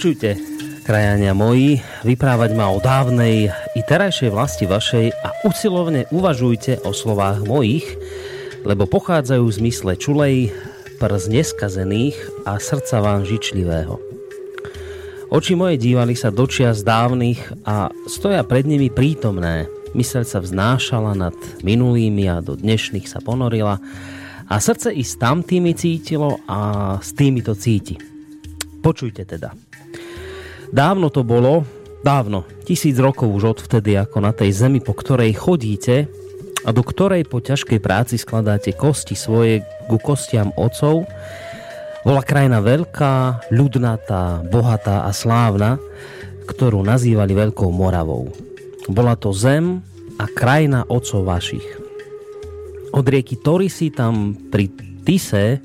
Počujte, krajania moji, vyprávať ma o dávnej i terajšej vlasti vašej a usilovne uvažujte o slovách mojich, lebo pochádzajú v zmysle čulej, prz neskazených a srdca vám žičlivého. Oči moje dívali sa do čias dávnych a stoja pred nimi prítomné. Myseľ sa vznášala nad minulými a do dnešných sa ponorila a srdce i s tamtými cítilo a s tými to cíti. Počujte teda. Dávno to bolo, dávno, tisíc rokov už odvtedy, ako na tej zemi, po ktorej chodíte a do ktorej po ťažkej práci skladáte kosti svoje ku kostiam ocov, bola krajina veľká, ľudnatá, bohatá a slávna, ktorú nazývali Veľkou Moravou. Bola to zem a krajina ocov vašich. Od rieky Torisy tam pri Tise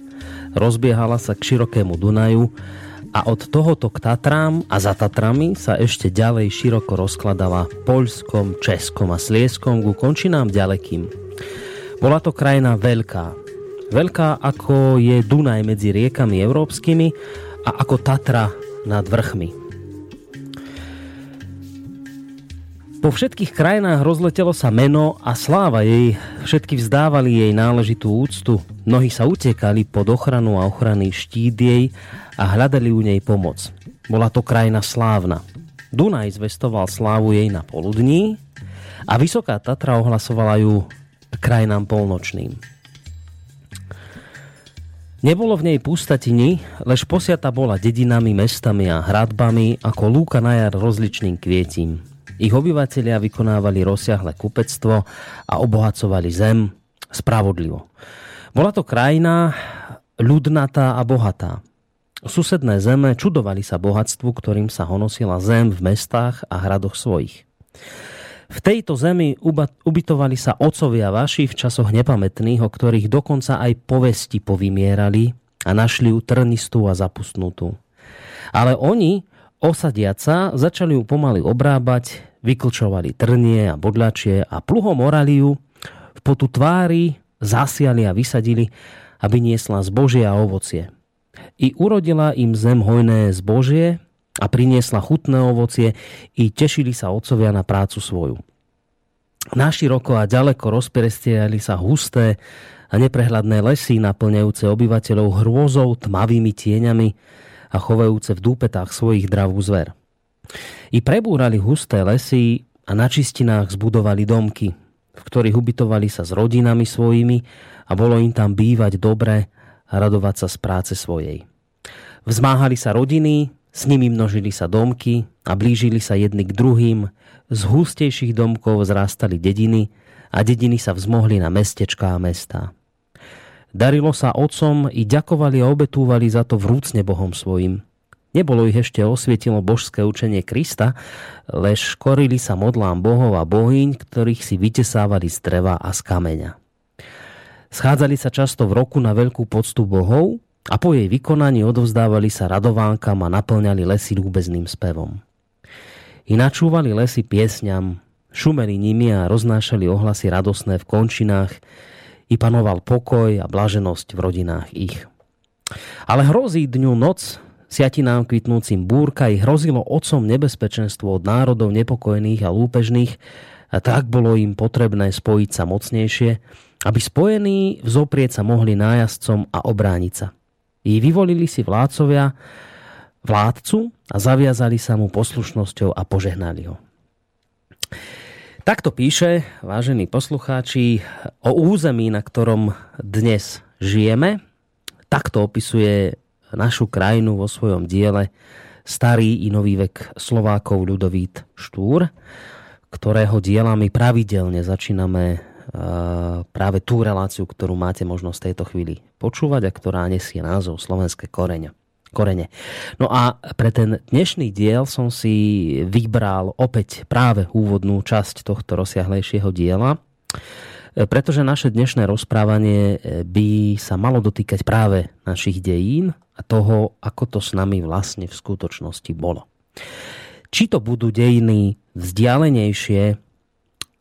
rozbiehala sa k širokému Dunaju a od tohoto k Tatrám a za Tatrami sa ešte ďalej široko rozkladala Poľskom, Českom a Slieskom ku končinám ďalekým. Bola to krajina veľká. Veľká ako je Dunaj medzi riekami európskymi a ako Tatra nad vrchmi. Po všetkých krajinách rozletelo sa meno a sláva jej. Všetky vzdávali jej náležitú úctu. Mnohí sa utekali pod ochranu a ochrany štít jej a hľadali u nej pomoc. Bola to krajina slávna. Dunaj zvestoval slávu jej na poludní a Vysoká Tatra ohlasovala ju krajinám polnočným. Nebolo v nej pustatiny, lež posiata bola dedinami, mestami a hradbami ako lúka na jar rozličným kvietím. Ich obyvateľia vykonávali rozsiahle kupectvo a obohacovali zem spravodlivo. Bola to krajina ľudnatá a bohatá. Susedné zeme čudovali sa bohatstvu, ktorým sa honosila zem v mestách a hradoch svojich. V tejto zemi ubytovali sa ocovia vaši v časoch nepamätných, o ktorých dokonca aj povesti povymierali a našli ju trnistú a zapustnutú. Ale oni Osadiaca sa, začali ju pomaly obrábať, vyklčovali trnie a bodľačie a pluhom orali ju, v potu tvári zasiali a vysadili, aby niesla zbožie a ovocie. I urodila im zem hojné zbožie a priniesla chutné ovocie i tešili sa otcovia na prácu svoju. Naširoko a ďaleko rozperestiali sa husté a neprehľadné lesy naplňajúce obyvateľov hrôzou, tmavými tieňami, a chovajúce v dúpetách svojich dravú zver. I prebúrali husté lesy a na čistinách zbudovali domky, v ktorých ubytovali sa s rodinami svojimi a bolo im tam bývať dobre radovať sa z práce svojej. Vzmáhali sa rodiny, s nimi množili sa domky a blížili sa jedni k druhým, z hustejších domkov zrástali dediny a dediny sa vzmohli na mestečká a mestá. Darilo sa otcom i ďakovali a obetúvali za to vrúcne Bohom svojim. Nebolo ich ešte osvietilo božské učenie Krista, lež korili sa modlám bohov a bohyň, ktorých si vytesávali z dreva a z kameňa. Schádzali sa často v roku na veľkú poctu bohov a po jej vykonaní odovzdávali sa radovánkam a naplňali lesy ľúbezným spevom. I načúvali lesy piesňam, šumeli nimi a roznášali ohlasy radosné v končinách, i panoval pokoj a blaženosť v rodinách ich. Ale hrozí dňu noc, siatinám kvitnúcim búrka i hrozilo otcom nebezpečenstvo od národov nepokojných a lúpežných a tak bolo im potrebné spojiť sa mocnejšie, aby spojení vzoprieť sa mohli nájazdcom a obrániť sa. I vyvolili si vládcovia vládcu a zaviazali sa mu poslušnosťou a požehnali ho. Takto píše, vážení poslucháči, o území, na ktorom dnes žijeme. Takto opisuje našu krajinu vo svojom diele starý i nový vek Slovákov Ľudovít Štúr, ktorého dielami pravidelne začíname práve tú reláciu, ktorú máte možnosť v tejto chvíli počúvať a ktorá nesie názov Slovenské koreňa korene. No a pre ten dnešný diel som si vybral opäť práve úvodnú časť tohto rozsiahlejšieho diela, pretože naše dnešné rozprávanie by sa malo dotýkať práve našich dejín a toho, ako to s nami vlastne v skutočnosti bolo. Či to budú dejiny vzdialenejšie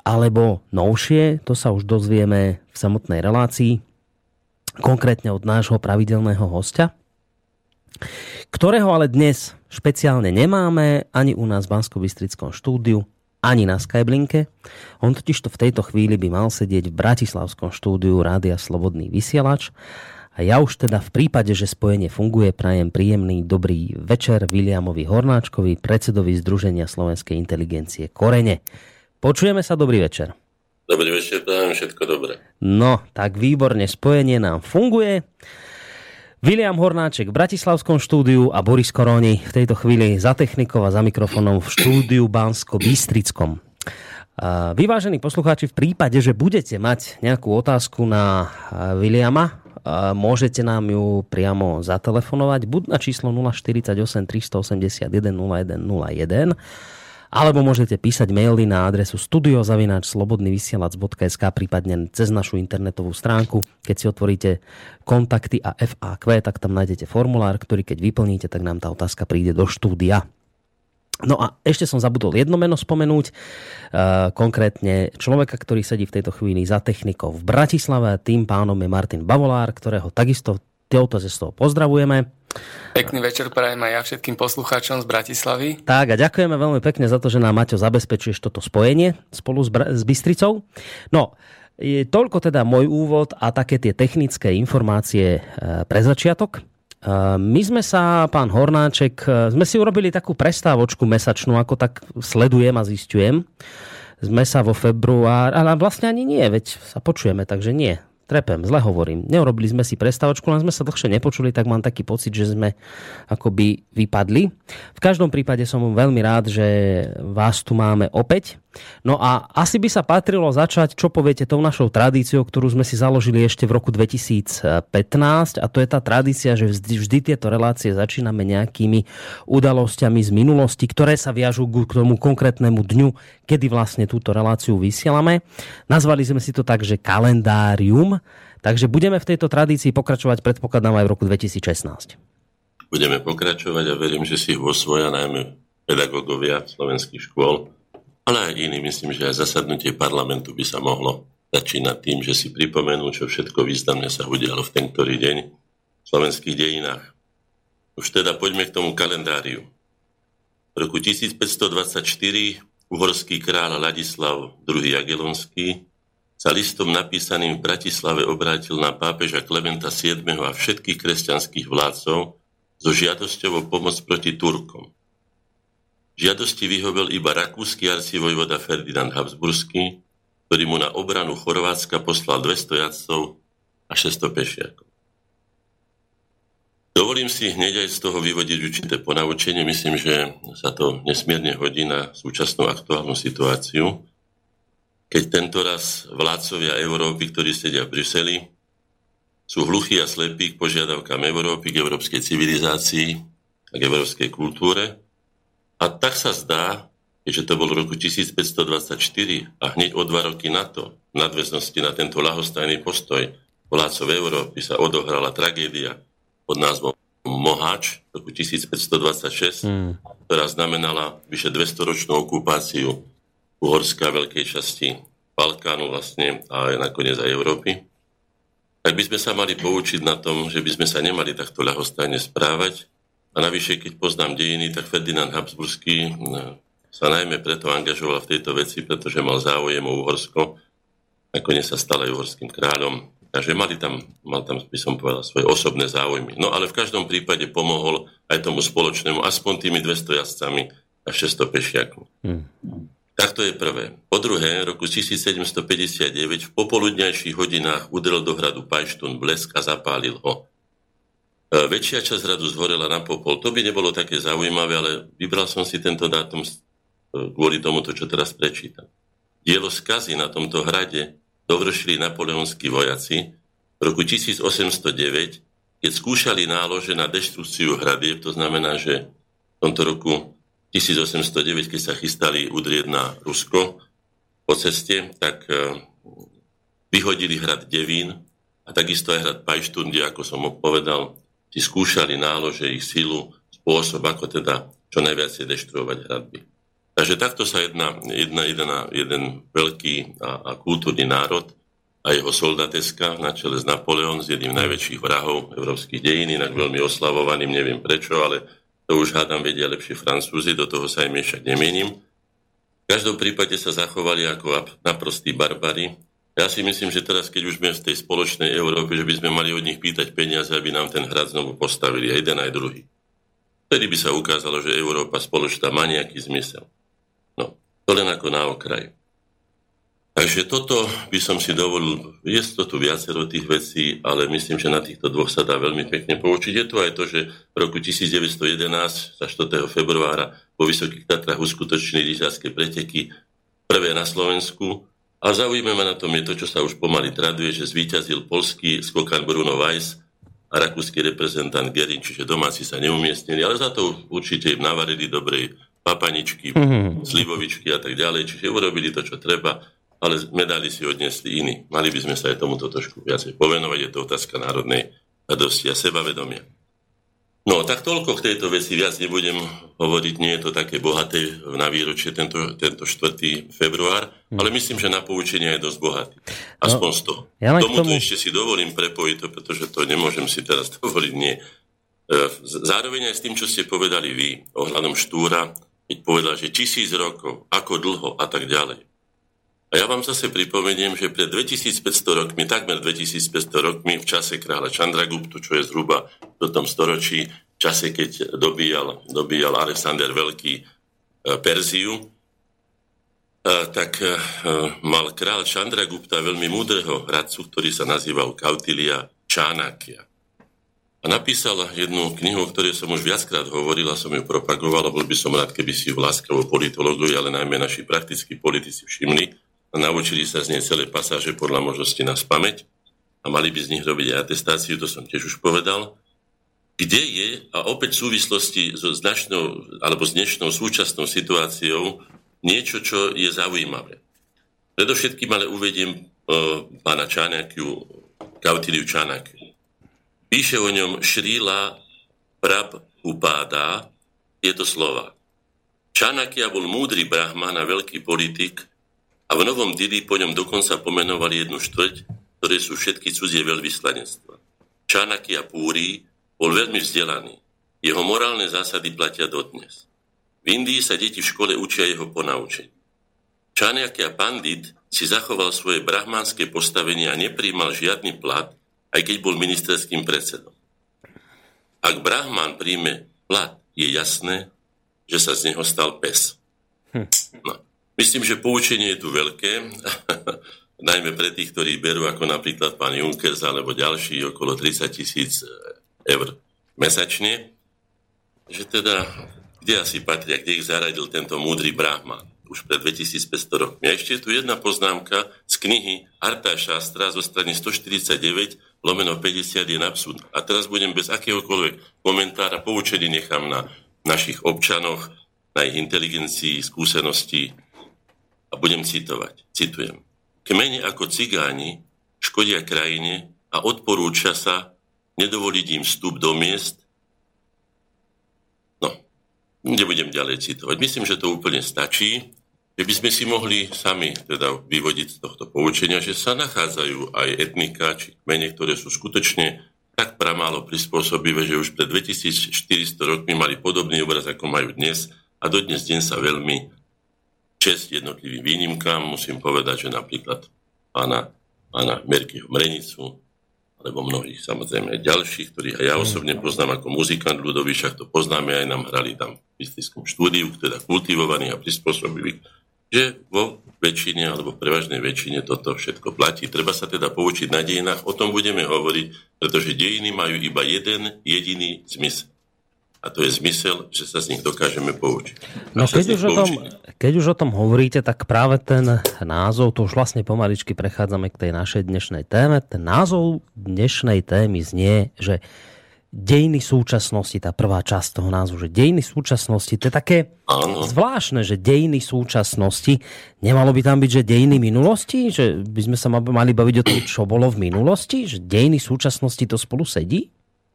alebo novšie, to sa už dozvieme v samotnej relácii, konkrétne od nášho pravidelného hostia, ktorého ale dnes špeciálne nemáme ani u nás v bansko štúdiu, ani na Skyblinke. On totiž to v tejto chvíli by mal sedieť v Bratislavskom štúdiu Rádia Slobodný vysielač. A ja už teda v prípade, že spojenie funguje, prajem príjemný dobrý večer Williamovi Hornáčkovi, predsedovi Združenia slovenskej inteligencie Korene. Počujeme sa, dobrý večer. Dobrý večer, prajem všetko dobré. No, tak výborne, spojenie nám funguje. William Hornáček v Bratislavskom štúdiu a Boris Koroni v tejto chvíli za technikou a za mikrofónom v štúdiu Bansko-Bystrickom. Vyvážení poslucháči, v prípade, že budete mať nejakú otázku na Williama, môžete nám ju priamo zatelefonovať buď na číslo 048 381 0101 alebo môžete písať maily na adresu studiozavináčslobodnyvysielac.sk prípadne cez našu internetovú stránku. Keď si otvoríte kontakty a FAQ, tak tam nájdete formulár, ktorý keď vyplníte, tak nám tá otázka príde do štúdia. No a ešte som zabudol jedno meno spomenúť, uh, konkrétne človeka, ktorý sedí v tejto chvíli za technikou v Bratislave. Tým pánom je Martin Bavolár, ktorého takisto touto cestou pozdravujeme. Pekný večer prajem aj ja všetkým poslucháčom z Bratislavy. Tak a ďakujeme veľmi pekne za to, že nám Maťo zabezpečuješ toto spojenie spolu s, Br- s Bystricou. No, je toľko teda môj úvod a také tie technické informácie e, pre začiatok. E, my sme sa, pán Hornáček, e, sme si urobili takú prestávočku mesačnú, ako tak sledujem a zistujem. Sme sa vo február, ale vlastne ani nie, veď sa počujeme, takže nie trepem, zle hovorím. Neurobili sme si prestavočku, len sme sa dlhšie nepočuli, tak mám taký pocit, že sme akoby vypadli. V každom prípade som veľmi rád, že vás tu máme opäť. No a asi by sa patrilo začať, čo poviete, tou našou tradíciou, ktorú sme si založili ešte v roku 2015 a to je tá tradícia, že vždy, vždy tieto relácie začíname nejakými udalosťami z minulosti, ktoré sa viažú k tomu konkrétnemu dňu, kedy vlastne túto reláciu vysielame. Nazvali sme si to tak, že kalendárium, takže budeme v tejto tradícii pokračovať, predpokladám, aj v roku 2016. Budeme pokračovať a verím, že si ho osvoja najmä pedagógovia slovenských škôl, ale aj iní. Myslím, že aj zasadnutie parlamentu by sa mohlo začínať tým, že si pripomenú, čo všetko významne sa udialo v ten ktorý deň v slovenských dejinách. Už teda poďme k tomu kalendáriu. V roku 1524 uhorský kráľ Ladislav II. Jagelonský sa listom napísaným v Bratislave obrátil na pápeža Klementa VII. a všetkých kresťanských vládcov so žiadosťou o pomoc proti Turkom. Žiadosti vyhovel iba rakúsky arcivojvoda Ferdinand Habsburský, ktorý mu na obranu Chorvátska poslal 200 jadcov a 600 pešiakov. Dovolím si hneď aj z toho vyvodiť určité ponaučenie. Myslím, že sa to nesmierne hodí na súčasnú aktuálnu situáciu, keď tento raz vládcovia Európy, ktorí sedia v Bruseli, sú hluchí a slepí k požiadavkám Európy, k európskej civilizácii a k európskej kultúre a tak sa zdá, že to bol v roku 1524 a hneď o dva roky na to, v nadväznosti na tento lahostajný postoj vládcov Európy sa odohrala tragédia pod názvom Mohač v roku 1526, hmm. ktorá znamenala vyše 200-ročnú okupáciu Uhorska veľkej časti Balkánu vlastne a aj nakoniec aj Európy. Tak by sme sa mali poučiť na tom, že by sme sa nemali takto ľahostajne správať, a navyše, keď poznám dejiny, tak Ferdinand Habsburský eh, sa najmä preto angažoval v tejto veci, pretože mal záujem o Uhorsko. Nakoniec sa stal aj uhorským kráľom. Takže mali tam, mal tam, by som povedal, svoje osobné záujmy. No ale v každom prípade pomohol aj tomu spoločnému, aspoň tými 200 jazdcami a 600 pešiakov. Hmm. Tak to je prvé. Po druhé, roku 1759 v popoludňajších hodinách udrel do hradu Pajštun blesk a zapálil ho. E, väčšia časť hradu zhorela na popol. To by nebolo také zaujímavé, ale vybral som si tento dátum e, kvôli tomuto, čo teraz prečítam. Dielo skazy na tomto hrade dovršili napoleonskí vojaci v roku 1809, keď skúšali nálože na deštrukciu hradieb, to znamená, že v tomto roku 1809, keď sa chystali udrieť na Rusko po ceste, tak e, vyhodili hrad Devín a takisto aj hrad Pajštun, ako som povedal, si skúšali nálože ich silu, spôsob, ako teda čo najviac deštruovať hradby. Takže takto sa jedna, jedna, jedna, jeden veľký a, a kultúrny národ a jeho soldateska na čele s Napoleon, s jedným najväčších vrahov európskych dejín, inak veľmi oslavovaným, neviem prečo, ale To už hádam vedia lepšie Francúzi, do toho sa im však nemienim. V každom prípade sa zachovali ako naprostí barbary. Ja si myslím, že teraz, keď už sme v tej spoločnej Európe, že by sme mali od nich pýtať peniaze, aby nám ten hrad znovu postavili, aj jeden, aj druhý. Vtedy by sa ukázalo, že Európa spoločná má nejaký zmysel. No, to len ako na okraj. Takže toto by som si dovolil, je to tu viacero tých vecí, ale myslím, že na týchto dvoch sa dá veľmi pekne poučiť. Je to aj to, že v roku 1911, za 4. februára, po Vysokých Tatrách uskutočnili lyžiarske preteky, prvé na Slovensku. A zaujímavé na tom je to, čo sa už pomaly traduje, že zvíťazil polský skokan Bruno Weiss a rakúsky reprezentant Gerin, čiže domáci sa neumiestnili, ale za to určite im navarili dobrej papaničky, mm-hmm. slivovičky a tak ďalej, čiže urobili to, čo treba ale medály si odnesli iní. Mali by sme sa aj tomuto trošku viacej povenovať. Je to otázka národnej radosti a sebavedomia. No, tak toľko k tejto veci, viac nebudem hovoriť, nie je to také bohaté na výročie tento, tento 4. február, hm. ale myslím, že na poučenie je dosť bohatý. Aspoň no, z toho. Ja Tomuto tomu... ešte si dovolím prepojiť to, pretože to nemôžem si teraz dovoliť, nie. E, zároveň aj s tým, čo ste povedali vy ohľadom Štúra, keď povedal, že tisíc rokov, ako dlho a tak ďalej. A ja vám zase pripomeniem, že pred 2500 rokmi, takmer 2500 rokmi, v čase kráľa Chandraguptu, čo je zhruba v tom storočí, v čase, keď dobíjal, dobíjal Alexander Veľký e, Perziu, e, tak e, mal král Chandragupta veľmi múdreho radcu, ktorý sa nazýval Kautilia Čánakia. A napísal jednu knihu, o ktorej som už viackrát hovoril a som ju propagoval, a bol by som rád, keby si ju láskavo politológovia, ale najmä naši praktickí politici všimli, a naučili sa z nej celé pasáže podľa možnosti na spameť a mali by z nich robiť atestáciu, to som tiež už povedal. Kde je, a opäť v súvislosti so značnou, alebo s dnešnou súčasnou situáciou, niečo, čo je zaujímavé. Predovšetkým ale uvediem uh, pána Čánakiu, Kautiliu Čánakiu. Píše o ňom Šríla Prab Upáda tieto slova. Čanakia bol múdry brahman a veľký politik, a v Novom Dili po ňom dokonca pomenovali jednu štvrť, ktoré sú všetky cudzie veľvyslanectva. Čanakia Púri bol veľmi vzdelaný. Jeho morálne zásady platia dodnes. V Indii sa deti v škole učia jeho ponaučení. Čanakia Pandit si zachoval svoje brahmánske postavenie a nepríjmal žiadny plat, aj keď bol ministerským predsedom. Ak brahman príjme plat, je jasné, že sa z neho stal pes. Hm. No. Myslím, že poučenie je tu veľké, najmä pre tých, ktorí berú ako napríklad pán Junkers alebo ďalší okolo 30 tisíc eur mesačne, že teda kde asi patria, kde ich zaradil tento múdry Brahman už pred 2500 rokmi. A ešte je tu jedna poznámka z knihy Arta Šastra zo strany 149 lomeno 50 je napsud. A teraz budem bez akéhokoľvek komentára poučený nechám na našich občanoch, na ich inteligencii, skúsenosti a budem citovať. Citujem. Kmene ako cigáni škodia krajine a odporúča sa nedovoliť im vstup do miest. No, nebudem ďalej citovať. Myslím, že to úplne stačí, že by sme si mohli sami teda vyvodiť z tohto poučenia, že sa nachádzajú aj etnika či kmene, ktoré sú skutočne tak pramálo prispôsobivé, že už pred 2400 rokmi mali podobný obraz, ako majú dnes a dodnes deň sa veľmi čest jednotlivým výnimkám. Musím povedať, že napríklad pána, pána Merkyho Mrenicu, alebo mnohých samozrejme ďalších, ktorých aj ja osobne poznám ako muzikant ľudový, však to poznáme, aj nám hrali tam v istickom štúdiu, teda kultivovaných a prispôsobivých, že vo väčšine alebo prevažnej väčšine toto všetko platí. Treba sa teda poučiť na dejinách, o tom budeme hovoriť, pretože dejiny majú iba jeden jediný zmysel a to je zmysel, že sa z nich dokážeme poučiť. No keď už, o tom, keď už o tom hovoríte, tak práve ten názov, to už vlastne pomaličky prechádzame k tej našej dnešnej téme, ten názov dnešnej témy znie, že dejiny súčasnosti, tá prvá časť toho názvu, že dejiny súčasnosti, to je také ano. zvláštne, že dejiny súčasnosti, nemalo by tam byť, že dejiny minulosti, že by sme sa mali baviť o tom, čo bolo v minulosti, že dejiny súčasnosti to spolu sedí?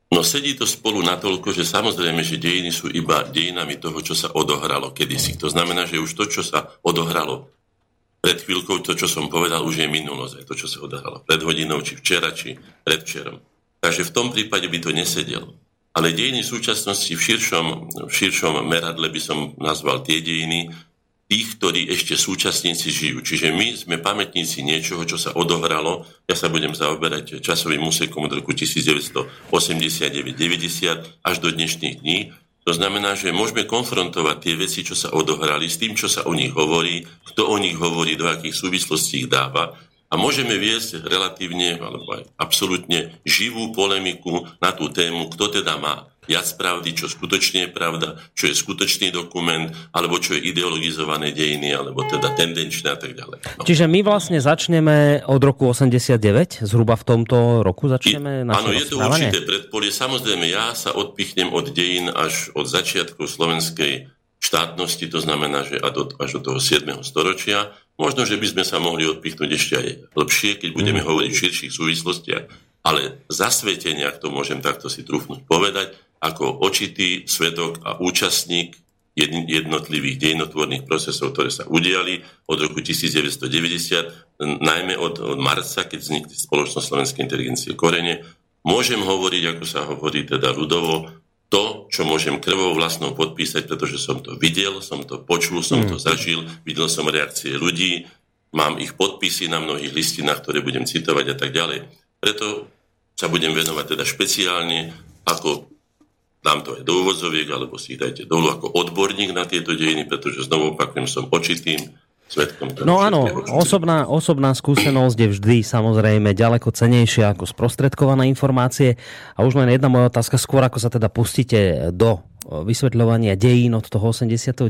No sedí to spolu natoľko, že samozrejme, že dejiny sú iba dejinami toho, čo sa odohralo kedysi. To znamená, že už to, čo sa odohralo pred chvíľkou, to, čo som povedal, už je minulosť. To, čo sa odohralo pred hodinou, či včera, či predvčerom. Takže v tom prípade by to nesedelo. ale dejiny súčasnosti v širšom, v širšom meradle by som nazval tie dejiny tých, ktorí ešte súčasníci žijú. Čiže my sme pamätníci niečoho, čo sa odohralo. Ja sa budem zaoberať časovým úsekom od roku 1989-90 až do dnešných dní. To znamená, že môžeme konfrontovať tie veci, čo sa odohrali, s tým, čo sa o nich hovorí, kto o nich hovorí, do akých súvislostí ich dáva a môžeme viesť relatívne alebo aj absolútne živú polemiku na tú tému, kto teda má viac pravdy, čo skutočne je pravda, čo je skutočný dokument, alebo čo je ideologizované dejiny, alebo teda tendenčné a tak ďalej. No. Čiže my vlastne začneme od roku 89, zhruba v tomto roku začneme naše Áno, je to určité predpolie. Samozrejme, ja sa odpichnem od dejín až od začiatku slovenskej štátnosti, to znamená, že až do toho 7. storočia. Možno, že by sme sa mohli odpichnúť ešte aj lepšie, keď budeme mm. hovoriť v širších súvislostiach, ale zasvetenia, to môžem takto si trúfnuť povedať, ako očitý svedok a účastník jednotlivých dejnotvorných procesov, ktoré sa udiali od roku 1990, najmä od, od marca, keď vznikli spoločnosť Slovenskej inteligencie Korene. Môžem hovoriť, ako sa hovorí teda ľudovo, to, čo môžem krvou vlastnou podpísať, pretože som to videl, som to počul, som mm. to zažil, videl som reakcie ľudí, mám ich podpisy na mnohých listinách, ktoré budem citovať a tak ďalej. Preto sa budem venovať teda špeciálne, ako dám to aj do úvodzoviek, alebo si ich dajte dolu ako odborník na tieto dejiny, pretože znovu opakujem, som očitým svetkom. No áno, osobná, osobná skúsenosť je vždy samozrejme ďaleko cenejšia ako sprostredkované informácie. A už len jedna moja otázka, skôr ako sa teda pustíte do vysvetľovania dejín od toho 89.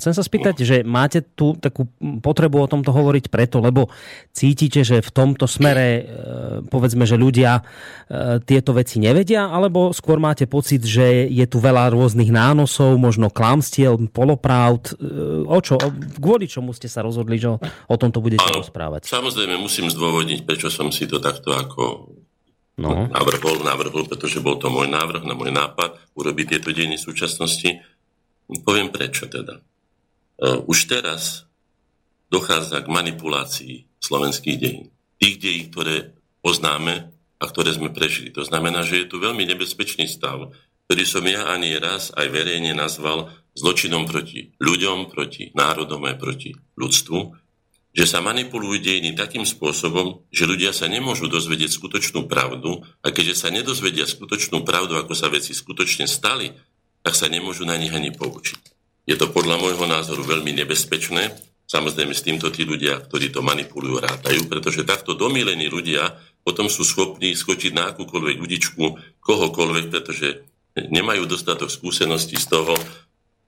Chcem sa spýtať, že máte tu takú potrebu o tomto hovoriť preto, lebo cítite, že v tomto smere e, povedzme, že ľudia e, tieto veci nevedia, alebo skôr máte pocit, že je tu veľa rôznych nánosov, možno klamstiel, polopravd. E, o čo? Kvôli čomu ste sa rozhodli, že o tomto budete rozprávať? Samozrejme musím zdôvodniť, prečo som si to takto ako no. navrhol, navrhol, pretože bol to môj návrh, na môj nápad urobiť tieto dejiny súčasnosti. Poviem prečo teda. Uh, už teraz dochádza k manipulácii slovenských dejín. Tých dejín, ktoré poznáme a ktoré sme prežili. To znamená, že je tu veľmi nebezpečný stav, ktorý som ja ani raz aj verejne nazval zločinom proti ľuďom, proti národom aj proti ľudstvu, že sa manipulujú dejiny takým spôsobom, že ľudia sa nemôžu dozvedieť skutočnú pravdu a keďže sa nedozvedia skutočnú pravdu, ako sa veci skutočne stali, tak sa nemôžu na nich ani poučiť. Je to podľa môjho názoru veľmi nebezpečné. Samozrejme s týmto tí ľudia, ktorí to manipulujú, rátajú, pretože takto domilení ľudia potom sú schopní skočiť na akúkoľvek udičku kohokoľvek, pretože nemajú dostatok skúseností z toho,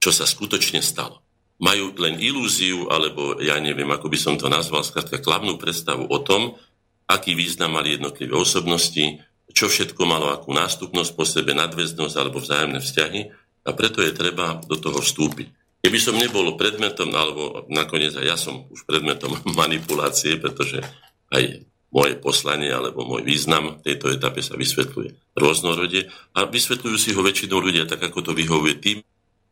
čo sa skutočne stalo majú len ilúziu, alebo ja neviem, ako by som to nazval, skrátka klavnú predstavu o tom, aký význam mali jednotlivé osobnosti, čo všetko malo akú nástupnosť po sebe, nadväznosť alebo vzájomné vzťahy a preto je treba do toho vstúpiť. Keby som nebol predmetom, alebo nakoniec aj ja som už predmetom manipulácie, pretože aj moje poslanie alebo môj význam v tejto etape sa vysvetľuje rôznorode a vysvetľujú si ho väčšinou ľudia tak, ako to vyhovuje tým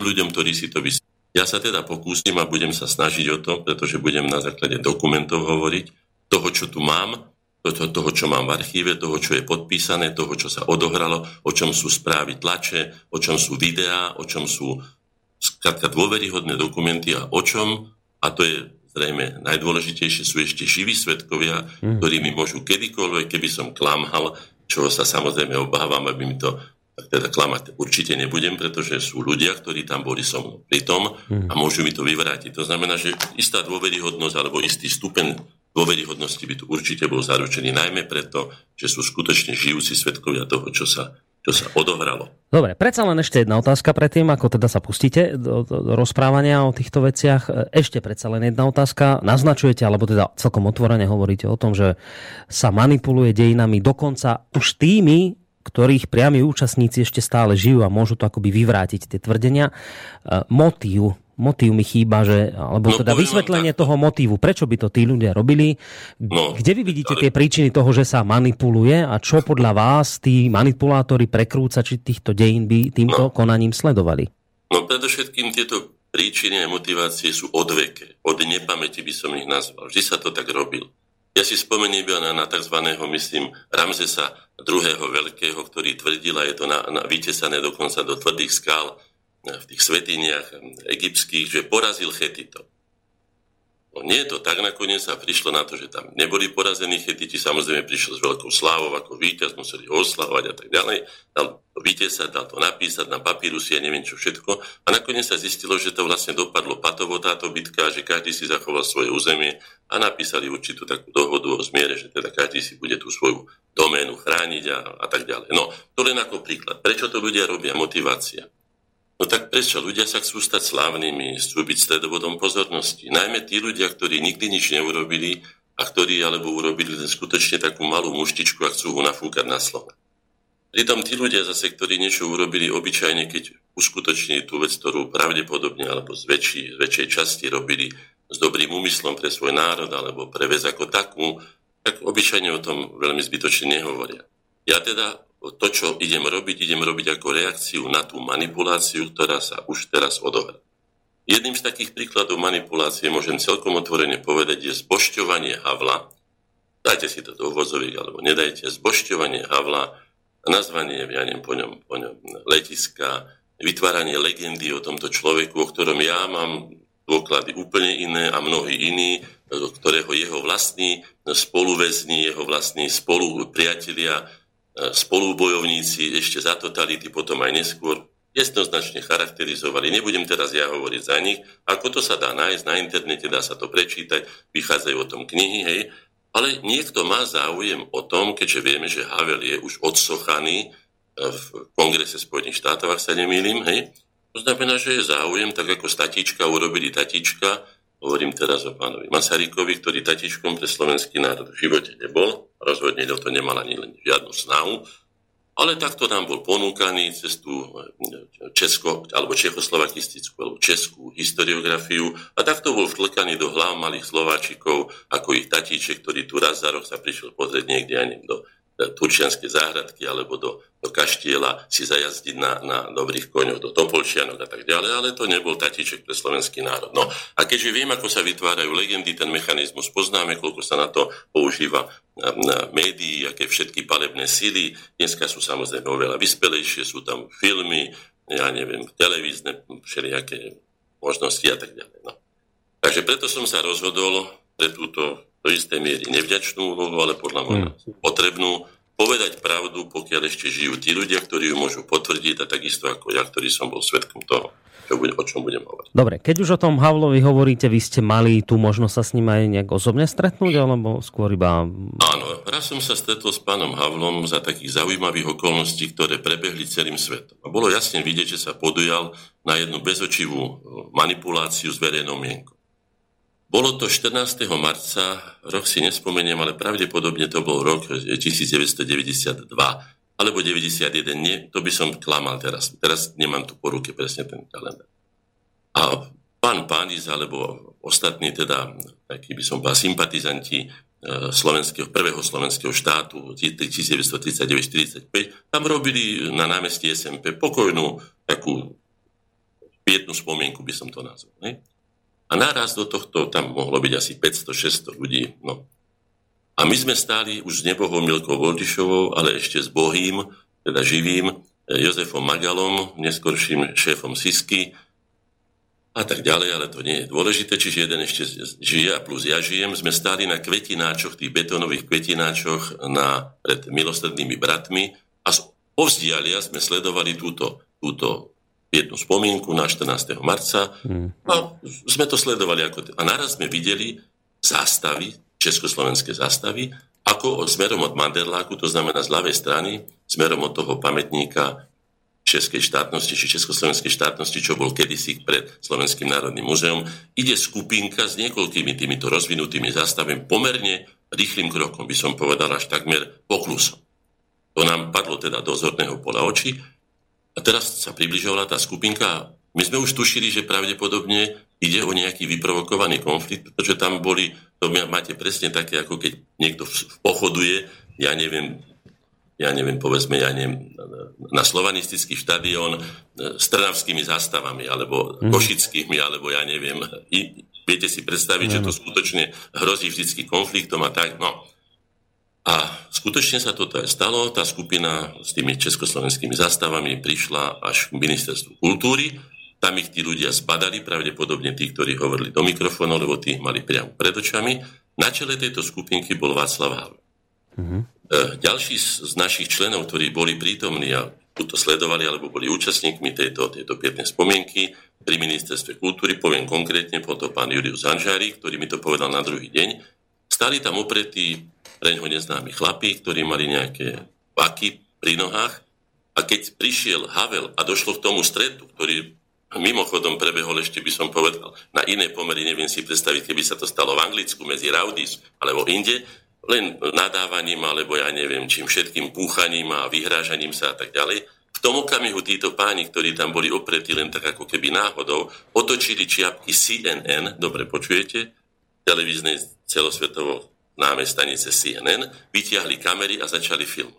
ľuďom, ktorí si to vysvetľujú ja sa teda pokúsim a budem sa snažiť o to, pretože budem na základe dokumentov hovoriť, toho, čo tu mám, toho, toho, čo mám v archíve, toho, čo je podpísané, toho, čo sa odohralo, o čom sú správy tlače, o čom sú videá, o čom sú skrátka dôveryhodné dokumenty a o čom, a to je zrejme najdôležitejšie, sú ešte živí svetkovia, mm. ktorí mi môžu kedykoľvek, keby som klamhal, čo sa samozrejme obávam, aby mi to teda klamať určite nebudem, pretože sú ľudia, ktorí tam boli so mnou pri tom a môžu mi to vyvrátiť. To znamená, že istá dôveryhodnosť alebo istý stupeň dôveryhodnosti by tu určite bol zaručený, najmä preto, že sú skutočne žijúci svetkovia toho, čo sa čo sa odohralo. Dobre, predsa len ešte jedna otázka predtým, ako teda sa pustíte do, do, do rozprávania o týchto veciach. Ešte predsa len jedna otázka. Naznačujete, alebo teda celkom otvorene hovoríte o tom, že sa manipuluje dejinami dokonca už tými, ktorých priami účastníci ešte stále žijú a môžu to akoby vyvrátiť tie tvrdenia. E, motív, motív mi chýba, že, alebo no, teda vysvetlenie toho motívu, prečo by to tí ľudia robili. No, Kde vy vidíte ale... tie príčiny toho, že sa manipuluje a čo podľa vás tí manipulátori, prekrúcači týchto dejín by týmto no. konaním sledovali? No predovšetkým tieto príčiny a motivácie sú odveké. Od nepamäti by som ich nazval. Vždy sa to tak robil. Ja si spomeniem na, na tzv. myslím Ramzesa II. Veľkého, ktorý tvrdil, a je to na, na, vytesané dokonca do tvrdých skál v tých svetiniach egyptských, že porazil Chetitov. No nie je to tak, nakoniec sa prišlo na to, že tam neboli porazení chetiti, samozrejme prišiel s veľkou slávou ako víťaz, museli ho oslavovať a tak ďalej. Dal to víťaz, dal to napísať na papírusy a neviem čo všetko. A nakoniec sa zistilo, že to vlastne dopadlo patovo táto bitka, že každý si zachoval svoje územie a napísali určitú takú dohodu o zmiere, že teda každý si bude tú svoju doménu chrániť a, a tak ďalej. No, to len ako príklad. Prečo to ľudia robia? Motivácia. No tak prečo? Ľudia sa chcú stať slávnymi, chcú byť stredovodom pozornosti. Najmä tí ľudia, ktorí nikdy nič neurobili a ktorí alebo urobili len skutočne takú malú muštičku a chcú ho nafúkať na slovo. Pritom tí ľudia zase, ktorí niečo urobili obyčajne, keď uskutočnili tú vec, ktorú pravdepodobne alebo z, väčší, z väčšej časti robili s dobrým úmyslom pre svoj národ alebo pre vec ako takú, tak obyčajne o tom veľmi zbytočne nehovoria. Ja teda to, čo idem robiť, idem robiť ako reakciu na tú manipuláciu, ktorá sa už teraz odohrá. Jedným z takých príkladov manipulácie môžem celkom otvorene povedať je zbošťovanie Havla. Dajte si to do uvozoviek, alebo nedajte. Zbošťovanie Havla, nazvanie, ja neviem, po ňom, po ňom letiska, vytváranie legendy o tomto človeku, o ktorom ja mám dôklady úplne iné a mnohí iní, ktorého jeho vlastní spoluväzni, jeho vlastní spolupriatelia spolubojovníci ešte za totality, potom aj neskôr, jednoznačne charakterizovali. Nebudem teraz ja hovoriť za nich. Ako to sa dá nájsť na internete, dá sa to prečítať, vychádzajú o tom knihy, hej. Ale niekto má záujem o tom, keďže vieme, že Havel je už odsochaný e, v Kongrese Spojených štátov, ak sa nemýlim, hej. To znamená, že je záujem, tak ako statička urobili tatička, Hovorím teraz o pánovi Masarykovi, ktorý tatičkom pre slovenský národ v živote nebol. Rozhodne to nemal ani len žiadnu snahu. Ale takto nám bol ponúkaný cez tú eh, česko, alebo čechoslovakistickú, alebo českú historiografiu a takto bol vtlkaný do hlav malých Slováčikov, ako ich tatíček, ktorý tu raz za rok sa prišiel pozrieť niekde, ani do turčianske záhradky alebo do, do kaštiela si zajazdiť na, na dobrých koňoch, do Topolčianok a tak ďalej, ale to nebol tatíček pre slovenský národ. No a keďže viem, ako sa vytvárajú legendy, ten mechanizmus poznáme, koľko sa na to používa na, na médií, aké všetky palebné síly, dneska sú samozrejme oveľa vyspelejšie, sú tam filmy, ja neviem, televízne, všelijaké možnosti a tak ďalej. No. Takže preto som sa rozhodol pre túto do istej miery nevďačnú úlohu, ale podľa mňa mm. potrebnú povedať pravdu, pokiaľ ešte žijú tí ľudia, ktorí ju môžu potvrdiť a takisto ako ja, ktorý som bol svetkom toho, čo bude, o čom budem hovoriť. Dobre, keď už o tom Havlovi hovoríte, vy ste mali tú možnosť sa s ním aj nejak osobne stretnúť, alebo skôr iba... Áno, raz som sa stretol s pánom Havlom za takých zaujímavých okolností, ktoré prebehli celým svetom. A bolo jasne vidieť, že sa podujal na jednu bezočivú manipuláciu s verejnou mienkou. Bolo to 14. marca, rok si nespomeniem, ale pravdepodobne to bol rok 1992 alebo 91, nie, to by som klamal teraz. Teraz nemám tu po ruke presne ten kalendár. A pán Pániz, alebo ostatní teda, takí by som povedal, sympatizanti e, slovenského, prvého slovenského štátu 1939-45, tam robili na námestí SMP pokojnú takú pietnú spomienku, by som to nazval. Ne? A naraz do tohto tam mohlo byť asi 500-600 ľudí. No. A my sme stáli už s nebohom Milkou Voldišovou, ale ešte s bohým, teda živým, eh, Jozefom Magalom, neskorším šéfom Sisky a tak ďalej, ale to nie je dôležité, čiže jeden ešte žije a plus ja žijem. Sme stáli na kvetináčoch, tých betónových kvetináčoch na, pred milostrednými bratmi a z povzdialia sme sledovali túto, túto jednu spomienku na 14. marca hmm. a sme to sledovali. Ako, a naraz sme videli zástavy, československé zástavy, ako smerom od Manderláku, to znamená z ľavej strany, smerom od toho pamätníka českej štátnosti, či československej štátnosti, čo bol kedysi pred Slovenským národným múzeum, ide skupinka s niekoľkými týmito rozvinutými zástavami pomerne rýchlým krokom, by som povedal až takmer poklusom. To nám padlo teda do zorného pola očí a teraz sa približovala tá skupinka. My sme už tušili, že pravdepodobne ide o nejaký vyprovokovaný konflikt, pretože tam boli, to máte presne také, ako keď niekto pochoduje, ja neviem, ja neviem, povedzme, ja neviem, na slovanistický štadión e, s trnavskými zástavami, alebo mm. košickými, alebo ja neviem, Viete si predstaviť, mm. že to skutočne hrozí vždycky konfliktom a tak. No. A skutočne sa toto aj stalo. Tá skupina s tými československými zastavami prišla až k ministerstvu kultúry. Tam ich tí ľudia zbadali, pravdepodobne tí, ktorí hovorili do mikrofónu, lebo tí ich mali priamo pred očami. Na čele tejto skupinky bol Václav Havel. Mm-hmm. Ďalší z našich členov, ktorí boli prítomní a to sledovali alebo boli účastníkmi tejto, tejto pietnej spomienky pri ministerstve kultúry, poviem konkrétne, potom pán Julius Zanžári, ktorý mi to povedal na druhý deň, stali tam opretí preňho neznámi chlapí, ktorí mali nejaké paky pri nohách a keď prišiel Havel a došlo k tomu stretu, ktorý mimochodom prebehol ešte by som povedal na iné pomery, neviem si predstaviť, keby sa to stalo v Anglicku medzi Raudis alebo inde, len nadávaním, alebo ja neviem čím, všetkým púchaním a vyhrážaním sa a tak ďalej. V tom okamihu títo páni, ktorí tam boli opretí len tak ako keby náhodou, otočili čiapky CNN, dobre počujete, televíznej celosvetovo známej stanice CNN, vytiahli kamery a začali film.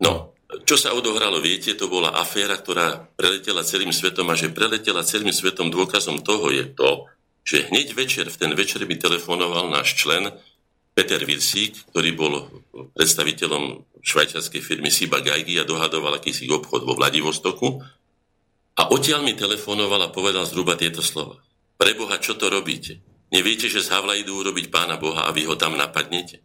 No, čo sa odohralo, viete, to bola aféra, ktorá preletela celým svetom a že preletela celým svetom dôkazom toho je to, že hneď večer, v ten večer mi telefonoval náš člen, Peter Vilsík, ktorý bol predstaviteľom švajčiarskej firmy Siba Geigy a dohadoval akýsi obchod vo Vladivostoku. A odtiaľ mi telefonoval a povedal zhruba tieto slova. Preboha, čo to robíte? Neviete, že z Havla idú urobiť pána Boha a vy ho tam napadnete?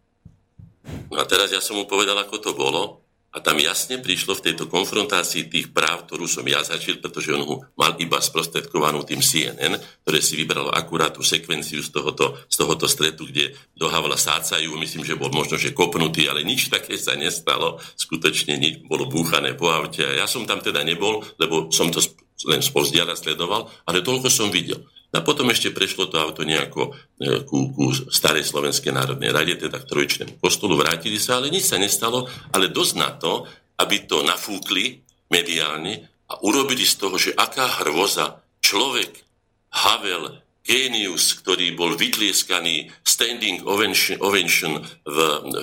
No a teraz ja som mu povedal, ako to bolo a tam jasne prišlo v tejto konfrontácii tých práv, ktorú som ja začal, pretože on ho mal iba sprostredkovanú tým CNN, ktoré si vybralo akurát tú sekvenciu z tohoto, z tohoto stretu, kde do Havla sácajú. Myslím, že bol možno, že kopnutý, ale nič také sa nestalo. Skutočne nič bolo búchané po aute. Ja som tam teda nebol, lebo som to len spozdiala sledoval, ale toľko som videl. A potom ešte prešlo to auto nejako e, ku, ku starej Slovenskej národnej rade, teda k trojčnému kostolu, vrátili sa, ale nič sa nestalo, ale dosť na to, aby to nafúkli mediálne a urobili z toho, že aká hrvoza človek, Havel, génius, ktorý bol vytlieskaný standing ovation v,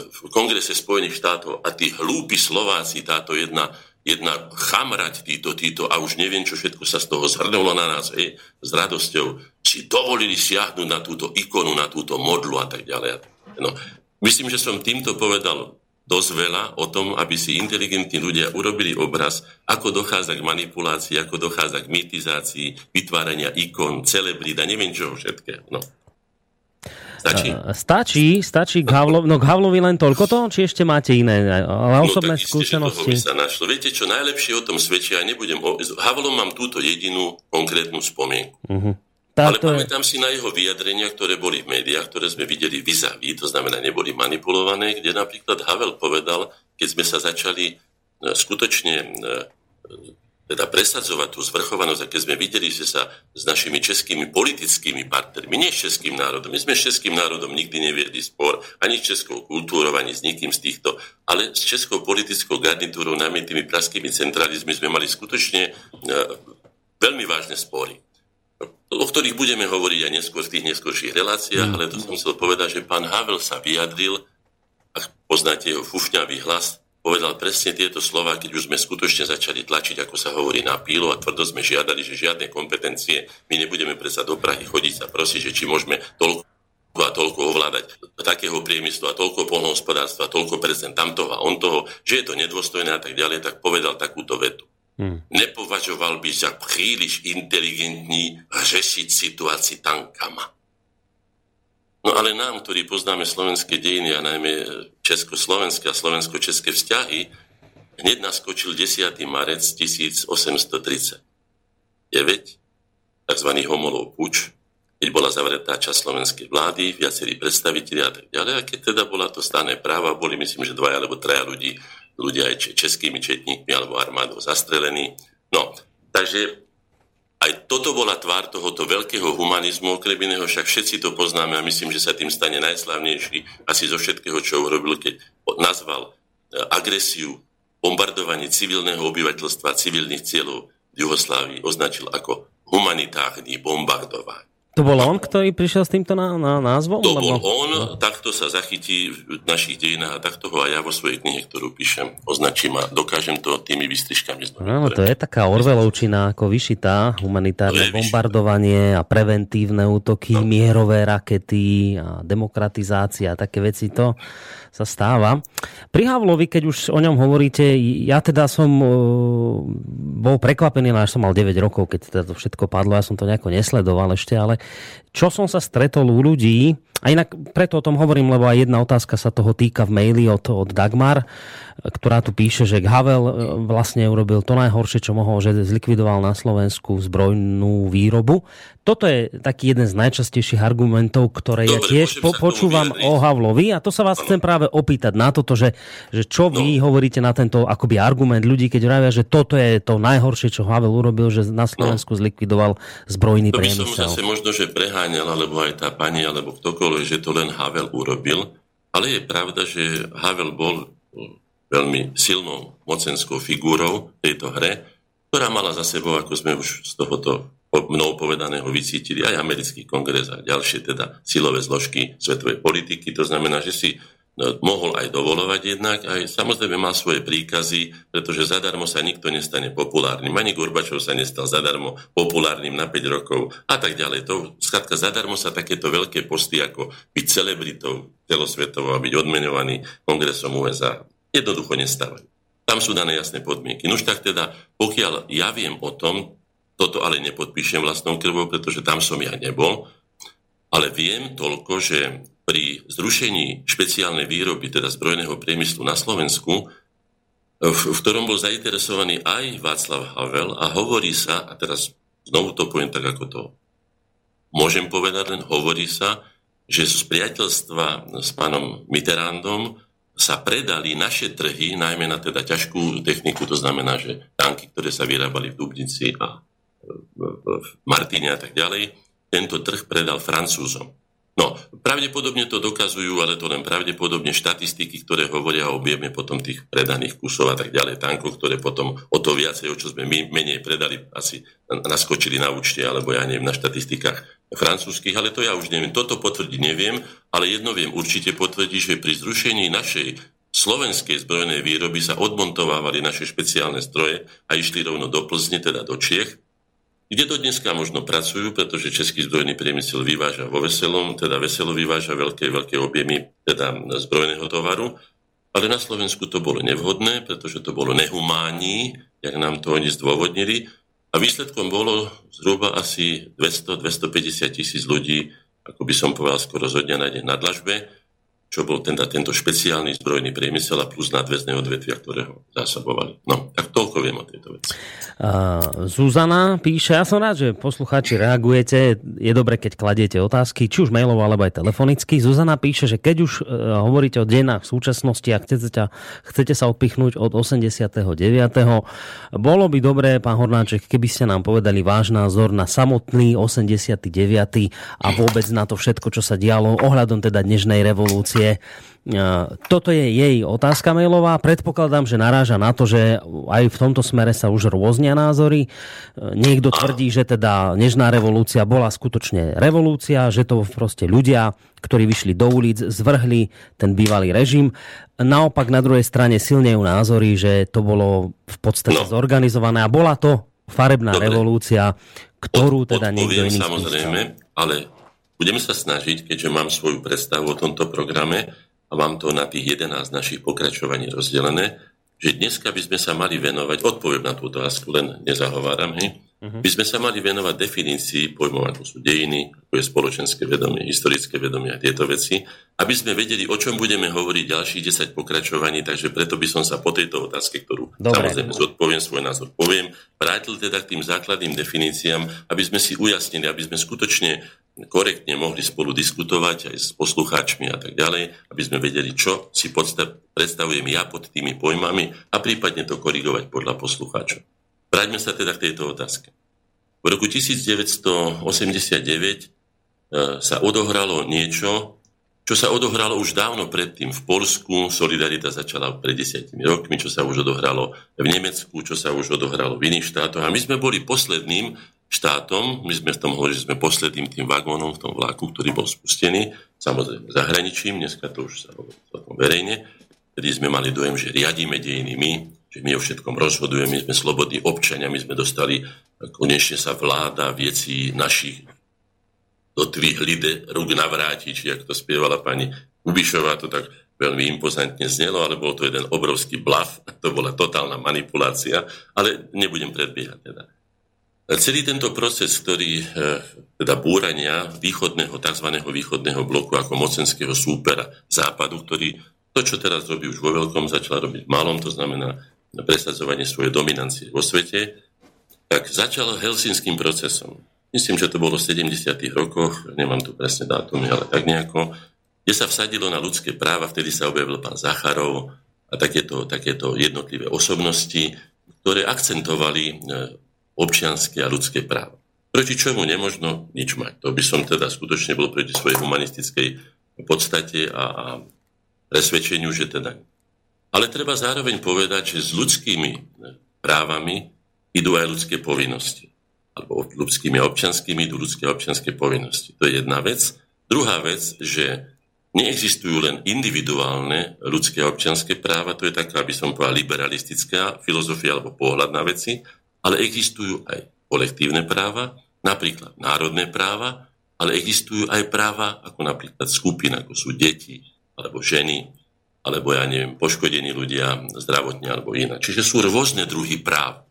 v Kongrese Spojených štátov a tí hlúpi Slováci, táto jedna jedna chamrať títo, títo a už neviem, čo všetko sa z toho zhrnulo na nás, hej, s radosťou, si dovolili siahnuť na túto ikonu, na túto modlu a tak ďalej. No, myslím, že som týmto povedal dosť veľa o tom, aby si inteligentní ľudia urobili obraz, ako dochádza k manipulácii, ako dochádza k mitizácii, vytvárania ikon, celebrita, neviem čoho všetkého. No. Stačí? Stačí, stačí k Havlovi, no k Havlovi len toľko to, či ešte máte iné ale no, osobné no, skúsenosti? Sa našlo. Viete čo, najlepšie o tom svedčí, ja nebudem, o, Havlom mám túto jedinú konkrétnu spomienku. Uh-huh. Táto... Ale pamätám si na jeho vyjadrenia, ktoré boli v médiách, ktoré sme videli vizaví, to znamená, neboli manipulované, kde napríklad Havel povedal, keď sme sa začali e, skutočne teda presadzovať tú zvrchovanosť, a keď sme videli, že sa s našimi českými politickými partnermi, nie s českým národom, my sme s českým národom nikdy neviedli spor, ani s českou kultúrou, ani s nikým z týchto, ale s českou politickou garnitúrou, najmä tými praskými centralizmi, sme mali skutočne uh, veľmi vážne spory. O ktorých budeme hovoriť aj neskôr v tých neskôrších reláciách, ale to som chcel povedať, že pán Havel sa vyjadril, ak poznáte jeho fufňavý hlas, povedal presne tieto slova, keď už sme skutočne začali tlačiť, ako sa hovorí, na pílu a tvrdo sme žiadali, že žiadne kompetencie, my nebudeme predsa do Prahy chodiť sa prosiť, že či môžeme toľko a toľko ovládať takého priemyslu a toľko polnohospodárstva, toľko prezident tamtoho a on toho, že je to nedôstojné a tak ďalej, tak povedal takúto vetu. Hmm. Nepovažoval by sa príliš inteligentní řešiť situácii tankama. No ale nám, ktorí poznáme slovenské dejiny a najmä československé a slovensko-české vzťahy, hneď naskočil 10. marec 1830. 9. tzv. homolov puč, keď bola zavretá časť slovenskej vlády, viacerí predstaviteľi a tak ďalej. A keď teda bola to stané práva, boli myslím, že dvaja alebo traja ľudí, ľudia aj českými četníkmi alebo armádou zastrelení. No, takže aj toto bola tvár tohoto veľkého humanizmu, okrem iného však všetci to poznáme a myslím, že sa tým stane najslavnejší asi zo všetkého, čo urobil, keď nazval e, agresiu, bombardovanie civilného obyvateľstva, civilných cieľov v Jugoslávii označil ako humanitárny bombardovanie. To bol on, ktorý prišiel s týmto na, na názvom? To lebo... bol on, no. takto sa zachytí v našich dejinách a takto ho aj ja vo svojej knihe, ktorú píšem, označím a dokážem to tými vystrižkami. No, to je taká Orvelovčina ako vyšitá, humanitárne bombardovanie a preventívne útoky, no. mierové rakety a demokratizácia a také veci. To sa stáva. Pri Havlovi, keď už o ňom hovoríte, ja teda som uh, bol prekvapený, až som mal 9 rokov, keď teda to všetko padlo, ja som to nejako nesledoval ešte, ale čo som sa stretol u ľudí, a inak preto o tom hovorím, lebo aj jedna otázka sa toho týka v maili od, od Dagmar, ktorá tu píše, že Havel e, vlastne urobil to najhoršie, čo mohol, že zlikvidoval na Slovensku zbrojnú výrobu. Toto je taký jeden z najčastejších argumentov, ktoré Dobre, ja tiež po, počúvam o Havlovi a to sa vás chcem práve opýtať na toto, že, že čo vy no. hovoríte na tento akoby argument ľudí, keď vravia, že toto je to najhoršie, čo Havel urobil, že na Slovensku no. zlikvidoval zbrojný to priemysel. To by som zase možno, že preháňal, alebo aj tá pani, alebo ktokoľvek, že to len Havel urobil, ale je pravda, že Havel bol veľmi silnou mocenskou figúrou tejto hre, ktorá mala za sebou, ako sme už z tohoto mnou povedaného vycítili, aj americký kongres a ďalšie teda silové zložky svetovej politiky. To znamená, že si no, mohol aj dovolovať jednak, aj samozrejme mal svoje príkazy, pretože zadarmo sa nikto nestane populárnym. Ani Gorbačov sa nestal zadarmo populárnym na 5 rokov a tak ďalej. To, skratka, zadarmo sa takéto veľké posty ako byť celebritou celosvetovo a byť odmenovaný kongresom USA jednoducho nestávajú. Tam sú dané jasné podmienky. Nož tak teda, pokiaľ ja viem o tom, toto ale nepodpíšem vlastnou krvou, pretože tam som ja nebol, ale viem toľko, že pri zrušení špeciálnej výroby, teda zbrojného priemyslu na Slovensku, v, v ktorom bol zainteresovaný aj Václav Havel a hovorí sa, a teraz znovu to poviem tak, ako to môžem povedať, len hovorí sa, že z priateľstva s pánom Mitterrandom sa predali naše trhy, najmä na teda ťažkú techniku, to znamená, že tanky, ktoré sa vyrábali v Dubnici a v Martine a tak ďalej, tento trh predal Francúzom. No, pravdepodobne to dokazujú, ale to len pravdepodobne štatistiky, ktoré hovoria o objeme potom tých predaných kusov a tak ďalej, tankov, ktoré potom o to viacej, o čo sme my menej predali, asi naskočili na účte, alebo ja neviem, na štatistikách francúzských, ale to ja už neviem. Toto potvrdiť neviem, ale jedno viem určite potvrdiť, že pri zrušení našej slovenskej zbrojnej výroby sa odmontovávali naše špeciálne stroje a išli rovno do Plzne, teda do Čiech, kde to dneska možno pracujú, pretože Český zbrojný priemysel vyváža vo Veselom, teda Veselo vyváža veľké, veľké objemy teda zbrojného tovaru, ale na Slovensku to bolo nevhodné, pretože to bolo nehumánní, jak nám to oni zdôvodnili, a výsledkom bolo zhruba asi 200-250 tisíc ľudí, ako by som povedal, skoro zo dňa na deň na dlažbe, čo bol teda tento špeciálny zbrojný priemysel a plus nadväzné odvetvia, ktoré ho zásobovali. No, tak toľko viem o tejto veci. Uh, Zuzana píše, ja som rád, že poslucháči reagujete, je dobre, keď kladiete otázky, či už mailovo, alebo aj telefonicky. Zuzana píše, že keď už uh, hovoríte o denách v súčasnosti a chcete, chcete sa odpichnúť od 89. Bolo by dobré, pán Hornáček, keby ste nám povedali váš názor na samotný 89. a vôbec na to všetko, čo sa dialo ohľadom teda dnešnej revolúcie reakcie. Toto je jej otázka mailová. Predpokladám, že naráža na to, že aj v tomto smere sa už rôznia názory. Niekto tvrdí, že teda Nežná revolúcia bola skutočne revolúcia, že to proste ľudia, ktorí vyšli do ulic, zvrhli ten bývalý režim. Naopak na druhej strane silnejú názory, že to bolo v podstate no. zorganizované a bola to farebná Dobre. revolúcia, ktorú teda niekto iný samozrejme, ale Budeme sa snažiť, keďže mám svoju predstavu o tomto programe a mám to na tých 11 našich pokračovaní rozdelené, že dneska by sme sa mali venovať, odpoviem na túto otázku, len nezahováram, hej, uh-huh. by sme sa mali venovať definícii pojmov, ako sú dejiny, ako je spoločenské vedomie, historické vedomie a tieto veci, aby sme vedeli, o čom budeme hovoriť ďalších 10 pokračovaní, takže preto by som sa po tejto otázke, ktorú Dobre. samozrejme zodpoviem, svoj názor poviem, vrátil teda k tým základným definíciám, aby sme si ujasnili, aby sme skutočne korektne mohli spolu diskutovať aj s poslucháčmi a tak ďalej, aby sme vedeli, čo si predstavujem ja pod tými pojmami a prípadne to korigovať podľa poslucháčov. Vráťme sa teda k tejto otázke. V roku 1989 e, sa odohralo niečo, čo sa odohralo už dávno predtým v Polsku, Solidarita začala pred desiatimi rokmi, čo sa už odohralo v Nemecku, čo sa už odohralo v iných štátoch. A my sme boli posledným štátom. My sme v tom hovorili, že sme posledným tým vagónom v tom vlaku, ktorý bol spustený, samozrejme zahraničím, dneska to už sa hovorí verejne, kedy sme mali dojem, že riadíme dejiny my, že my o všetkom rozhodujeme, my sme slobodní občania, my sme dostali, konečne sa vláda veci našich do tvých lide rúk navrátiť, či ak to spievala pani Kubišová, to tak veľmi impozantne znelo, ale bol to jeden obrovský blaf, to bola totálna manipulácia, ale nebudem predbiehať teda. Celý tento proces, ktorý, e, teda búrania východného, tzv. východného bloku ako mocenského súpera západu, ktorý to, čo teraz robí už vo veľkom, začal robiť v malom, to znamená presadzovanie svojej dominancie vo svete, tak začal helsinským procesom. Myslím, že to bolo v 70. rokoch, nemám tu presne dátumy, ale tak nejako, kde sa vsadilo na ľudské práva, vtedy sa objavil pán Zacharov a takéto, takéto jednotlivé osobnosti, ktoré akcentovali e, občianské a ľudské práva. Proti čomu nemožno nič mať. To by som teda skutočne bol proti svojej humanistickej podstate a, a presvedčeniu, že teda. Ale treba zároveň povedať, že s ľudskými právami idú aj ľudské povinnosti. Alebo ľudskými a idú ľudské a povinnosti. To je jedna vec. Druhá vec, že neexistujú len individuálne ľudské a občianské práva, to je taká, aby som povedal, liberalistická filozofia alebo pohľad na veci, ale existujú aj kolektívne práva, napríklad národné práva, ale existujú aj práva ako napríklad skupina, ako sú deti, alebo ženy, alebo ja neviem, poškodení ľudia zdravotne alebo inak. Čiže sú rôzne druhy práv.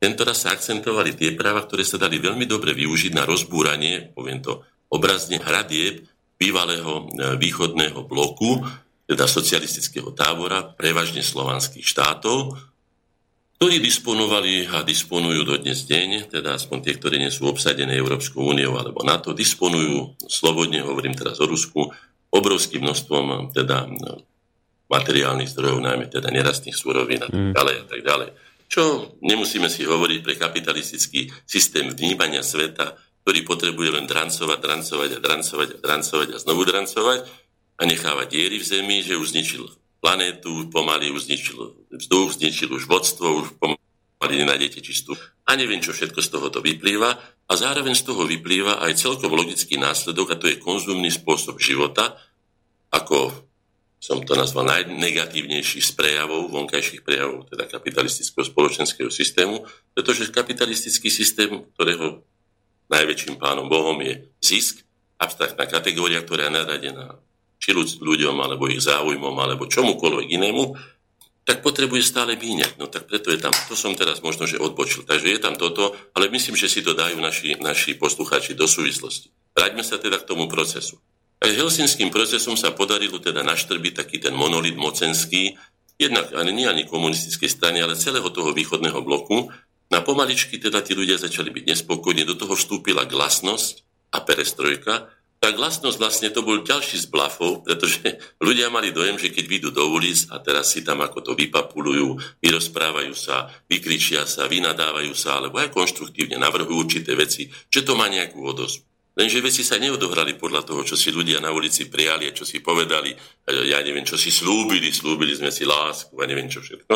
Tento raz sa akcentovali tie práva, ktoré sa dali veľmi dobre využiť na rozbúranie, poviem to obrazne, hradieb bývalého e, východného bloku, teda socialistického tábora, prevažne slovanských štátov, ktorí disponovali a disponujú do dnes deň, teda aspoň tie, ktoré nie sú obsadené Európskou úniou alebo NATO, disponujú, slobodne hovorím teraz o Rusku, obrovským množstvom teda materiálnych zdrojov, najmä teda nerastných súrovín a tak mm. ďalej a tak ďalej. Čo nemusíme si hovoriť pre kapitalistický systém vnímania sveta, ktorý potrebuje len drancovať, drancovať a drancovať a drancovať a znovu drancovať a nechávať diery v zemi, že už zničil planétu, pomaly už zničil vzduch, zničil už vodstvo, už pomaly nenájdete čistú. A neviem, čo všetko z tohoto vyplýva. A zároveň z toho vyplýva aj celkom logický následok, a to je konzumný spôsob života, ako som to nazval najnegatívnejší z prejavov, vonkajších prejavov, teda kapitalistického spoločenského systému, pretože kapitalistický systém, ktorého najväčším pánom Bohom je zisk, abstraktná kategória, ktorá je naradená či ľuďom, alebo ich záujmom, alebo čomukoľvek inému, tak potrebuje stále míňať. No tak preto je tam, to som teraz možno, že odbočil. Takže je tam toto, ale myslím, že si to dajú naši, naši poslucháči do súvislosti. Vráťme sa teda k tomu procesu. Aj helsinským procesom sa podarilo teda naštrbiť taký ten monolit mocenský, jednak ale nie ani komunistickej strany, ale celého toho východného bloku. Na pomaličky teda tí ľudia začali byť nespokojní, do toho vstúpila glasnosť a perestrojka, tá glasnosť vlastne to bol ďalší z blafov, pretože ľudia mali dojem, že keď vyjdú do ulic a teraz si tam ako to vypapulujú, vyrozprávajú sa, vykričia sa, vynadávajú sa, alebo aj konštruktívne navrhujú určité veci, že to má nejakú odozvu. Lenže veci sa neodohrali podľa toho, čo si ľudia na ulici prijali a čo si povedali, ja neviem, čo si slúbili, slúbili sme si lásku a neviem čo všetko,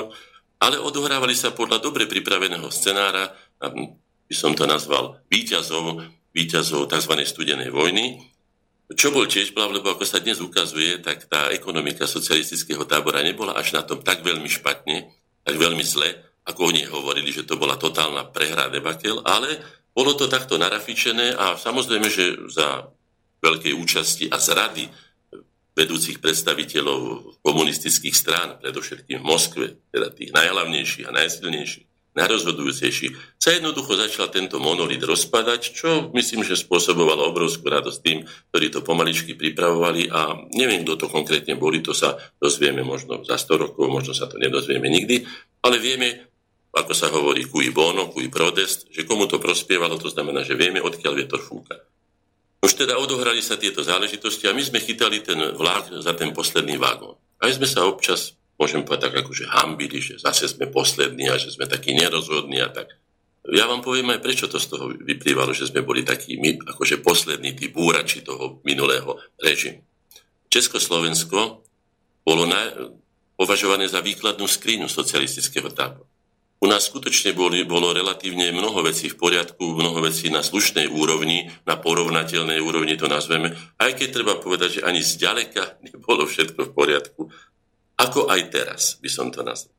ale odohrávali sa podľa dobre pripraveného scenára, by som to nazval výťazov, výťazov tzv. studenej vojny, čo bol tiež blav, lebo ako sa dnes ukazuje, tak tá ekonomika socialistického tábora nebola až na tom tak veľmi špatne, tak veľmi zle, ako oni hovorili, že to bola totálna prehra debakel, ale bolo to takto narafičené a samozrejme, že za veľkej účasti a zrady vedúcich predstaviteľov komunistických strán, predovšetkým v Moskve, teda tých najhlavnejších a najsilnejších, najrozhodujúcejší, sa jednoducho začal tento monolit rozpadať, čo myslím, že spôsobovalo obrovskú radosť tým, ktorí to pomaličky pripravovali a neviem, kto to konkrétne boli, to sa dozvieme možno za 100 rokov, možno sa to nedozvieme nikdy, ale vieme, ako sa hovorí cui bono, cui prodest, že komu to prospievalo, to znamená, že vieme, odkiaľ vietor fúka. Už teda odohrali sa tieto záležitosti a my sme chytali ten vlak za ten posledný vagón. Aj sme sa občas môžem povedať tak akože hambili, že zase sme poslední a že sme takí nerozhodní a tak. Ja vám poviem aj, prečo to z toho vyplývalo, že sme boli takí my, akože poslední tí búrači toho minulého režimu. Československo bolo na, považované za výkladnú skrinu socialistického tábora. U nás skutočne boli, bolo relatívne mnoho vecí v poriadku, mnoho vecí na slušnej úrovni, na porovnateľnej úrovni to nazveme, aj keď treba povedať, že ani zďaleka nebolo všetko v poriadku, ako aj teraz by som to nazval.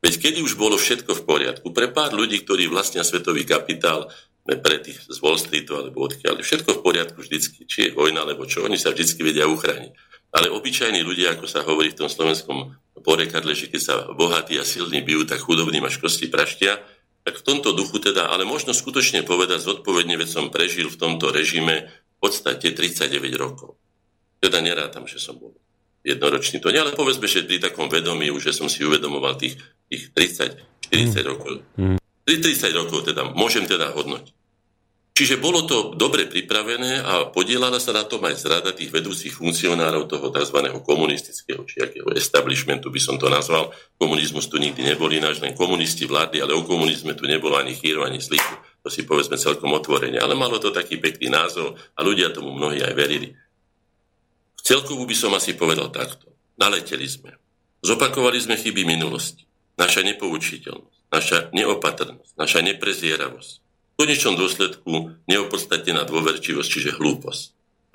Veď kedy už bolo všetko v poriadku, pre pár ľudí, ktorí vlastnia svetový kapitál, pre tých z Wall Streetu alebo odkiaľ, všetko v poriadku vždycky, či je vojna alebo čo, oni sa vždycky vedia uchrániť. Ale obyčajní ľudia, ako sa hovorí v tom slovenskom porekadle, že keď sa bohatí a silní bijú, tak chudobní až kosti praštia, tak v tomto duchu teda, ale možno skutočne povedať zodpovedne, veď som prežil v tomto režime v podstate 39 rokov. Teda nerátam, že som bol jednoročný. To nie, ale povedzme, že pri takom vedomí už, že som si uvedomoval tých, tých 30-40 mm. rokov. Mm. 30 rokov teda, môžem teda hodnotiť. Čiže bolo to dobre pripravené a podielala sa na tom aj zrada tých vedúcich funkcionárov toho tzv. komunistického, či akého establishmentu by som to nazval. Komunizmus tu nikdy neboli náš, len komunisti vládli, ale o komunizme tu nebolo ani chýru, ani slíku. To si povedzme celkom otvorene. Ale malo to taký pekný názov a ľudia tomu mnohí aj verili. V celkovú by som asi povedal takto. Naleteli sme. Zopakovali sme chyby minulosti. Naša nepoučiteľnosť, naša neopatrnosť, naša neprezieravosť, konečnom dôsledku neopodstatnená dôverčivosť, čiže hlúposť.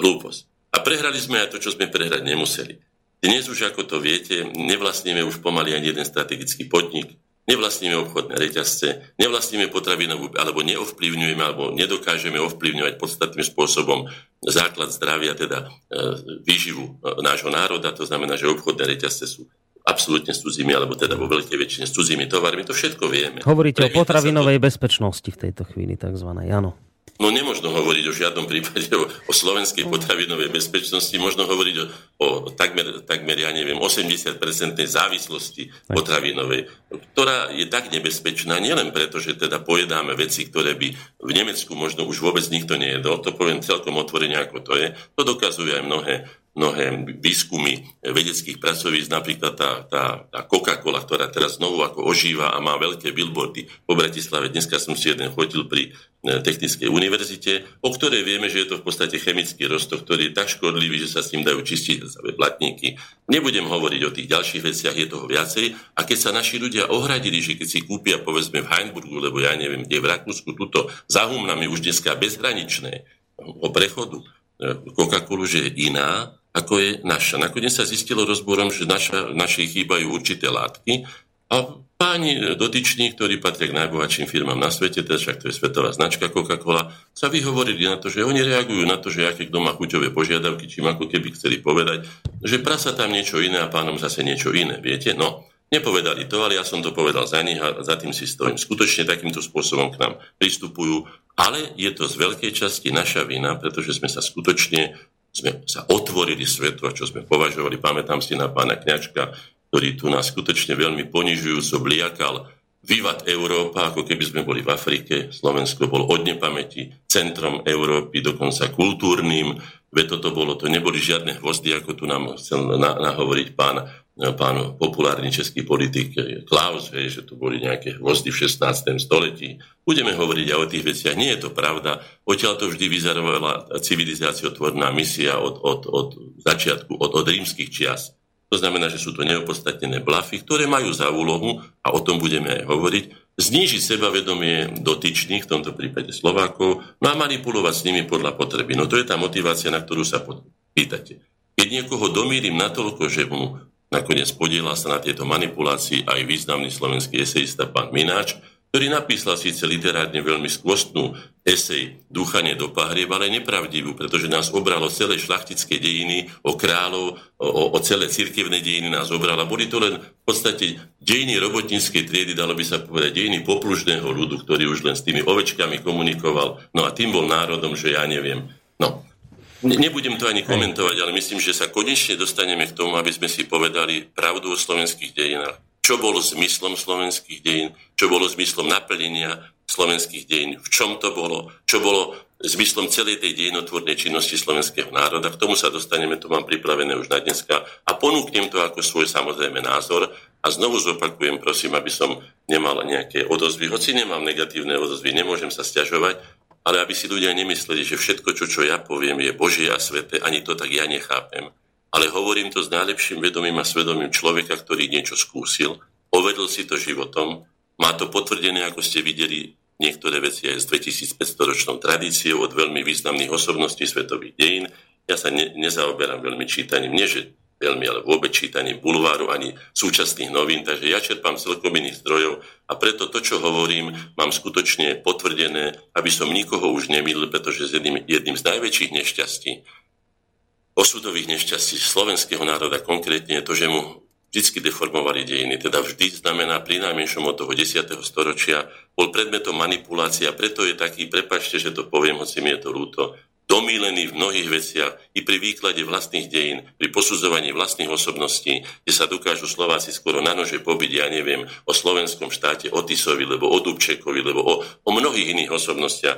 Hlúposť. A prehrali sme aj to, čo sme prehrať nemuseli. Dnes už, ako to viete, nevlastníme už pomaly ani jeden strategický podnik, nevlastníme obchodné reťazce, nevlastníme potravinovú, alebo neovplyvňujeme, alebo nedokážeme ovplyvňovať podstatným spôsobom základ zdravia, teda e, výživu e, nášho národa, to znamená, že obchodné reťazce sú absolútne s cudzími, alebo teda vo veľkej väčšine s cudzími tovarmi, to všetko vieme. Hovoríte Pre o potravinovej to... bezpečnosti v tejto chvíli, takzvanej, áno. No nemožno hovoriť o žiadnom prípade o, o slovenskej potravinovej bezpečnosti, možno hovoriť o, o takmer, takmer, ja neviem, 80-percentnej závislosti potravinovej, ktorá je tak nebezpečná, nielen preto, že teda pojedáme veci, ktoré by v Nemecku možno už vôbec nikto nejedol, to poviem celkom otvorene, ako to je, to dokazujú aj mnohé mnohé výskumy vedeckých pracovíc, napríklad tá, tá, tá Coca-Cola, ktorá teraz znovu ako ožíva a má veľké billboardy po Bratislave. Dneska som si jeden chodil pri e, Technickej univerzite, o ktorej vieme, že je to v podstate chemický roztok, ktorý je tak škodlivý, že sa s ním dajú čistiť blatníky. Nebudem hovoriť o tých ďalších veciach, je toho viacej. A keď sa naši ľudia ohradili, že keď si kúpia povedzme v Heinburgu, lebo ja neviem, kde v Rakúsku, túto za už dneska bezhraničné o prechodu, e, Coca-Colu, že je iná, ako je naša. Nakoniec sa zistilo rozborom, že naša, našej chýbajú určité látky a páni dotyční, ktorí patria k najbohatším firmám na svete, teda však to je svetová značka Coca-Cola, sa vyhovorili na to, že oni reagujú na to, že aké kto má chuťové požiadavky, čím ako keby chceli povedať, že prasa tam niečo iné a pánom zase niečo iné, viete? No, nepovedali to, ale ja som to povedal za nich a za tým si stojím. Skutočne takýmto spôsobom k nám pristupujú, ale je to z veľkej časti naša vina, pretože sme sa skutočne sme sa otvorili svetu a čo sme považovali, pamätám si na pána Kňačka, ktorý tu nás skutočne veľmi ponižujúco bliakal, Vývad Európa, ako keby sme boli v Afrike. Slovensko bol od nepamäti centrom Európy, dokonca kultúrnym. Veď toto bolo, to neboli žiadne hvozdy, ako tu nám chcel na, nahovoriť pán, pán populárny český politik Klaus, hej, že tu boli nejaké hvozdy v 16. století. Budeme hovoriť aj o tých veciach. Nie je to pravda. Odtiaľ to vždy vyzerovala civilizáciotvorná misia od, od, od začiatku, od, od rímskych čias. To znamená, že sú to neopodstatnené blafy, ktoré majú za úlohu, a o tom budeme aj hovoriť, znížiť sebavedomie dotyčných, v tomto prípade Slovákov, no a manipulovať s nimi podľa potreby. No to je tá motivácia, na ktorú sa pýtate. Keď niekoho domírim natoľko, že mu nakoniec podiela sa na tieto manipulácii aj významný slovenský esejista pán Mináč, ktorý napísal síce literárne veľmi skvostnú esej Dúchanie do pahrieb, ale nepravdivú, pretože nás obralo celé šlachtické dejiny o kráľov, o, o celé cirkevné dejiny nás obrala. Boli to len v podstate dejiny robotníckej triedy, dalo by sa povedať, dejiny poplužného ľudu, ktorý už len s tými ovečkami komunikoval. No a tým bol národom, že ja neviem. No, Nebudem to ani komentovať, ale myslím, že sa konečne dostaneme k tomu, aby sme si povedali pravdu o slovenských dejinách čo bolo zmyslom slovenských dejín, čo bolo zmyslom naplnenia slovenských dejín, v čom to bolo, čo bolo zmyslom celej tej dejinotvornej činnosti slovenského národa. K tomu sa dostaneme, to mám pripravené už na dneska. A ponúknem to ako svoj samozrejme názor. A znovu zopakujem, prosím, aby som nemal nejaké odozvy, hoci nemám negatívne odozvy, nemôžem sa stiažovať, ale aby si ľudia nemysleli, že všetko, čo, čo ja poviem, je Božie a svete, ani to tak ja nechápem ale hovorím to s najlepším vedomím a svedomím človeka, ktorý niečo skúsil, povedl si to životom Má to potvrdené, ako ste videli, niektoré veci aj s 2500 ročnou tradíciou od veľmi významných osobností svetových dejín. Ja sa ne, nezaoberám veľmi čítaním, nie že veľmi, ale vôbec čítaním bulváru ani súčasných novín, takže ja čerpám celkom iných zdrojov a preto to, čo hovorím, mám skutočne potvrdené, aby som nikoho už nemýlil, pretože jedným, jedným z najväčších nešťastí, osudových nešťastí slovenského národa konkrétne to, že mu vždy deformovali dejiny. Teda vždy znamená pri najmenšom od toho 10. storočia bol predmetom manipulácia, preto je taký, prepačte, že to poviem, hoci mi je to ľúto, domílený v mnohých veciach i pri výklade vlastných dejín, pri posudzovaní vlastných osobností, kde sa dokážu Slováci skoro na nože pobiť, ja neviem, o slovenskom štáte, o Tisovi, lebo o Dubčekovi, lebo o, o mnohých iných osobnostiach,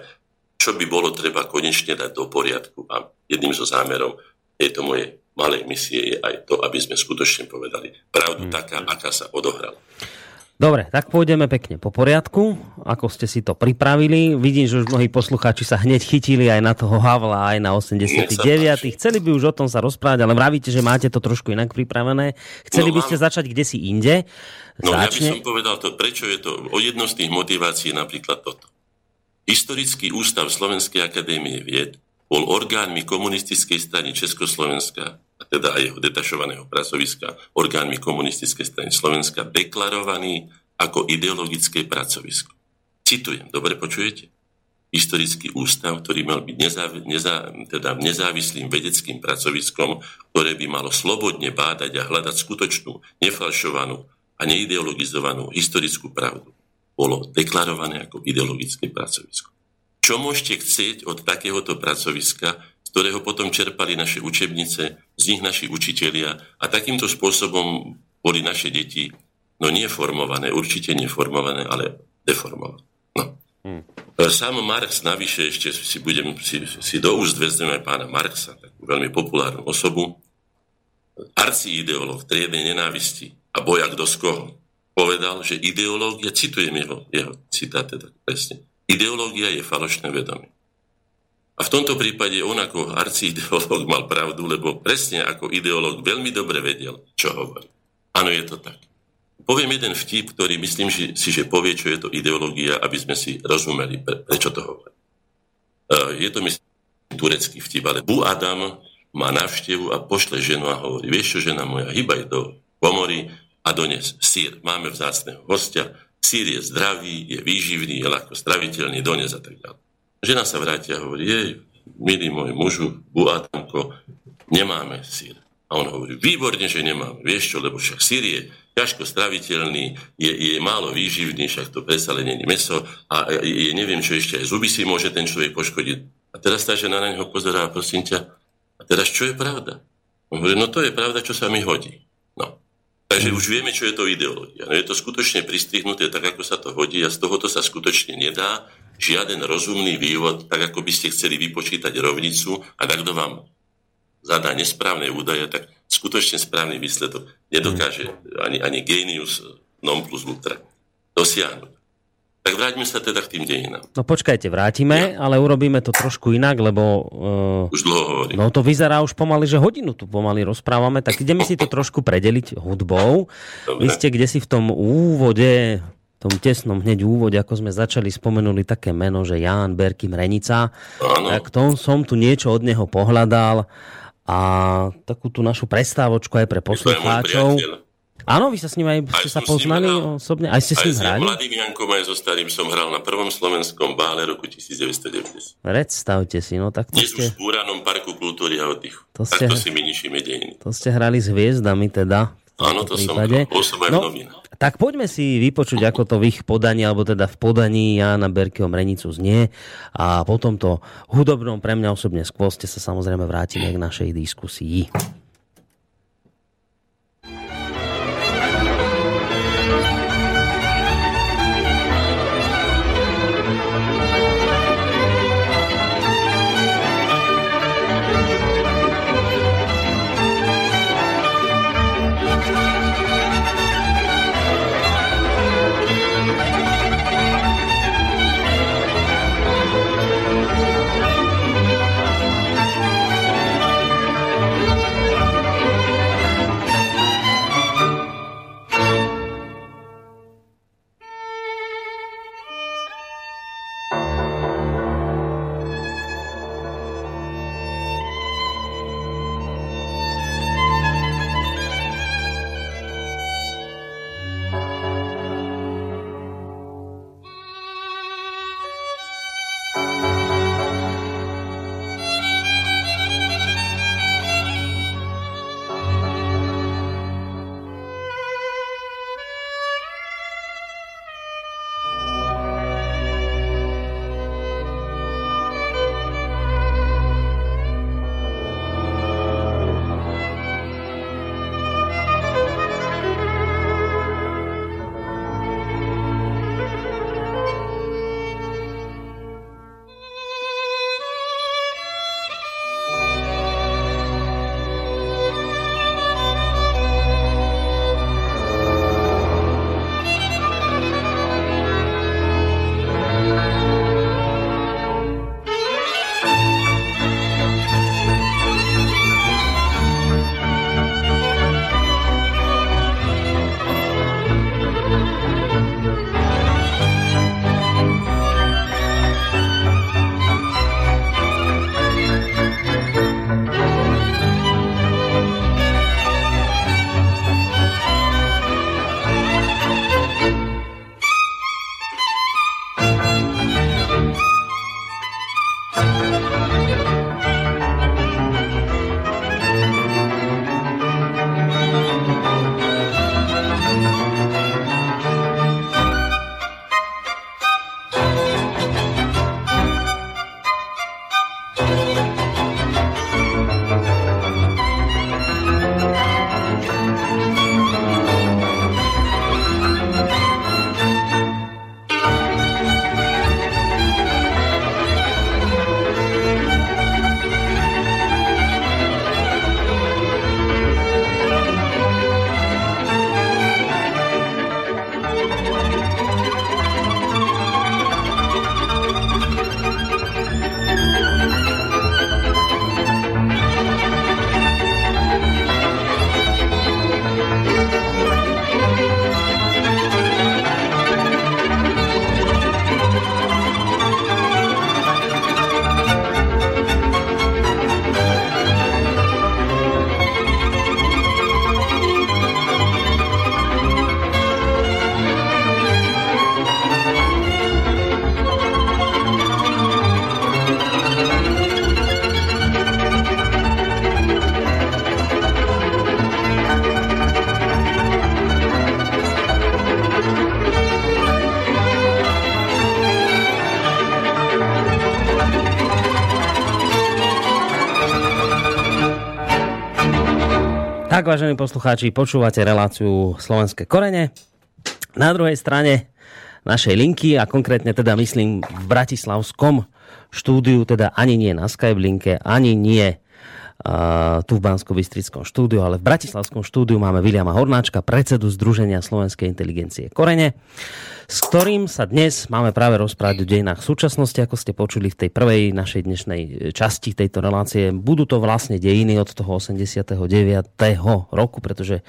čo by bolo treba konečne dať do poriadku. A jedným zo zámerov tejto mojej malej misie je aj to, aby sme skutočne povedali pravdu hmm. taká, aká sa odohrala. Dobre, tak pôjdeme pekne po poriadku, ako ste si to pripravili. Vidím, že už mnohí poslucháči sa hneď chytili aj na toho Havla, aj na 89. Chceli by už o tom sa rozprávať, ale vravíte, že máte to trošku inak pripravené. Chceli no, by ste začať kde si inde. No Začne... ja by som povedal to, prečo je to, o jedno z tých motivácií napríklad toto. Historický ústav Slovenskej akadémie vied bol orgánmi komunistickej strany Československa a teda aj jeho detašovaného pracoviska orgánmi komunistickej strany Slovenska deklarovaný ako ideologické pracovisko. Citujem, dobre počujete? Historický ústav, ktorý mal byť nezáv- nezá- teda nezávislým vedeckým pracoviskom, ktoré by malo slobodne bádať a hľadať skutočnú, nefalšovanú a neideologizovanú historickú pravdu, bolo deklarované ako ideologické pracovisko. Čo môžete chcieť od takéhoto pracoviska, z ktorého potom čerpali naše učebnice, z nich naši učitelia a takýmto spôsobom boli naše deti, no nie formované, určite neformované, ale deformované. No. Hmm. Sám Marx navyše ešte si, budem, si, si do úst vezmem aj pána Marxa, takú veľmi populárnu osobu, arciideológ triednej nenávisti a boja kto z koho, povedal, že ideológia, citujem jeho, jeho citát teda presne, ideológia je falošné vedomie. A v tomto prípade on ako arciideológ mal pravdu, lebo presne ako ideológ veľmi dobre vedel, čo hovorí. Áno, je to tak. Poviem jeden vtip, ktorý myslím si, že povie, čo je to ideológia, aby sme si rozumeli, pre, prečo to hovorí. Uh, je to, myslím, turecký vtip, ale Bu Adam má návštevu a pošle ženu a hovorí, vieš čo, žena moja, hýbaj do komory a dones sír. Máme vzácného hostia, sír je zdravý, je výživný, je ľahko straviteľný, dones a tak ďalej. Žena sa vráti a hovorí, jej, milý môj mužu, Buatanko, nemáme sír. A on hovorí, výborne, že nemáme. Vieš čo, lebo však sír je ťažko straviteľný, je, je málo výživný, však to predsa není meso a je, neviem čo ešte, aj zuby si môže ten človek poškodiť. A teraz tá žena na neho pozerá, prosím ťa, a teraz čo je pravda? On hovorí, no to je pravda, čo sa mi hodí. Takže už vieme, čo je to ideológia. No je to skutočne pristrihnuté tak, ako sa to hodí a z tohoto sa skutočne nedá žiaden rozumný vývod, tak ako by ste chceli vypočítať rovnicu a takto vám zadá nesprávne údaje, tak skutočne správny výsledok nedokáže ani, ani genius non plus ultra dosiahnuť. Tak vráťme sa teda k tým dejinám. No počkajte, vrátime, ja. ale urobíme to trošku inak, lebo... Uh, už dlho hovorím. No to vyzerá už pomaly, že hodinu tu pomaly rozprávame, tak ideme si to trošku predeliť hudbou. Dobre. Vy ste kde si v tom úvode tom tesnom hneď úvode, ako sme začali, spomenuli také meno, že Ján Berkim Renica. Áno. Tak to som tu niečo od neho pohľadal a takú tú našu prestávočku aj pre poslucháčov. Áno, vy sa s ním aj, aj ste sa poznali osobne? Aj ste s ním hrali? Aj s mladým Jankom, aj so starým som hral na prvom slovenskom bále roku 1990. Predstavte si, no tak to Dnes ste... už v Búranom parku kultúry a oddychu. To ste... Takto si my ničíme dejiny. To ste hrali s hviezdami teda. Áno, to prípade. som aj no, tak poďme si vypočuť, ako to v ich podaní, alebo teda v podaní Jana Berkyho Mrenicu znie a potom to hudobnom pre mňa osobne skvoste sa samozrejme vrátime k našej diskusii. Tak, vážení poslucháči, počúvate reláciu Slovenské korene. Na druhej strane našej linky, a konkrétne teda myslím v Bratislavskom štúdiu, teda ani nie na Skype linke, ani nie tu v bansko bystrickom štúdiu, ale v Bratislavskom štúdiu máme Viliama Hornáčka, predsedu Združenia Slovenskej inteligencie Korene s ktorým sa dnes máme práve rozprávať o dejinách súčasnosti, ako ste počuli v tej prvej našej dnešnej e, časti tejto relácie. Budú to vlastne dejiny od toho 89. roku, pretože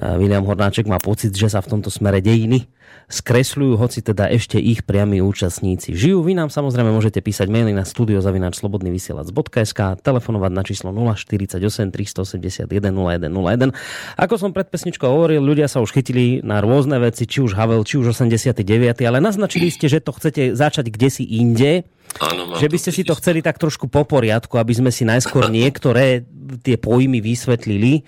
William Hornáček má pocit, že sa v tomto smere dejiny skresľujú, hoci teda ešte ich priami účastníci žijú. Vy nám samozrejme môžete písať maily na studiozavinačslobodnyvysielac.sk telefonovať na číslo 048 381 0101. Ako som pred pesničkou hovoril, ľudia sa už chytili na rôzne veci, či už Havel, či už 89. ale naznačili ste, že to chcete začať kde si inde. Áno, že by ste si to chceli tak trošku po poriadku, aby sme si najskôr niektoré tie pojmy vysvetlili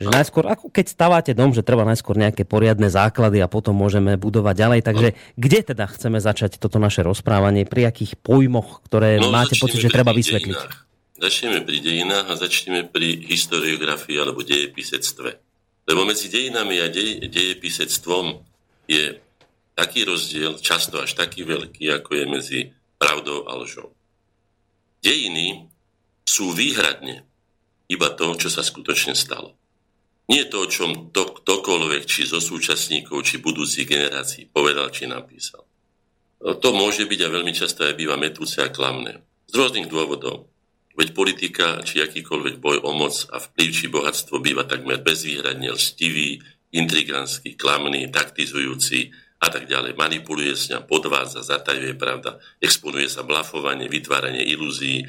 že najskôr, ako keď stávate dom, že treba najskôr nejaké poriadne základy a potom môžeme budovať ďalej. Takže kde teda chceme začať toto naše rozprávanie? Pri akých pojmoch, ktoré no, máte pocit, že treba vysvetliť? Dejinách. Začneme pri dejinách a začneme pri historiografii alebo dejepisectve. Lebo medzi dejinami a dej, dejepisectvom je taký rozdiel, často až taký veľký, ako je medzi pravdou a lžou. Dejiny sú výhradne iba to, čo sa skutočne stalo. Nie to, o čom to, ktokoľvek, či zo súčasníkov, či budúcich generácií povedal, či napísal. No, to môže byť a veľmi často aj býva metúce a klamné. Z rôznych dôvodov. Veď politika, či akýkoľvek boj o moc a vplyv, či bohatstvo býva takmer bezvýhradne lstivý, intrigantský, klamný, taktizujúci a tak ďalej. Manipuluje s ňa, podvádza, zatajuje pravda, exponuje sa blafovanie, vytváranie ilúzií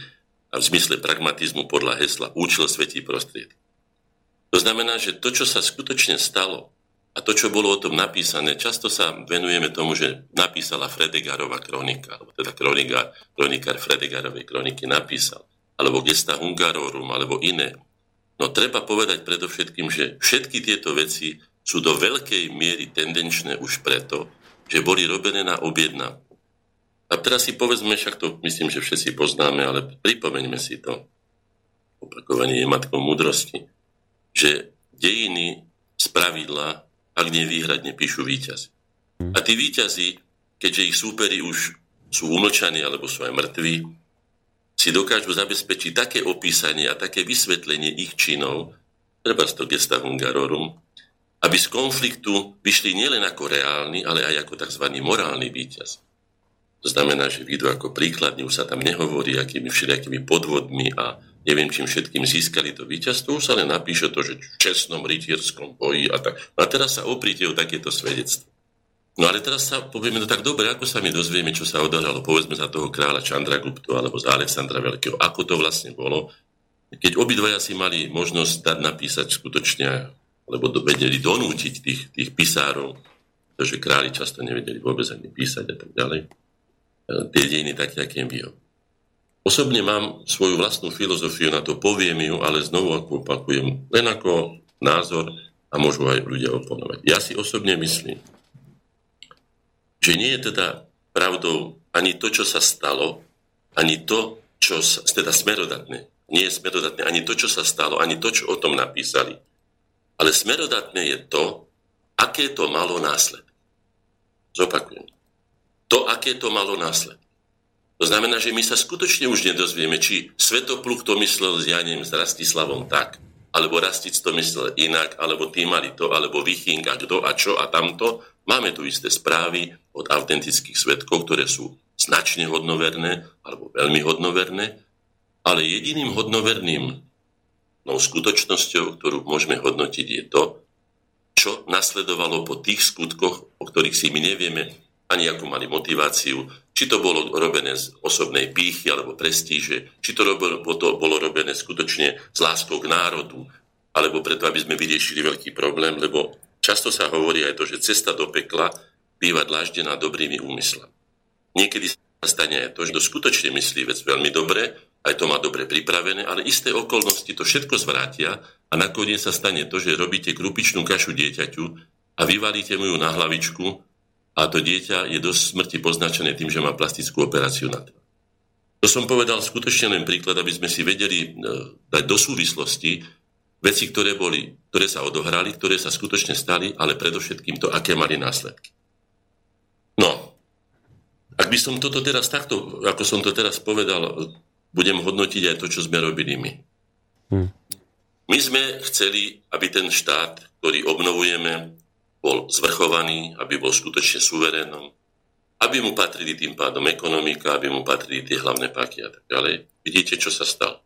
a v zmysle pragmatizmu podľa hesla účel svetí prostriedky. To znamená, že to, čo sa skutočne stalo a to, čo bolo o tom napísané, často sa venujeme tomu, že napísala Fredegarova kronika, alebo teda kronika, kronikár Fredegarovej kroniky napísal, alebo Gesta Hungarorum, alebo iné. No treba povedať predovšetkým, že všetky tieto veci sú do veľkej miery tendenčné už preto, že boli robené na objednávku. A teraz si povedzme, však to myslím, že všetci poznáme, ale pripomeňme si to. Opakovanie je matkou múdrosti že dejiny z pravidla, ak nie výhradne, píšu výťazy. A tí výťazy, keďže ich súperi už sú umlčaní alebo sú aj mŕtvi, si dokážu zabezpečiť také opísanie a také vysvetlenie ich činov, treba to gesta hungarorum, aby z konfliktu vyšli nielen ako reálny, ale aj ako tzv. morálny víťaz. To znamená, že vidú ako príkladne, už sa tam nehovorí akými všelijakými podvodmi a neviem čím všetkým získali to víťazstvo, už sa len napíše to, že v čestnom rytierskom boji a tak. No a teraz sa opríte o takéto svedectvo. No ale teraz sa povieme, no tak dobre, ako sa my dozvieme, čo sa odohralo, povedzme za toho kráľa Guptu alebo za Alexandra Veľkého, ako to vlastne bolo, keď obidvaja si mali možnosť dať napísať skutočne, alebo vedeli donútiť tých, tých pisárov, pretože králi často nevedeli vôbec ani písať a tak ďalej, e, tie dejiny také, aké vyho. Osobne mám svoju vlastnú filozofiu na to, poviem ju, ale znovu opakujem, len ako názor a môžu aj ľudia oponovať. Ja si osobne myslím, že nie je teda pravdou ani to, čo sa stalo, ani to, čo sa, teda smerodatné, nie je smerodatné ani to, čo sa stalo, ani to, čo o tom napísali. Ale smerodatné je to, aké to malo následky. Zopakujem. To, aké to malo následky. To znamená, že my sa skutočne už nedozvieme, či Svetopluk to myslel s Janem, s Rastislavom tak, alebo Rastic to myslel inak, alebo tí mali to, alebo Viching a kto a čo a tamto. Máme tu isté správy od autentických svetkov, ktoré sú značne hodnoverné, alebo veľmi hodnoverné, ale jediným hodnoverným no, skutočnosťou, ktorú môžeme hodnotiť, je to, čo nasledovalo po tých skutkoch, o ktorých si my nevieme ani akú mali motiváciu, či to bolo robené z osobnej pýchy alebo prestíže, či to bolo, robené skutočne z láskou k národu, alebo preto, aby sme vyriešili veľký problém, lebo často sa hovorí aj to, že cesta do pekla býva dláždená dobrými úmyslami. Niekedy sa stane aj to, že to skutočne myslí vec veľmi dobre, aj to má dobre pripravené, ale isté okolnosti to všetko zvrátia a nakoniec sa stane to, že robíte krupičnú kašu dieťaťu a vyvalíte mu ju na hlavičku a to dieťa je do smrti poznačené tým, že má plastickú operáciu na to. To som povedal skutočne len príklad, aby sme si vedeli e, dať do súvislosti veci, ktoré, boli, ktoré sa odohrali, ktoré sa skutočne stali, ale predovšetkým to, aké mali následky. No, ak by som toto teraz takto, ako som to teraz povedal, budem hodnotiť aj to, čo sme robili my. Hmm. My sme chceli, aby ten štát, ktorý obnovujeme, bol zvrchovaný, aby bol skutočne suverénom, aby mu patrili tým pádom ekonomika, aby mu patrili tie hlavné páky a tak ďalej. Vidíte, čo sa stalo.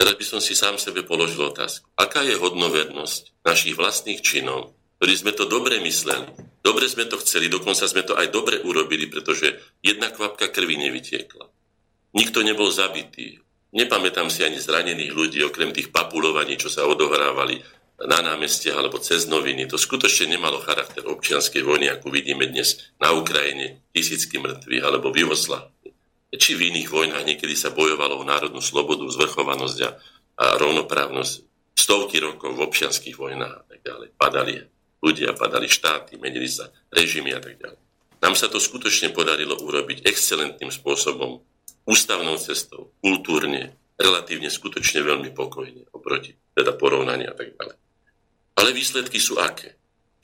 Teraz by som si sám sebe položil otázku. Aká je hodnovernosť našich vlastných činov, ktorí sme to dobre mysleli, dobre sme to chceli, dokonca sme to aj dobre urobili, pretože jedna kvapka krvi nevytiekla. Nikto nebol zabitý. Nepamätám si ani zranených ľudí, okrem tých papulovaní, čo sa odohrávali na námestie alebo cez noviny. To skutočne nemalo charakter občianskej vojny, ako vidíme dnes na Ukrajine, tisícky mŕtvych alebo v Jugoslávii. Či v iných vojnách niekedy sa bojovalo o národnú slobodu, zvrchovanosť a, a rovnoprávnosť stovky rokov v občianských vojnách a tak ďalej. Padali ľudia, padali štáty, menili sa režimy a tak ďalej. Nám sa to skutočne podarilo urobiť excelentným spôsobom, ústavnou cestou, kultúrne, relatívne skutočne veľmi pokojne oproti teda porovnania a tak ďalej. Ale výsledky sú aké?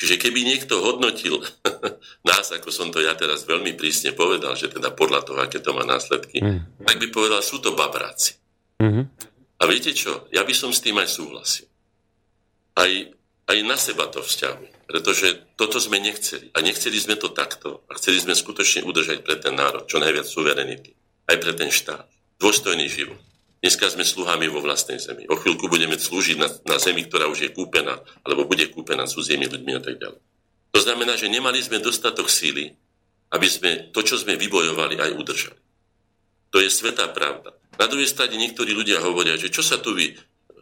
Čiže keby niekto hodnotil nás, ako som to ja teraz veľmi prísne povedal, že teda podľa toho, aké to má následky, mm. tak by povedal, sú to babráci. Mm-hmm. A viete čo? Ja by som s tým aj súhlasil. Aj, aj na seba to vzťahuje. Pretože toto sme nechceli. A nechceli sme to takto. A chceli sme skutočne udržať pre ten národ čo najviac suverenity. Aj pre ten štát. Dôstojný život. Dneska sme sluhami vo vlastnej zemi. O chvíľku budeme slúžiť na, na zemi, ktorá už je kúpená, alebo bude kúpená cudzími ľuďmi a tak ďalej. To znamená, že nemali sme dostatok síly, aby sme to, čo sme vybojovali, aj udržali. To je svetá pravda. Na druhej strane niektorí ľudia hovoria, že čo sa tu vy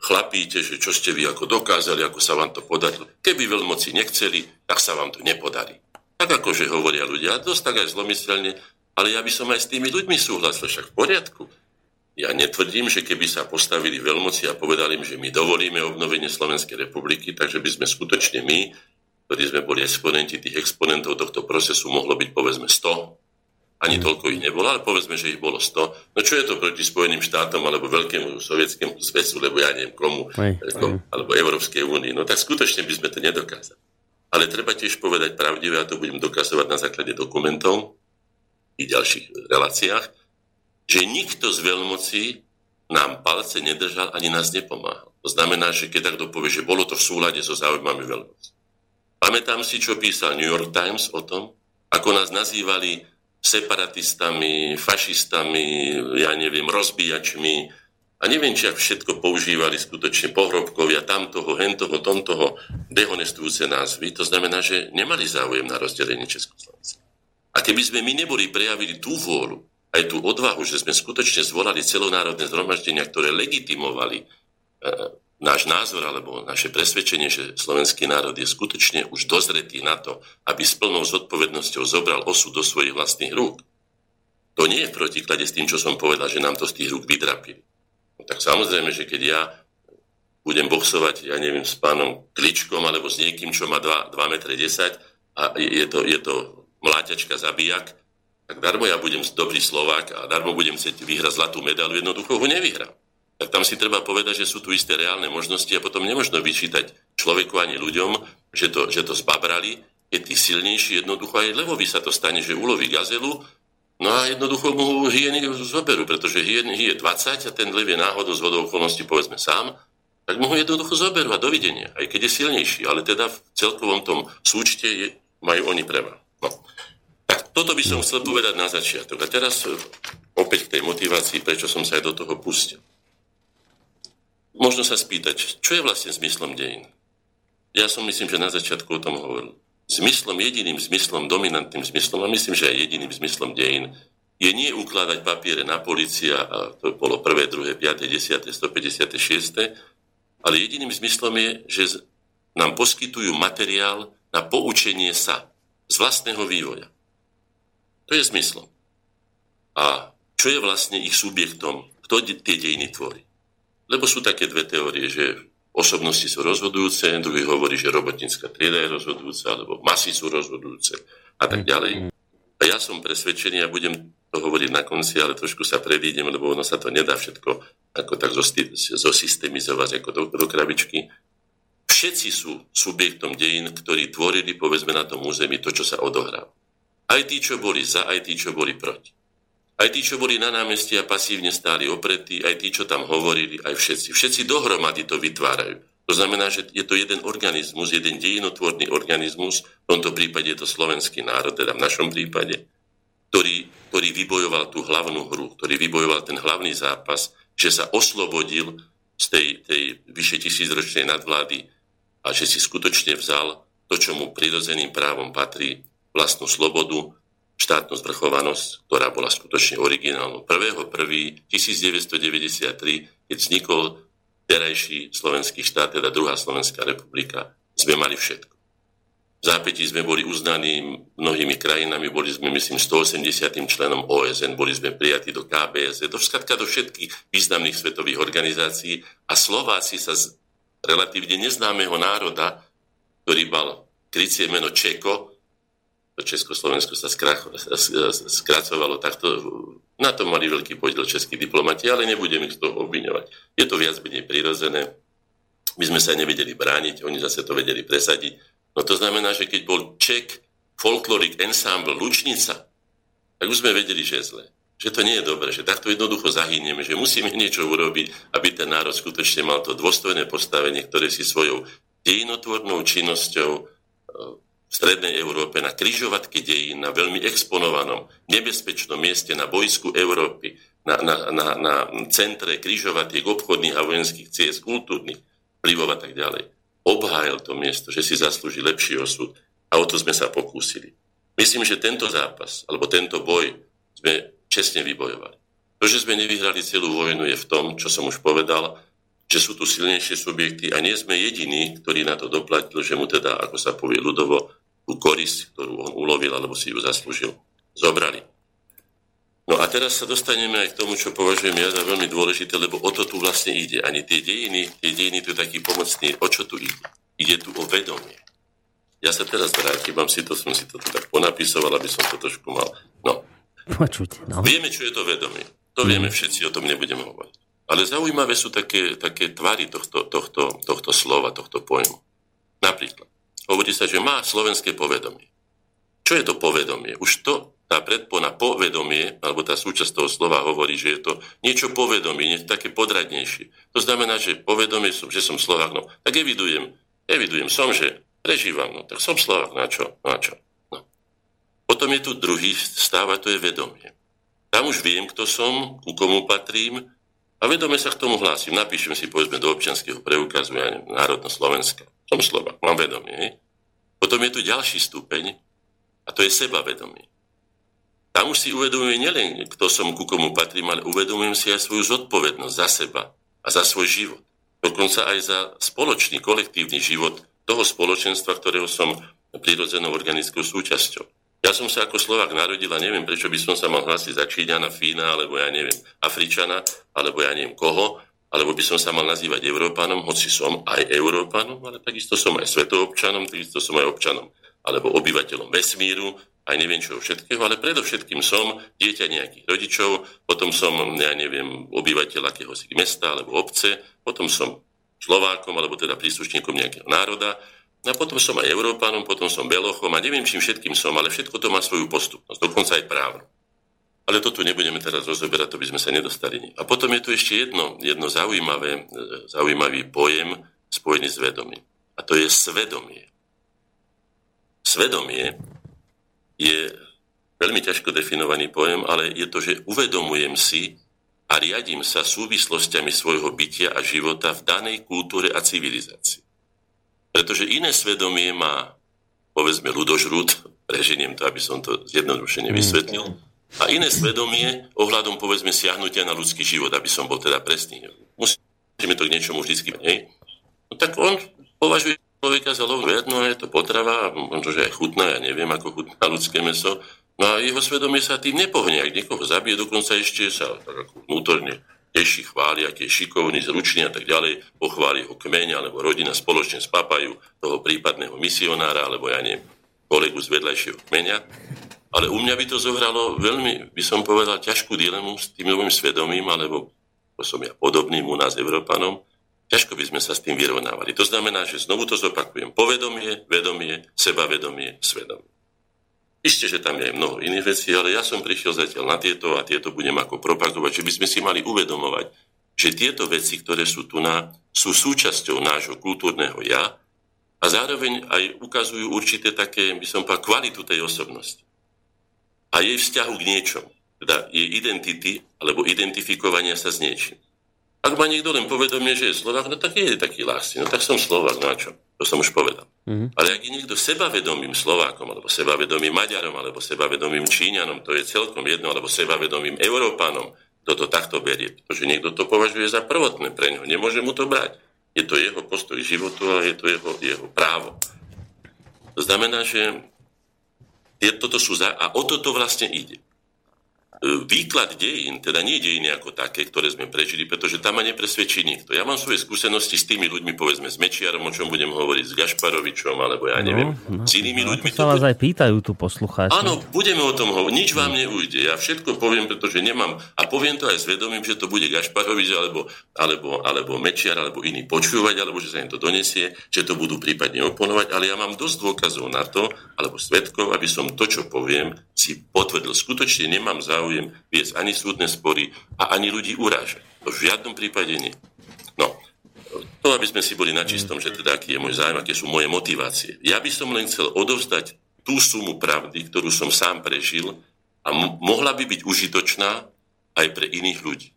chlapíte, že čo ste vy ako dokázali, ako sa vám to podarilo. Keby veľmoci nechceli, tak sa vám to nepodarí. Tak akože hovoria ľudia, dosť tak aj zlomyselne, ale ja by som aj s tými ľuďmi súhlasil, však v poriadku. Ja netvrdím, že keby sa postavili veľmoci a povedali im, že my dovolíme obnovenie Slovenskej republiky, takže by sme skutočne my, ktorí sme boli exponenti tých exponentov tohto procesu, mohlo byť povedzme 100. Ani mm. toľko ich nebolo, ale povedzme, že ich bolo 100. No čo je to proti Spojeným štátom alebo Veľkému sovietskému zväzu, lebo ja neviem komu, aj, aj. alebo Európskej únii. No tak skutočne by sme to nedokázali. Ale treba tiež povedať pravdivé, a to budem dokazovať na základe dokumentov i ďalších reláciách, že nikto z veľmocí nám palce nedržal ani nás nepomáhal. To znamená, že keď takto povie, že bolo to v súlade so záujmami veľmocí. Pamätám si, čo písal New York Times o tom, ako nás nazývali separatistami, fašistami, ja neviem, rozbíjačmi a neviem, či ak všetko používali skutočne pohrobkovia tamtoho, hentoho, tomtoho, dehonestujúce názvy. To znamená, že nemali záujem na rozdelenie Československa. A keby sme my neboli prejavili tú vôľu, aj tú odvahu, že sme skutočne zvolali celonárodné zhromaždenia, ktoré legitimovali e, náš názor alebo naše presvedčenie, že slovenský národ je skutočne už dozretý na to, aby s plnou zodpovednosťou zobral osud do svojich vlastných rúk. to nie je v protiklade s tým, čo som povedal, že nám to z tých rúk vydrapili. No, tak samozrejme, že keď ja budem boxovať, ja neviem, s pánom Kličkom alebo s niekým, čo má 2, 2 m 10 a je to, je to mláťačka zabijak, tak darmo ja budem dobrý Slovák a darmo budem chcieť vyhrať zlatú medaľu, jednoducho ho nevyhrám. Tak tam si treba povedať, že sú tu isté reálne možnosti a potom nemožno vyčítať človeku ani ľuďom, že to, že to zbabrali, je tí silnejší, jednoducho aj levovi sa to stane, že uloví gazelu, no a jednoducho mu hyeny zoberú, pretože hyen je 20 a ten lev je náhodou z vodou okolností, povedzme sám, tak mu ho jednoducho zoberú a dovidenia, aj keď je silnejší, ale teda v celkovom tom súčte je, majú oni preva. No. Toto by som chcel povedať na začiatok. A teraz e, opäť k tej motivácii, prečo som sa aj do toho pustil. Možno sa spýtať, čo je vlastne zmyslom dejín? Ja som myslím, že na začiatku o tom hovoril. Zmyslom, jediným zmyslom, dominantným zmyslom, a myslím, že aj jediným zmyslom dejín, je nie ukladať papiere na policia, a to bolo 1., 2., 5., 10., 156., ale jediným zmyslom je, že nám poskytujú materiál na poučenie sa z vlastného vývoja. To je zmyslom. A čo je vlastne ich subjektom? Kto tie dejiny tvorí? Lebo sú také dve teórie, že osobnosti sú rozhodujúce, druhý hovorí, že robotnícka trieda je rozhodujúca, alebo masy sú rozhodujúce a tak ďalej. A ja som presvedčený a budem to hovoriť na konci, ale trošku sa predídem, lebo ono sa to nedá všetko ako tak zosystemizovať ako do, do krabičky. Všetci sú subjektom dejín, ktorí tvorili, povedzme, na tom území to, čo sa odohrá. Aj tí, čo boli za, aj tí, čo boli proti. Aj tí, čo boli na námestí a pasívne stáli opretí, aj tí, čo tam hovorili, aj všetci. Všetci dohromady to vytvárajú. To znamená, že je to jeden organizmus, jeden dejinotvorný organizmus, v tomto prípade je to slovenský národ, teda v našom prípade, ktorý, ktorý vybojoval tú hlavnú hru, ktorý vybojoval ten hlavný zápas, že sa oslobodil z tej, tej vyše tisícročnej nadvlády a že si skutočne vzal to, čo mu prirodzeným právom patrí, vlastnú slobodu, štátnu zvrchovanosť, ktorá bola skutočne originálnou. 1.1.1993, keď vznikol terajší slovenský štát, teda druhá Slovenská republika, sme mali všetko. V zápätí sme boli uznaní mnohými krajinami, boli sme, myslím, 180. členom OSN, boli sme prijatí do KBS, do, všetka do všetkých významných svetových organizácií a Slováci sa z relatívne neznámeho národa, ktorý mal krycie meno Čeko, Československo sa skracovalo takto. Na to mali veľký podiel českí diplomati, ale nebudem ich z toho obviňovať. Je to viac menej prirodzené. My sme sa nevedeli brániť, oni zase to vedeli presadiť. No to znamená, že keď bol Ček folklorik ensemble Lučnica, tak už sme vedeli, že je zle. Že to nie je dobré, že takto jednoducho zahynieme, že musíme niečo urobiť, aby ten národ skutočne mal to dôstojné postavenie, ktoré si svojou dejinotvornou činnosťou v strednej Európe na kryžovatke dejín, na veľmi exponovanom, nebezpečnom mieste na bojsku Európy, na, na, na, na centre kryžovatiek obchodných a vojenských ciest, kultúrnych vplyvov a tak ďalej. Obhájil to miesto, že si zaslúži lepší osud a o to sme sa pokúsili. Myslím, že tento zápas, alebo tento boj sme čestne vybojovali. To, že sme nevyhrali celú vojnu je v tom, čo som už povedal, že sú tu silnejšie subjekty a nie sme jediní, ktorí na to doplatili, že mu teda, ako sa povie ľudovo, tú korisť, ktorú on ulovil alebo si ju zaslúžil, zobrali. No a teraz sa dostaneme aj k tomu, čo považujem ja za veľmi dôležité, lebo o to tu vlastne ide. Ani tie dejiny, tie dejiny tu je taký pomocný. O čo tu ide? Ide tu o vedomie. Ja sa teraz vrátim, mám si to, som si to tak ponapísoval, aby som to trošku mal. No. Počuť, no. Vieme, čo je to vedomie. To vieme všetci, o tom nebudem hovoriť. Ale zaujímavé sú také, také tvary tohto, tohto, tohto slova, tohto pojmu. Napríklad, Hovorí sa, že má slovenské povedomie. Čo je to povedomie? Už to, tá predpona povedomie, alebo tá súčasť toho slova hovorí, že je to niečo povedomie, niečo také podradnejšie. To znamená, že povedomie, som, že som Slovak, no tak evidujem, evidujem, som, že prežívam, no tak som Slovak, na čo, na čo. No. Potom je tu druhý stav a to je vedomie. Tam už viem, kto som, ku komu patrím a vedome sa k tomu hlásim. Napíšem si, povedzme, do občianského preukazu, ja neviem, Národno Slovenska. Som Slovak, mám vedomie. Potom je tu ďalší stupeň a to je sebavedomie. Tam už si uvedomujem nielen, kto som, ku komu patrím, ale uvedomujem si aj svoju zodpovednosť za seba a za svoj život. Dokonca aj za spoločný, kolektívny život toho spoločenstva, ktorého som prirodzenou organickou súčasťou. Ja som sa ako Slovak narodil a neviem, prečo by som sa mal hlásiť za Číňana, Fína, alebo ja neviem, Afričana, alebo ja neviem koho, alebo by som sa mal nazývať Európanom, hoci som aj Európanom, ale takisto som aj svetoobčanom, takisto som aj občanom, alebo obyvateľom vesmíru, aj neviem čo všetkého, ale predovšetkým som dieťa nejakých rodičov, potom som, ja neviem, obyvateľ akéhosi mesta alebo obce, potom som Slovákom, alebo teda príslušníkom nejakého národa, a potom som aj Európanom, potom som Belochom a neviem, čím všetkým som, ale všetko to má svoju postupnosť, dokonca aj právnu. Ale toto nebudeme teraz rozoberať, to by sme sa nedostali. A potom je tu ešte jedno, jedno zaujímavé, zaujímavý pojem spojený s vedomím. A to je svedomie. Svedomie je veľmi ťažko definovaný pojem, ale je to, že uvedomujem si a riadím sa súvislostiami svojho bytia a života v danej kultúre a civilizácii. Pretože iné svedomie má, povedzme, ľudožrút, preženiem to, aby som to zjednodušene vysvetlil, a iné svedomie ohľadom, povedzme, siahnutia na ľudský život, aby som bol teda presný. Musíme to k niečomu vždy nie? No tak on považuje človeka za lovnú jedno, je to potrava, možno, že aj chutná, ja neviem, ako chutná ľudské meso, no a jeho svedomie sa tým nepohne, ak niekoho zabije, dokonca ešte sa tak ako vnútorne teší, chváli, aký je šikovný, zručný a tak ďalej, pochváli ho kmeň alebo rodina spoločne spápajú toho prípadného misionára alebo ja neviem, kolegu z vedľajšieho kmeňa. Ale u mňa by to zohralo veľmi, by som povedal, ťažkú dilemu s tým novým svedomím, alebo to som ja podobným u nás Európanom, ťažko by sme sa s tým vyrovnávali. To znamená, že znovu to zopakujem. Povedomie, vedomie, sebavedomie, svedomie. Isté, že tam je mnoho iných vecí, ale ja som prišiel zatiaľ na tieto a tieto budem ako propagovať, že by sme si mali uvedomovať, že tieto veci, ktoré sú tu na, sú súčasťou nášho kultúrneho ja a zároveň aj ukazujú určité také, by som povedal, kvalitu tej osobnosti. A jej vzťahu k niečomu, teda jej identity alebo identifikovania sa s niečím. Ak má niekto len povedomie, že je Slovak, no tak je taký lásny, no tak som Slovak, no a čo? To som už povedal. Mm-hmm. Ale ak je niekto sebavedomým Slovákom, alebo sebavedomým Maďarom, alebo sebavedomým Číňanom, to je celkom jedno, alebo sebavedomým Európanom, kto to takto berie. Pretože niekto to považuje za prvotné pre ňo. Nemôže mu to brať. Je to jeho postoj životu a je to jeho, jeho právo. To znamená, že toto sú za... A o toto vlastne ide výklad dejín, teda nie dejiny ako také, ktoré sme prežili, pretože tam ma nepresvedčí nikto. Ja mám svoje skúsenosti s tými ľuďmi, povedzme s Mečiarom, o čom budem hovoriť, s Gašparovičom, alebo ja neviem, no, no, s inými no, ľuďmi. To sa vás aj pýtajú tu poslucháči. Áno, budeme o tom hovoriť, nič vám neujde. Ja všetko poviem, pretože nemám, a poviem to aj s vedomím, že to bude Gašparovič, alebo, alebo, alebo Mečiar, alebo iný počúvať, alebo že sa im to donesie, že to budú prípadne oponovať, ale ja mám dosť dôkazov na to, alebo svetkov, aby som to, čo poviem, si potvrdil. Skutočne nemám záujem viesť ani súdne spory a ani ľudí urážať. To v žiadnom prípade nie. No, to, aby sme si boli na čistom, že teda aký je môj zájem, aké sú moje motivácie. Ja by som len chcel odovzdať tú sumu pravdy, ktorú som sám prežil a mohla by byť užitočná aj pre iných ľudí.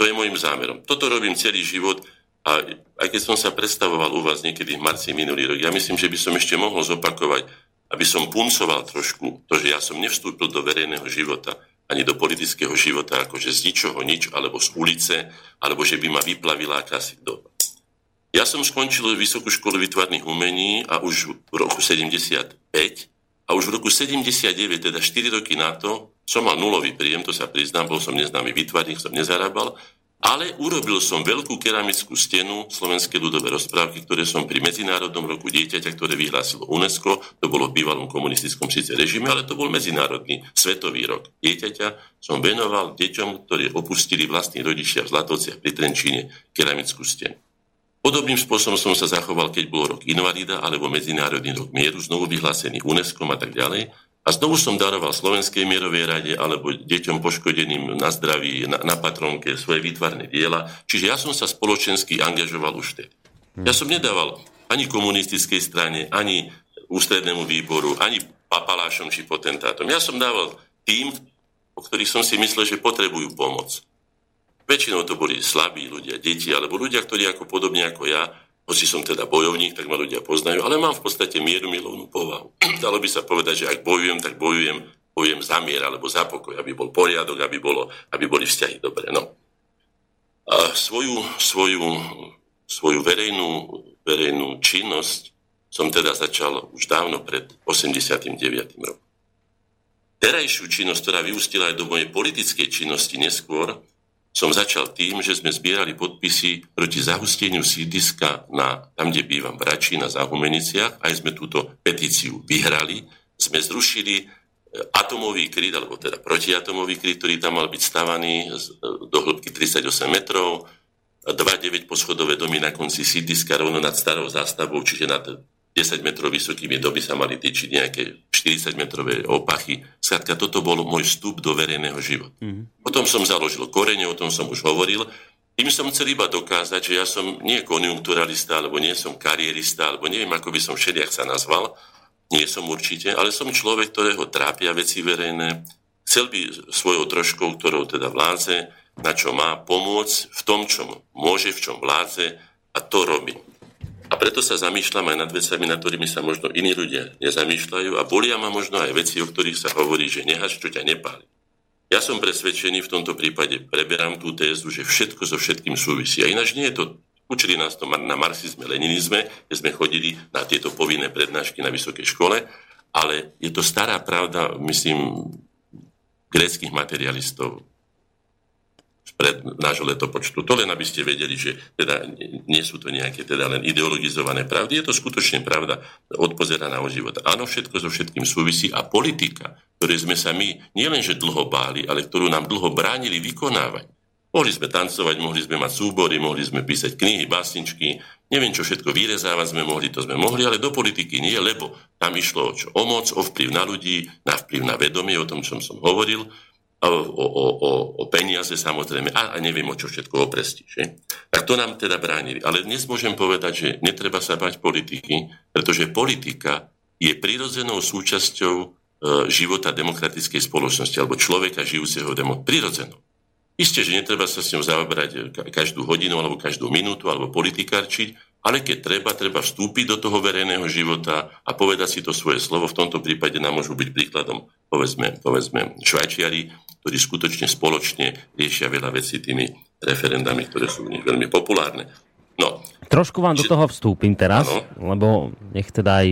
To je môjim zámerom. Toto robím celý život a aj keď som sa predstavoval u vás niekedy v marci minulý rok, ja myslím, že by som ešte mohol zopakovať aby som puncoval trošku to, že ja som nevstúpil do verejného života ani do politického života akože z ničoho nič, alebo z ulice, alebo že by ma vyplavila akási doba. Ja som skončil Vysokú školu vytvarných umení a už v roku 75 a už v roku 79, teda 4 roky na to, som mal nulový príjem, to sa priznám, bol som neznámy vytvarník, som nezarábal ale urobil som veľkú keramickú stenu Slovenskej ľudové rozprávky, ktoré som pri Medzinárodnom roku dieťaťa, ktoré vyhlásilo UNESCO, to bolo v bývalom komunistickom síce režime, ale to bol medzinárodný svetový rok dieťaťa, som venoval deťom, ktorí opustili vlastní rodičia v Zlatovciach pri Trenčíne keramickú stenu. Podobným spôsobom som sa zachoval, keď bol rok invalida alebo Medzinárodný rok mieru, znovu vyhlásený UNESCO a tak ďalej. A znovu som daroval Slovenskej mierovej rade alebo deťom poškodeným na zdraví, na, na patronke svoje výtvarné diela. Čiže ja som sa spoločensky angažoval už vtedy. Ja som nedával ani komunistickej strane, ani ústrednému výboru, ani papalášom či potentátom. Ja som dával tým, o ktorých som si myslel, že potrebujú pomoc. Väčšinou to boli slabí ľudia, deti, alebo ľudia, ktorí ako podobne ako ja hoci som teda bojovník, tak ma ľudia poznajú, ale mám v podstate mieru milovnú povahu. Dalo by sa povedať, že ak bojujem, tak bojujem, bojujem za mier alebo za pokoj, aby bol poriadok, aby, bolo, aby boli vzťahy dobré. No. A svoju, svoju, svoju verejnú, verejnú činnosť som teda začal už dávno pred 89. rokom. terajšiu činnosť, ktorá vyústila aj do mojej politickej činnosti neskôr, som začal tým, že sme zbierali podpisy proti zahusteniu sídiska na, tam, kde bývam v Rači, na Zahumeniciach. Aj sme túto petíciu vyhrali. Sme zrušili e, atomový kryt, alebo teda protiatomový kryt, ktorý tam mal byť stavaný e, do hĺbky 38 metrov, dva 9 poschodové domy na konci sídiska rovno nad starou zástavou, čiže nad 10 metrov vysokými doby sa mali tyčiť nejaké 40 metrové opachy. Skladka, toto bol môj vstup do verejného života. Mm-hmm. Potom som založil korene, o tom som už hovoril. Tým som chcel iba dokázať, že ja som nie konjunkturalista, alebo nie som karierista, alebo neviem, ako by som všelijak sa nazval. Nie som určite, ale som človek, ktorého trápia veci verejné. Chcel by svojou troškou, ktorou teda vládze, na čo má pomôcť v tom, čo môže, v čom vládze a to robím. A preto sa zamýšľam aj nad vecami, nad ktorými sa možno iní ľudia nezamýšľajú a bolia ma možno aj veci, o ktorých sa hovorí, že nehaš, čo ťa nepáli. Ja som presvedčený v tomto prípade, preberám tú tézu, že všetko so všetkým súvisí. A ináč nie je to, učili nás to na marxizme, leninizme, kde sme chodili na tieto povinné prednášky na vysokej škole, ale je to stará pravda, myslím, gréckých materialistov, pred nášho letopočtu. To len aby ste vedeli, že teda nie sú to nejaké teda len ideologizované pravdy, je to skutočne pravda odpozeraná o život. Áno, všetko so všetkým súvisí a politika, ktoré sme sa my nielenže dlho báli, ale ktorú nám dlho bránili vykonávať. Mohli sme tancovať, mohli sme mať súbory, mohli sme písať knihy, básničky, neviem čo všetko vyrezávať sme mohli, to sme mohli, ale do politiky nie, lebo tam išlo o čo? O moc, o vplyv na ľudí, na vplyv na vedomie, o tom, čo som hovoril, o, o, o, o peniaze samozrejme a, a neviem o čo všetko, o prestíže. Tak to nám teda bránili. Ale dnes môžem povedať, že netreba sa bať politiky, pretože politika je prirodzenou súčasťou e, života demokratickej spoločnosti alebo človeka žijúceho demo. Prirodzenou. Isté, že netreba sa s ňou zaoberať každú hodinu alebo každú minútu alebo politikárčiť, ale keď treba, treba vstúpiť do toho verejného života a povedať si to svoje slovo. V tomto prípade nám môžu byť príkladom, povedzme, povedzme Švajčiari, ktorí skutočne spoločne riešia veľa vecí tými referendami, ktoré sú v nich veľmi populárne. No. Trošku vám do toho vstúpim teraz, ano. lebo nech teda aj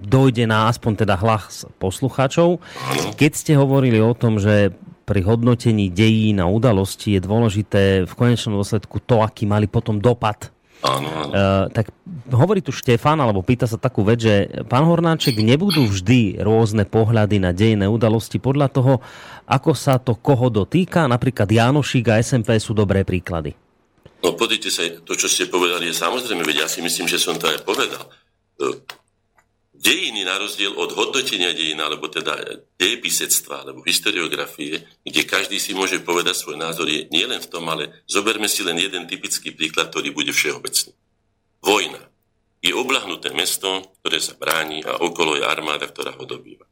dojde na aspoň teda hlas poslucháčov. Ano. Keď ste hovorili o tom, že pri hodnotení dejín a udalosti je dôležité v konečnom dôsledku to, aký mali potom dopad Áno, áno. Uh, tak hovorí tu Štefan, alebo pýta sa takú vec, že pán Hornáček, nebudú vždy rôzne pohľady na dejné udalosti podľa toho, ako sa to koho dotýka. Napríklad Janošík a SMP sú dobré príklady. No podíte sa, to, čo ste povedali, je samozrejme, veď ja si myslím, že som to aj povedal. Dejiny na rozdiel od hodnotenia dejín, alebo teda dejepisectva, alebo historiografie, kde každý si môže povedať svoj názor, je nielen v tom, ale zoberme si len jeden typický príklad, ktorý bude všeobecný. Vojna. Je oblahnuté mesto, ktoré sa bráni a okolo je armáda, ktorá ho dobýva.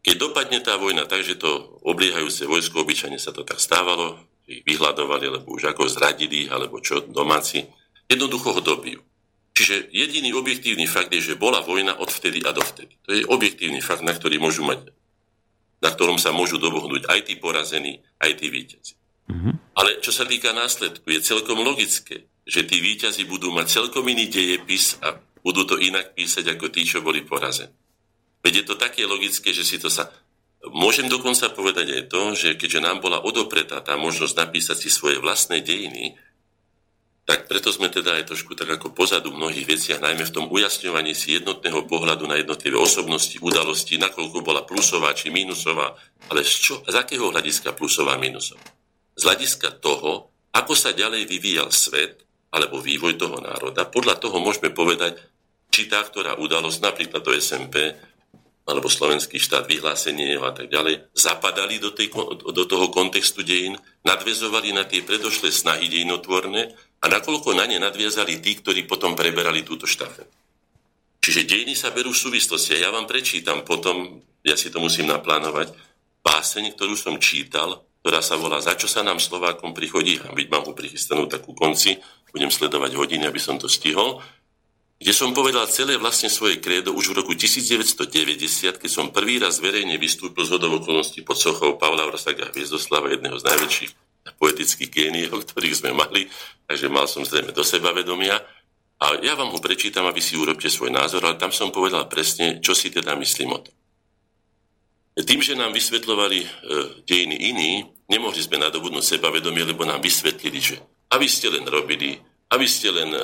Keď dopadne tá vojna tak, že to obliehajúce vojsko, obyčajne sa to tak stávalo, ich vyhľadovali, alebo už ako zradili, alebo čo, domáci, jednoducho ho dobijú. Čiže jediný objektívny fakt je, že bola vojna od vtedy a dovtedy. To je objektívny fakt, na ktorý môžu mať, na ktorom sa môžu dobohnúť aj tí porazení, aj tí víťazi. Mm-hmm. Ale čo sa týka následku, je celkom logické, že tí víťazi budú mať celkom iný dejepis a budú to inak písať ako tí, čo boli porazení. Veď je to také logické, že si to sa... Môžem dokonca povedať aj to, že keďže nám bola odopretá tá možnosť napísať si svoje vlastné dejiny, tak preto sme teda aj trošku tak ako pozadu v mnohých veciach, najmä v tom ujasňovaní si jednotného pohľadu na jednotlivé osobnosti, udalosti, nakoľko bola plusová či mínusová, ale z, čo, z akého hľadiska plusová minusová? Z hľadiska toho, ako sa ďalej vyvíjal svet alebo vývoj toho národa, podľa toho môžeme povedať, či tá, ktorá udalosť, napríklad do SMP, alebo slovenský štát, vyhlásenie a tak ďalej, zapadali do, tej, do toho kontextu dejín, nadvezovali na tie predošlé snahy dejinotvorné a nakoľko na ne nadviazali tí, ktorí potom preberali túto štafetu. Čiže dejiny sa berú v súvislosti. Ja vám prečítam potom, ja si to musím naplánovať, báseň, ktorú som čítal, ktorá sa volá Za čo sa nám Slovákom prichodí a byť mám ho takú konci, budem sledovať hodiny, aby som to stihol, kde som povedal celé vlastne svoje krédo už v roku 1990, keď som prvý raz verejne vystúpil z okolností pod sochou Pavla Vrasaga Hviezdoslava, jedného z najväčších poetických géniov, ktorých sme mali, takže mal som zrejme do seba vedomia. A ja vám ho prečítam, aby si urobte svoj názor, ale tam som povedal presne, čo si teda myslím o tom. Tým, že nám vysvetľovali e, dejiny iní, nemohli sme nadobudnúť sebavedomie, lebo nám vysvetlili, že a vy ste len robili, a vy ste len e,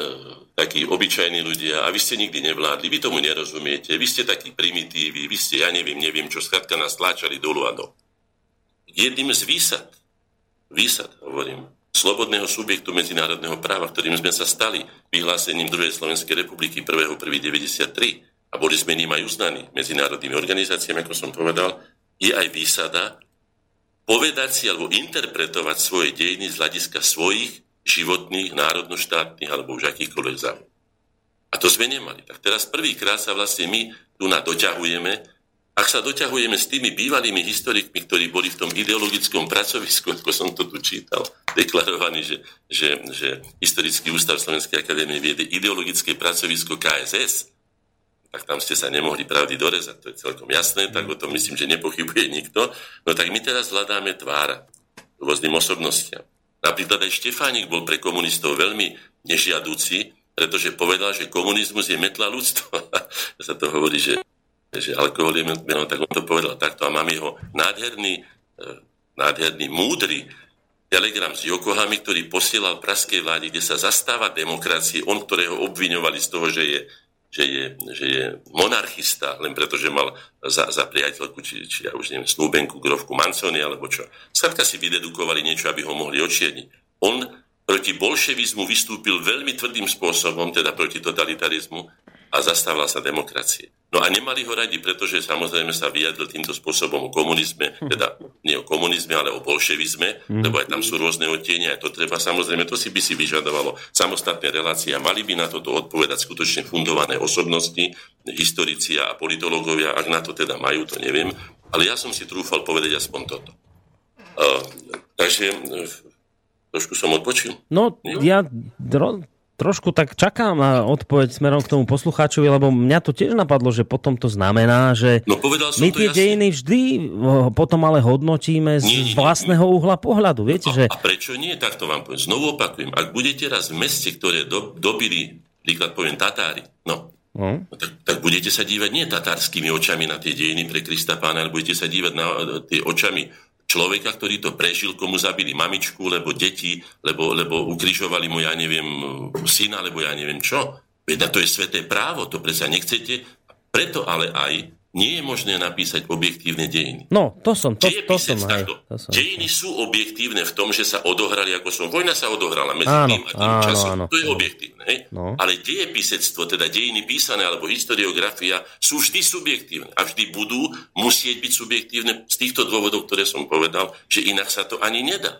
takí obyčajní ľudia, a vy ste nikdy nevládli, vy tomu nerozumiete, vy ste takí primitívy, vy ste, ja neviem, neviem čo, skrátka nás tláčali dolu a do. Jedným z výsad, výsad, hovorím, slobodného subjektu medzinárodného práva, ktorým sme sa stali vyhlásením druhej Slovenskej republiky 1.1.93, a boli sme ním aj uznaní medzinárodnými organizáciami, ako som povedal, je aj výsada povedať si alebo interpretovať svoje dejiny z hľadiska svojich životných, národnoštátnych alebo už akýchkoľvek záujmov. A to sme nemali. Tak teraz prvýkrát sa vlastne my tu na doťahujeme, ak sa doťahujeme s tými bývalými historikmi, ktorí boli v tom ideologickom pracovisku, ako som to tu čítal, deklarovaný, že, že, že Historický ústav Slovenskej akadémie viede ideologické pracovisko KSS, tak tam ste sa nemohli pravdy dorezať, to je celkom jasné, tak o tom myslím, že nepochybuje nikto. No tak my teraz hľadáme tvára rôznym osobnostiam. Napríklad aj Štefánik bol pre komunistov veľmi nežiadúci, pretože povedal, že komunizmus je metla ľudstva. sa to hovorí, že, že alkohol je metla, tak on to povedal takto. A mám jeho nádherný, e, nádherný, múdry telegram z Yokohamy, ktorý posielal praskej vláde, kde sa zastáva demokracie, on, ktorého obviňovali z toho, že je že je, že je monarchista, len preto, že mal za, za priateľku, či, či ja už neviem, snúbenku, grovku Manconi, alebo čo. Skladka si vydedukovali niečo, aby ho mohli očierniť. On proti bolševizmu vystúpil veľmi tvrdým spôsobom, teda proti totalitarizmu, a zastával sa demokracie. No a nemali ho radi, pretože samozrejme sa vyjadril týmto spôsobom o komunizme, teda nie o komunizme, ale o bolševizme, mm. lebo aj tam sú rôzne odtiene, a to treba samozrejme, to si by si vyžadovalo samostatné relácie a mali by na toto odpovedať skutočne fundované osobnosti, historici a politológovia, ak na to teda majú, to neviem, ale ja som si trúfal povedať aspoň toto. Uh, takže uh, trošku som odpočil. No, ja dro- trošku tak čakám na odpoveď smerom k tomu poslucháčovi, lebo mňa to tiež napadlo, že potom to znamená, že no, my tie dejiny vždy potom ale hodnotíme z nie, nie, vlastného nie. uhla pohľadu. Viete, a, že... a prečo nie? Tak to vám poviem. Znovu opakujem. Ak budete raz v meste, ktoré do, dobili, príklad poviem Tatári, no, No. no tak, tak budete sa dívať nie tatárskymi očami na tie dejiny pre Krista pána, ale budete sa dívať na tie očami človeka, ktorý to prežil, komu zabili mamičku, lebo deti, lebo, lebo ukrižovali mu, ja neviem, syna, alebo ja neviem čo. Veď to je sveté právo, to predsa nechcete. Preto ale aj nie je možné napísať objektívne dejiny. No, to som, to, to, som, aj, to som. Dejiny sú objektívne v tom, že sa odohrali, ako som, vojna sa odohrala medzi áno, tým a tým áno, časom. Áno. To je objektívne. Hej? No. Ale dejepisectvo, teda dejiny písané alebo historiografia sú vždy subjektívne a vždy budú musieť byť subjektívne z týchto dôvodov, ktoré som povedal, že inak sa to ani nedá.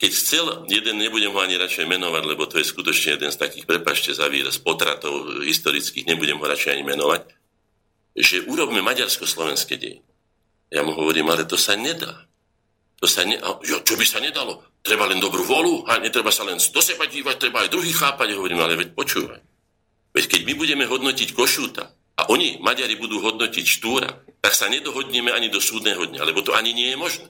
Keď chcel, jeden nebudem ho ani radšej menovať, lebo to je skutočne jeden z takých, prepašte za výraz, potratov historických, nebudem ho radšej ani menovať, že urobme maďarsko-slovenské dejiny. Ja mu hovorím, ale to sa nedá. To sa ne... Jo, čo by sa nedalo? Treba len dobrú volu a netreba sa len do seba dívať, treba aj druhý chápať. Hovorím, ale veď počúvaj. Veď keď my budeme hodnotiť Košúta a oni, Maďari, budú hodnotiť Štúra, tak sa nedohodneme ani do súdneho dňa, lebo to ani nie je možné.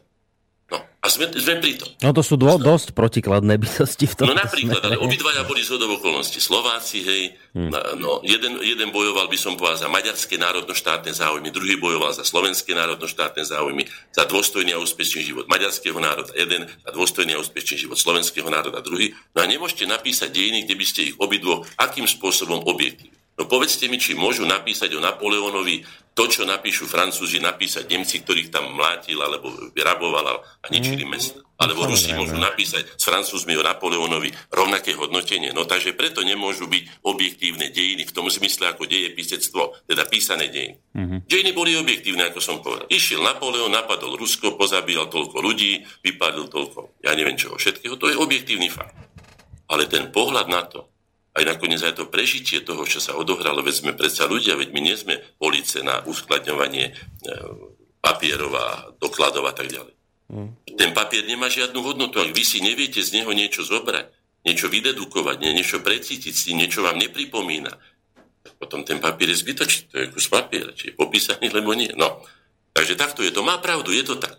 No a sme, sme pri tom. No to sú dvo, dosť protikladné bytosti v tom. No napríklad, ale obidvaja boli z okolností Slováci, hej, hmm. no, jeden, jeden bojoval, by som povedal, za maďarské národnoštátne záujmy, druhý bojoval za slovenské národnoštátne záujmy, za dôstojný a úspešný život maďarského národa, jeden za dôstojný a úspešný život slovenského národa, druhý. No a nemôžete napísať dejiny, kde by ste ich obidvo akým spôsobom objektívni. No povedzte mi, či môžu napísať o Napoleónovi to, čo napíšu Francúzi, napísať Nemci, ktorých tam mlátil alebo raboval a ničili mm. mesta. Alebo Rusi môžu napísať s Francúzmi o Napoleónovi rovnaké hodnotenie. No takže preto nemôžu byť objektívne dejiny v tom zmysle ako deje písectvo, teda písané dejiny. Mm-hmm. Dejiny boli objektívne, ako som povedal. Išiel Napoleon, napadol Rusko, pozabíjal toľko ľudí, vypadol toľko, ja neviem čoho všetkého. To je objektívny fakt. Ale ten pohľad na to, aj nakoniec aj to prežitie toho, čo sa odohralo, veď sme predsa ľudia, veď my nie sme police na uskladňovanie e, papierov a dokladov a tak ďalej. Mm. Ten papier nemá žiadnu hodnotu, ak vy si neviete z neho niečo zobrať, niečo vydedukovať, niečo precítiť si, niečo vám nepripomína, potom ten papier je zbytočný, to je kus papiera, či je popísaný, lebo nie. No, takže takto je to, má pravdu, je to tak.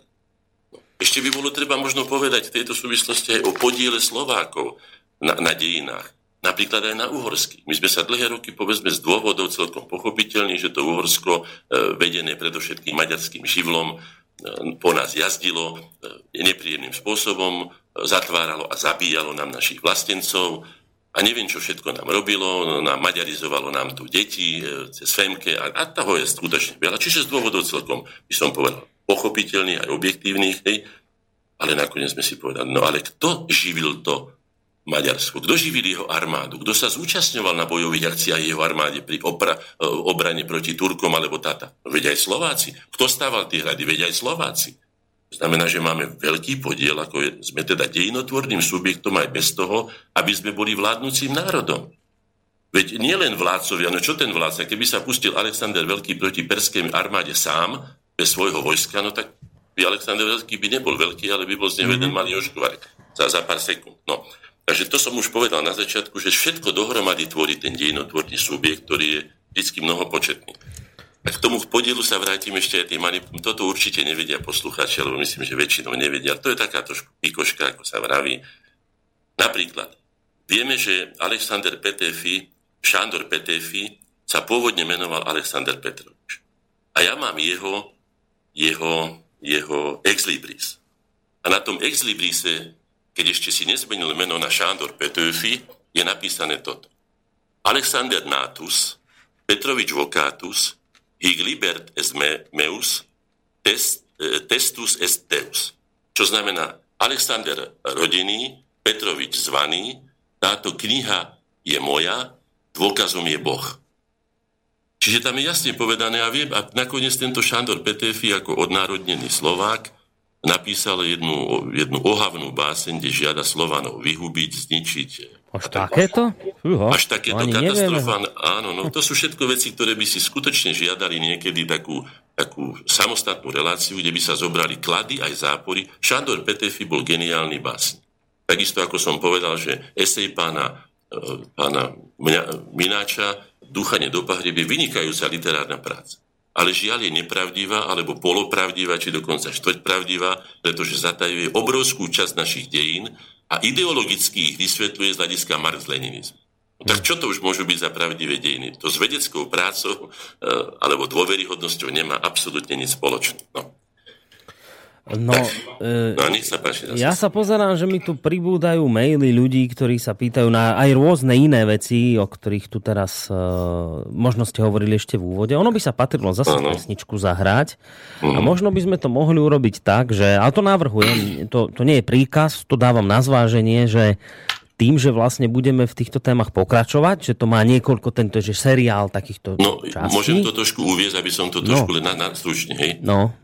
No. Ešte by bolo treba možno povedať v tejto súvislosti aj o podiele Slovákov na, na dejinách. Napríklad aj na uhorských. My sme sa dlhé roky, povedzme, z dôvodov celkom pochopiteľní, že to Uhorsko, e, vedené predovšetkým maďarským živlom, e, po nás jazdilo e, nepríjemným spôsobom, zatváralo a zabíjalo nám našich vlastencov a neviem, čo všetko nám robilo, nám maďarizovalo nám tu deti cez Femke a, a toho je skutočne veľa. Čiže z dôvodov celkom, by som povedal, pochopiteľných aj objektívnych, hej, ale nakoniec sme si povedali, no ale kto živil to Maďarsko. Kto živil jeho armádu? Kto sa zúčastňoval na bojových akciách jeho armáde pri opra, e, obrane proti Turkom alebo Tata? Veď aj Slováci. Kto stával tie hrady? Veď aj Slováci. Znamená, že máme veľký podiel, ako je, sme teda dejinotvorným subjektom aj bez toho, aby sme boli vládnúcim národom. Veď nie len vládcovia, no čo ten vládca? Keby sa pustil Alexander Veľký proti perskej armáde sám, bez svojho vojska, no tak by Alexander Veľký by nebol veľký, ale by bol z neho jeden mm-hmm. malý oškvarek za, za pár sekúnd. No. Takže to som už povedal na začiatku, že všetko dohromady tvorí ten dejinotvorný subjekt, ktorý je vždy mnohopočetný. A k tomu podielu sa vrátim ešte aj tým manipulom. Toto určite nevedia poslucháči, lebo myslím, že väčšinou nevedia. To je taká trošku pikoška, ako sa vraví. Napríklad, vieme, že Alexander Petefi, Šandor Petefi sa pôvodne menoval Alexander Petrovič. A ja mám jeho, jeho, jeho exlibris. A na tom exlibrise keď ešte si nezmenil meno na Šándor Petöfi, je napísané toto. Alexander Natus, Petrovič Vokátus, hic libert es me, meus, test, e, testus est teus. Čo znamená Alexander rodinný, Petrovič zvaný, táto kniha je moja, dôkazom je Boh. Čiže tam je jasne povedané, a viem, a nakoniec tento Šandor Petefi ako odnárodnený Slovák napísal jednu, jednu ohavnú báseň, kde žiada Slovanov vyhubiť, zničiť. Až takéto? Uho, Až takéto katastrofa. Áno, no to sú všetko veci, ktoré by si skutočne žiadali niekedy takú, takú samostatnú reláciu, kde by sa zobrali klady aj zápory. Šandor Petefi bol geniálny básň. Takisto ako som povedal, že esej pána, e, pána Mináča Ducha nedopahreb je vynikajúca literárna práca ale žiaľ je nepravdivá, alebo polopravdivá, či dokonca štvrťpravdivá, pretože zatajuje obrovskú časť našich dejín a ideologicky ich vysvetľuje z hľadiska marx-leninizmu. No tak čo to už môžu byť za pravdivé dejiny? To s vedeckou prácou e, alebo dôveryhodnosťou nemá absolútne nič spoločné. No. No, e, no nech sa páči. Ja sa pozerám, že mi tu pribúdajú maily ľudí, ktorí sa pýtajú na aj rôzne iné veci, o ktorých tu teraz e, možno ste hovorili ešte v úvode. Ono by sa patrilo zase ano. pesničku zahrať uh-huh. a mhm. možno by sme to mohli urobiť tak, že, ale to navrhujem, to, to nie je príkaz, to dávam na zváženie, že tým, že vlastne budeme v týchto témach pokračovať, že to má niekoľko, tento že seriál takýchto no, častí. Môžem to trošku uviezť, aby som to trošku no. len na, na stručne, hej? No.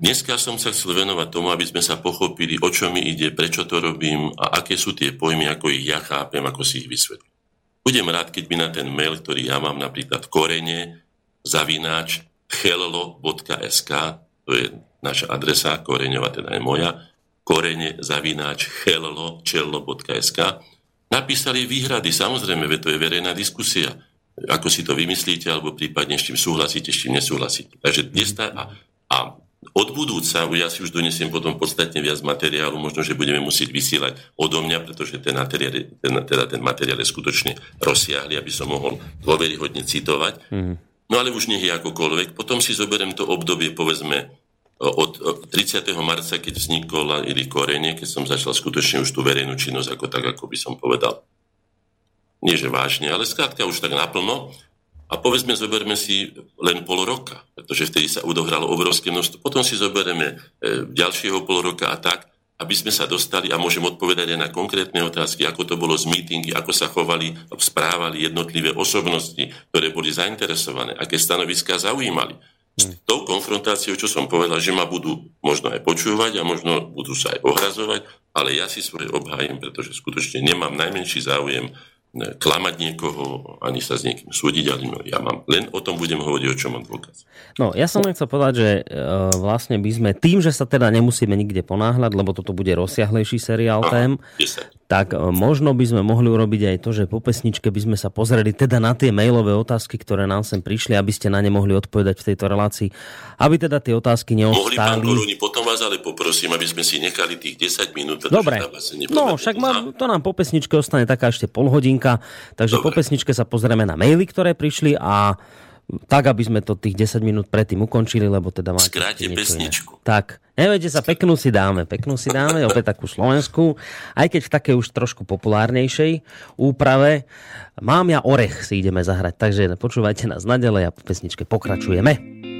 Dneska som sa chcel venovať tomu, aby sme sa pochopili, o čo mi ide, prečo to robím a aké sú tie pojmy, ako ich ja chápem, ako si ich vysvetlím. Budem rád, keď mi na ten mail, ktorý ja mám napríklad korene, zavináč, chello.sk, to je naša adresa, koreňová teda je moja, korene, zavináč, chello.sk, napísali výhrady, samozrejme, veď to je verejná diskusia, ako si to vymyslíte, alebo prípadne s čím súhlasíte, s čím nesúhlasíte. Takže dnes tá, a, a od budúca, ja si už donesiem potom podstatne viac materiálu, možno, že budeme musieť vysielať odo mňa, pretože ten materiál, ten, teda ten materiál je skutočne rozsiahly, aby som mohol dôveryhodne citovať. Mm. No ale už nech je akokoľvek. Potom si zoberiem to obdobie, povedzme, od 30. marca, keď vznikol ili korene, keď som začal skutočne už tú verejnú činnosť, ako tak, ako by som povedal. Nie, že vážne, ale skrátka už tak naplno. A povedzme, zoberme si len pol roka, pretože vtedy sa udohralo obrovské množstvo. Potom si zoberieme e, ďalšieho pol roka a tak, aby sme sa dostali a môžem odpovedať aj na konkrétne otázky, ako to bolo z mítingy, ako sa chovali, správali jednotlivé osobnosti, ktoré boli zainteresované, aké stanoviská zaujímali. S hm. tou konfrontáciou, čo som povedal, že ma budú možno aj počúvať a možno budú sa aj ohrazovať, ale ja si svoje obhájim, pretože skutočne nemám najmenší záujem klamať niekoho, ani sa s niekým súdiť, ale ja mám, len o tom budem hovoriť, o čom mám dôkaz. No, ja som len chcel povedať, že e, vlastne by sme tým, že sa teda nemusíme nikde ponáhľať, lebo toto bude rozsiahlejší seriál tém, tak e, možno by sme mohli urobiť aj to, že po pesničke by sme sa pozreli teda na tie mailové otázky, ktoré nám sem prišli, aby ste na ne mohli odpovedať v tejto relácii. Aby teda tie otázky neostali. Mohli pán Koruni, potom vás ale poprosím, aby sme si nechali tých 10 minút. Dobre, no však má, to nám po pesničke ostane taká ešte polhodinka, takže Dobre. po pesničke sa pozrieme na maily, ktoré prišli a tak, aby sme to tých 10 minút predtým ukončili, lebo teda máte... Skráte pesničku. Iné. Tak, neviete sa, peknú si dáme, peknú si dáme, opäť takú slovenskú, aj keď v takej už trošku populárnejšej úprave. Mám ja orech, si ideme zahrať, takže počúvajte nás nadalej a po pesničke pokračujeme.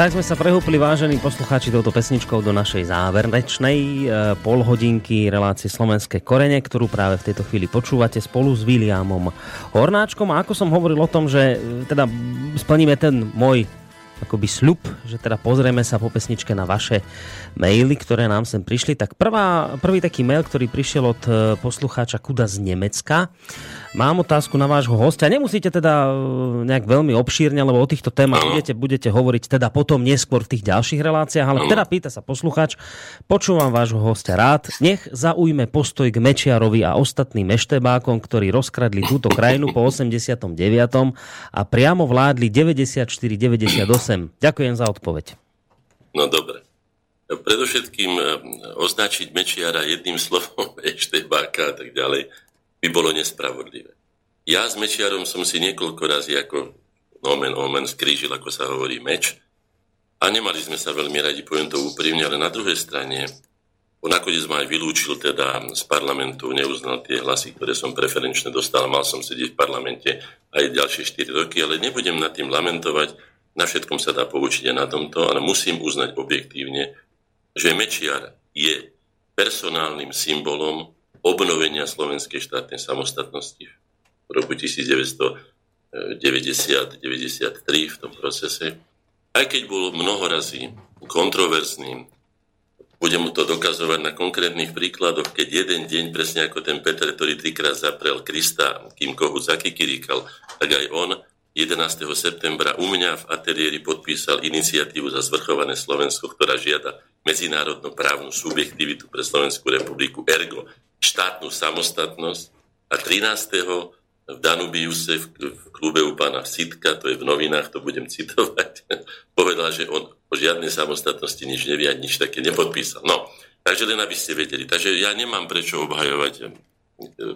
Tak sme sa prehúpli, vážení poslucháči, touto pesničkou do našej záverečnej e, polhodinky relácie Slovenské korene, ktorú práve v tejto chvíli počúvate spolu s Williamom Hornáčkom. A ako som hovoril o tom, že e, teda splníme ten môj akoby sľub, že teda pozrieme sa po pesničke na vaše maily, ktoré nám sem prišli. Tak prvá, prvý taký mail, ktorý prišiel od e, poslucháča Kuda z Nemecka, Mám otázku na vášho hostia. Nemusíte teda e, nejak veľmi obšírne, lebo o týchto témach budete, budete hovoriť teda potom neskôr v tých ďalších reláciách, ale teda pýta sa posluchač, počúvam vášho hostia rád, nech zaujme postoj k Mečiarovi a ostatným meštebákom, ktorí rozkradli túto krajinu po 89. a priamo vládli 94-98. Ďakujem za odpoveď. No dobre. Predovšetkým e, označiť Mečiara jedným slovom eštebáka a tak ďalej, by bolo nespravodlivé. Ja s Mečiarom som si niekoľko razy ako nomen omen skrížil, ako sa hovorí, meč. A nemali sme sa veľmi radi, poviem to úprimne, ale na druhej strane on nakoniec ma aj vylúčil teda z parlamentu, neuznal tie hlasy, ktoré som preferenčne dostal. Mal som sedieť v parlamente aj ďalšie 4 roky, ale nebudem nad tým lamentovať. Na všetkom sa dá poučiť aj na tomto, ale musím uznať objektívne, že Mečiar je personálnym symbolom obnovenia slovenskej štátnej samostatnosti v roku 1990-93 v tom procese, aj keď bol mnoho razy kontroverzným, budem to dokazovať na konkrétnych príkladoch, keď jeden deň, presne ako ten Peter, ktorý trikrát zaprel Krista, kým kohu zakikiríkal, tak aj on 11. septembra u mňa v ateliéri podpísal iniciatívu za zvrchované Slovensko, ktorá žiada medzinárodnú právnu subjektivitu pre Slovenskú republiku, ergo štátnu samostatnosť a 13. v Danubiuse v klube u pána Sitka, to je v novinách, to budem citovať, povedal, že on o žiadnej samostatnosti nič nevie a nič také nepodpísal. No, takže len aby ste vedeli. Takže ja nemám prečo obhajovať, eh,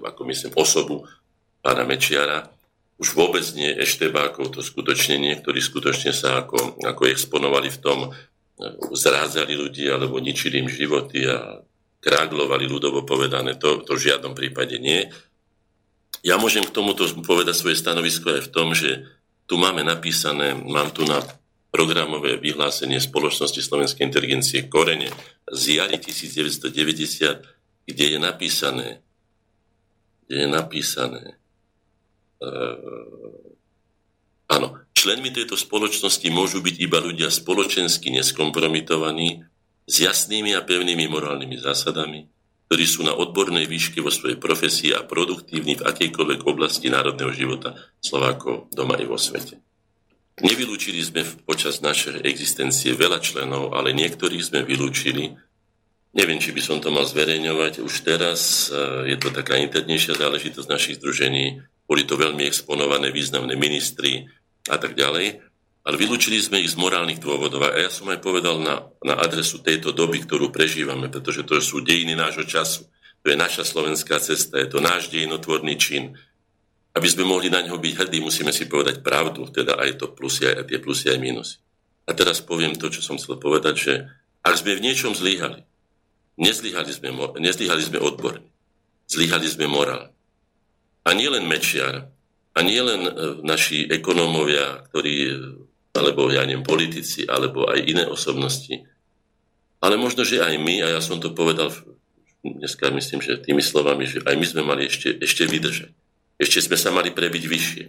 ako myslím, osobu pána Mečiara, už vôbec nie Eštebákov, to skutočne nie, ktorí skutočne sa ako, ako exponovali v tom, eh, zrádzali ľudí alebo ničili im životy a kráglovali ľudovo povedané, to, to v žiadnom prípade nie. Ja môžem k tomuto povedať svoje stanovisko aj v tom, že tu máme napísané, mám tu na programové vyhlásenie spoločnosti slovenskej inteligencie Korene z jary 1990, kde je napísané, kde je napísané, áno, členmi tejto spoločnosti môžu byť iba ľudia spoločensky neskompromitovaní, s jasnými a pevnými morálnymi zásadami, ktorí sú na odbornej výške vo svojej profesii a produktívni v akejkoľvek oblasti národného života Slovákov doma i vo svete. Nevylúčili sme počas našej existencie veľa členov, ale niektorých sme vylúčili. Neviem, či by som to mal zverejňovať. Už teraz e, je to taká internejšia záležitosť našich združení. Boli to veľmi exponované významné ministri a tak ďalej. Ale vylúčili sme ich z morálnych dôvodov. A ja som aj povedal na, na adresu tejto doby, ktorú prežívame, pretože to sú dejiny nášho času. To je naša slovenská cesta, je to náš dejinotvorný čin aby sme mohli na ňo byť hrdí, musíme si povedať pravdu, teda aj to plusy, aj tie plusy, aj minusy. A teraz poviem to, čo som chcel povedať, že ak sme v niečom zlíhali, nezlíhali sme, nezlíhali sme odborne, zlíhali sme morál. A nie len Mečiar, a nie len e, naši ekonómovia, ktorí, alebo ja neviem, politici, alebo aj iné osobnosti, ale možno, že aj my, a ja som to povedal dneska, myslím, že tými slovami, že aj my sme mali ešte, ešte vydržať ešte sme sa mali prebiť vyššie.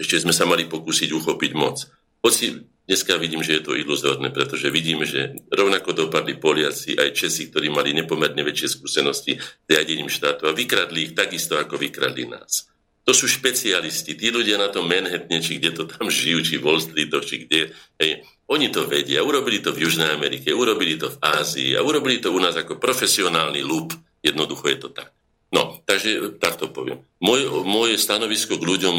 Ešte sme sa mali pokúsiť uchopiť moc. Hoci dneska vidím, že je to iluzórne, pretože vidíme, že rovnako dopadli Poliaci aj Česi, ktorí mali nepomerne väčšie skúsenosti s riadením štátu a vykradli ich takisto, ako vykradli nás. To sú špecialisti, tí ľudia na tom Manhattane, či kde to tam žijú, či Wall Street, či kde. Hej. Oni to vedia, urobili to v Južnej Amerike, urobili to v Ázii a urobili to u nás ako profesionálny lup. Jednoducho je to tak. No, takže takto poviem. Moje, moje stanovisko k ľuďom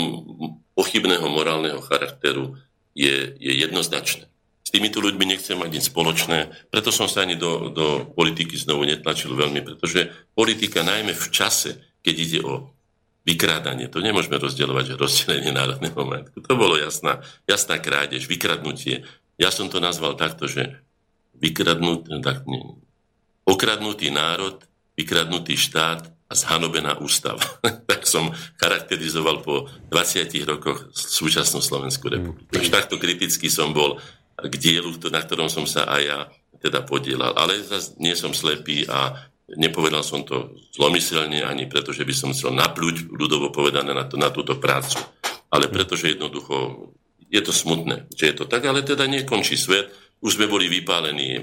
pochybného morálneho charakteru je, je jednoznačné. S týmito ľuďmi nechcem mať nič spoločné, preto som sa ani do, do politiky znovu netlačil veľmi, pretože politika najmä v čase, keď ide o vykrádanie, to nemôžeme rozdielovať, že rozdelenie národného majetku. To bolo jasná, jasná krádež, vykradnutie. Ja som to nazval takto, že vykradnutý, tak, nie, okradnutý národ, vykradnutý štát a zhanobená ústava. tak som charakterizoval po 20 rokoch súčasnú Slovenskú republiku. Mm. Takže takto kriticky som bol k dielu, na ktorom som sa aj ja teda podielal. Ale zase nie som slepý a nepovedal som to zlomyselne ani preto, že by som chcel napľuť ľudovo povedané na, to, na túto prácu. Ale mm. preto, že jednoducho je to smutné, že je to tak, ale teda nekončí svet. Už sme boli vypálení e,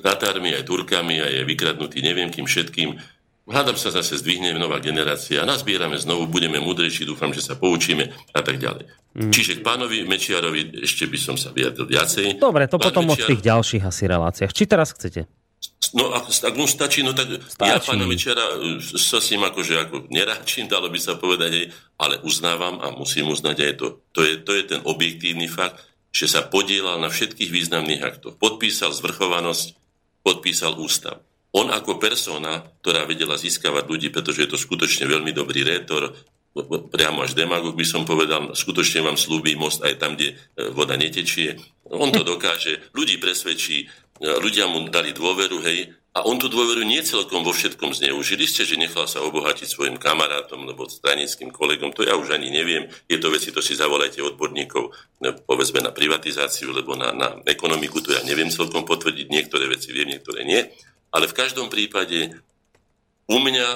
Tatármi, aj Turkami, aj vykradnutí neviem kým všetkým Hádam sa zase zdvihne nová generácia, nazbierame znovu, budeme múdrejší, dúfam, že sa poučíme a tak ďalej. Mm. Čiže k pánovi Mečiarovi ešte by som sa vyjadril viacej. Dobre, to Pán potom Mečiar... v tých ďalších asi reláciách. Či teraz chcete? No, ak, ak mu stačí, no tak stačí. ja pána Mečiara e, sa s ním akože ako neráčim, dalo by sa povedať, ale uznávam a musím uznať aj to. To je, to je ten objektívny fakt, že sa podielal na všetkých významných aktoch. Podpísal zvrchovanosť, podpísal ústav. On ako persona, ktorá vedela získavať ľudí, pretože je to skutočne veľmi dobrý rétor, priamo až demagog by som povedal, skutočne vám slúbi most aj tam, kde e, voda netečie. On to dokáže, ľudí presvedčí, e, ľudia mu dali dôveru, hej, a on tú dôveru nie celkom vo všetkom zneužili. Ste, že nechal sa obohatiť svojim kamarátom alebo stranickým kolegom, to ja už ani neviem. Je to veci, to si zavolajte odborníkov, e, povedzme na privatizáciu, alebo na, na ekonomiku, to ja neviem celkom potvrdiť. Niektoré veci viem, niektoré nie. Ale v každom prípade u mňa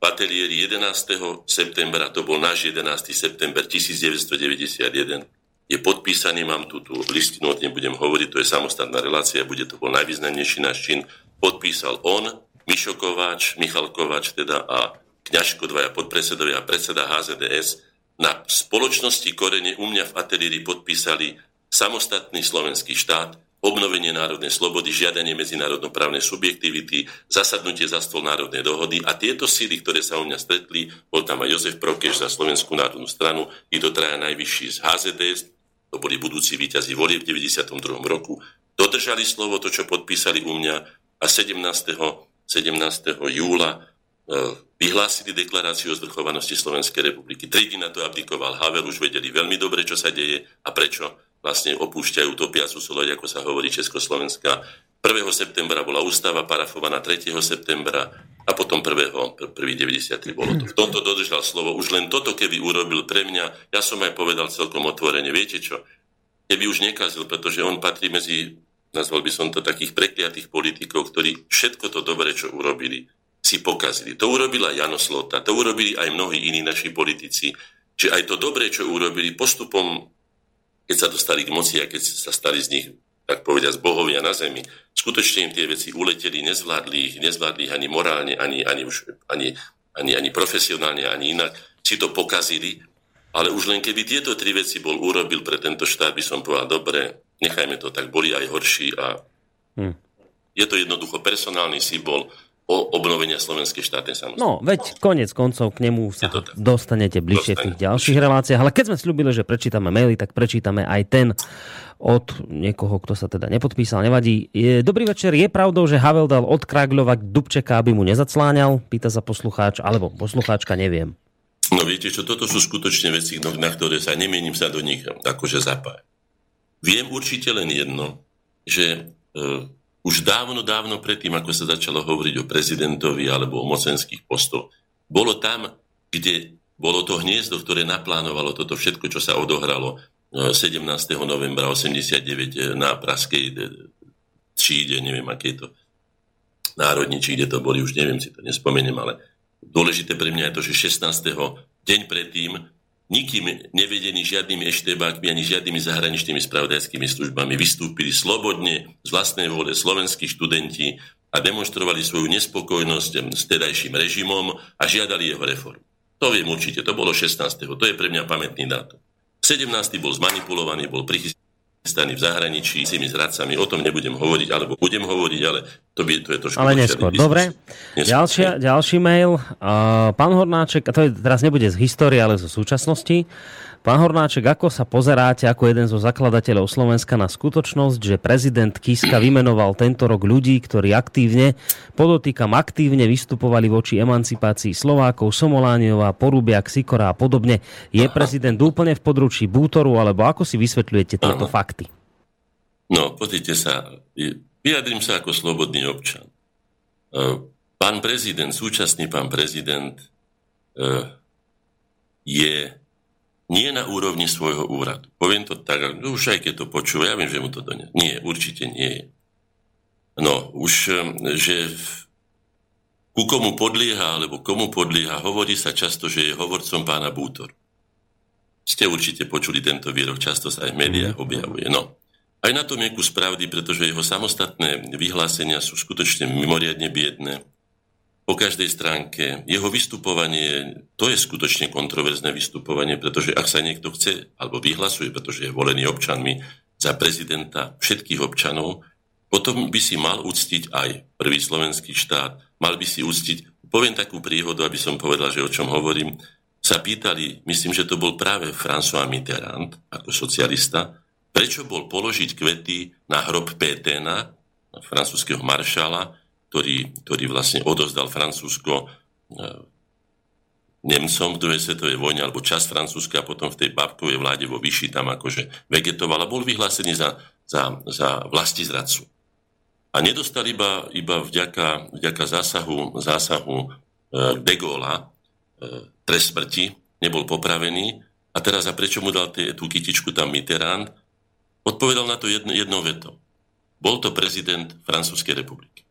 v ateliéri 11. septembra, to bol náš 11. september 1991, je podpísaný, mám tu tú listinu, o nebudem hovoriť, to je samostatná relácia, bude to bol najvýznamnejší náš čin. podpísal on, Mišo Kováč, Michal Kováč teda a Kňažko, dvaja podpredsedovia a predseda HZDS, na spoločnosti Korene u mňa v ateliéri podpísali samostatný slovenský štát, obnovenie národnej slobody, žiadanie medzinárodnoprávnej subjektivity, zasadnutie za stôl národnej dohody a tieto síly, ktoré sa u mňa stretli, bol tam aj Jozef Prokeš za Slovenskú národnú stranu, i to traja najvyšší z HZDS, to boli budúci víťazi volie v 92. roku, dodržali slovo, to, čo podpísali u mňa a 17. 17. júla e, vyhlásili deklaráciu o zvrchovanosti Slovenskej republiky. Tri dní na to abdikoval Havel, už vedeli veľmi dobre, čo sa deje a prečo vlastne opúšťajú topiacu soleď, ako sa hovorí Československá. 1. septembra bola ústava parafovaná 3. septembra a potom 1. 1. 93 bolo to. V tomto dodržal slovo. Už len toto, keby urobil pre mňa, ja som aj povedal celkom otvorene, viete čo, keby už nekazil, pretože on patrí medzi, nazval by som to, takých prekliatých politikov, ktorí všetko to dobre, čo urobili, si pokazili. To urobila Jano Slota, to urobili aj mnohí iní naši politici, že aj to dobré, čo urobili, postupom keď sa dostali k moci a keď sa stali z nich, tak povediať, bohovia na zemi, skutočne im tie veci uleteli, nezvládli ich, nezvládli ich ani morálne, ani, ani, už, ani, ani, ani profesionálne, ani inak, si to pokazili, ale už len keby tieto tri veci bol urobil pre tento štát, by som povedal, dobre, nechajme to tak, boli aj horší a hmm. je to jednoducho personálny symbol, o obnovenia slovenskej štátnej samozprávy. No, veď konec koncov k nemu sa dostanete bližšie v tých ďalších reláciách. Ale keď sme slúbili, že prečítame maily, tak prečítame aj ten od niekoho, kto sa teda nepodpísal, nevadí. Je, dobrý večer, je pravdou, že Havel dal odkragľovať Dubčeka, aby mu nezacláňal? Pýta sa poslucháč, alebo poslucháčka, neviem. No viete čo, toto sú skutočne veci, no, na ktoré sa nemienim sa do nich akože zapájať. Viem určite len jedno, že e, už dávno, dávno predtým, ako sa začalo hovoriť o prezidentovi alebo o mocenských postoch, bolo tam, kde bolo to hniezdo, ktoré naplánovalo toto všetko, čo sa odohralo 17. E, novembra 89 e, na Praskej číde, neviem, aké je to národní číde to boli, už neviem si to nespomeniem, ale dôležité pre mňa je to, že 16. deň predtým nikým nevedení žiadnymi eštebákmi ani žiadnymi zahraničnými spravodajskými službami vystúpili slobodne z vlastnej vôle slovenskí študenti a demonstrovali svoju nespokojnosť s tedajším režimom a žiadali jeho reformu. To viem určite, to bolo 16. To je pre mňa pamätný dátum. 17. bol zmanipulovaný, bol prichystaný stany v zahraničí s tými zradcami. O tom nebudem hovoriť, alebo budem hovoriť, ale to, by, to je trošku... Ale neskôr, dobre. Ďalšia, ďalší mail. Uh, pán Hornáček, a to je, teraz nebude z histórie, ale zo súčasnosti. Pán Hornáček, ako sa pozeráte ako jeden zo zakladateľov Slovenska na skutočnosť, že prezident Kiska vymenoval tento rok ľudí, ktorí aktívne, podotýkam aktívne vystupovali voči emancipácii Slovákov, Somolániová, Porubiak, Sikora a podobne. Je prezident úplne v područí Bútoru, alebo ako si vysvetľujete tieto Aha. fakty? No, pozrite sa, vyjadrím sa ako slobodný občan. E, pán prezident, súčasný pán prezident e, je nie na úrovni svojho úradu. Poviem to tak, no už aj keď to počúva, ja viem, že mu to donie. Nie, určite nie je. No, už, že ku komu podlieha, alebo komu podlieha, hovorí sa často, že je hovorcom pána Bútor. Ste určite počuli tento výrok, často sa aj v médiách mhm. objavuje. No, aj na tom je kus pravdy, pretože jeho samostatné vyhlásenia sú skutočne mimoriadne biedné po každej stránke. Jeho vystupovanie, to je skutočne kontroverzné vystupovanie, pretože ak sa niekto chce, alebo vyhlasuje, pretože je volený občanmi za prezidenta všetkých občanov, potom by si mal uctiť aj prvý slovenský štát, mal by si uctiť, poviem takú príhodu, aby som povedal, že o čom hovorím, sa pýtali, myslím, že to bol práve François Mitterrand, ako socialista, prečo bol položiť kvety na hrob Pétena, francúzského maršala, ktorý, ktorý vlastne odozdal Francúzsko e, Nemcom v druhej svetovej vojne, alebo čas Francúzska a potom v tej babkovej vláde vo Vyši tam akože vegetoval a bol vyhlásený za, za, za vlasti zradcu. A nedostal iba, iba vďaka, vďaka zásahu, zásahu e, de Gaulle e, trest smrti, nebol popravený a teraz a prečo mu dal tie, tú kytičku tam Mitterrand? Odpovedal na to jedno, jedno veto. Bol to prezident Francúzskej republiky.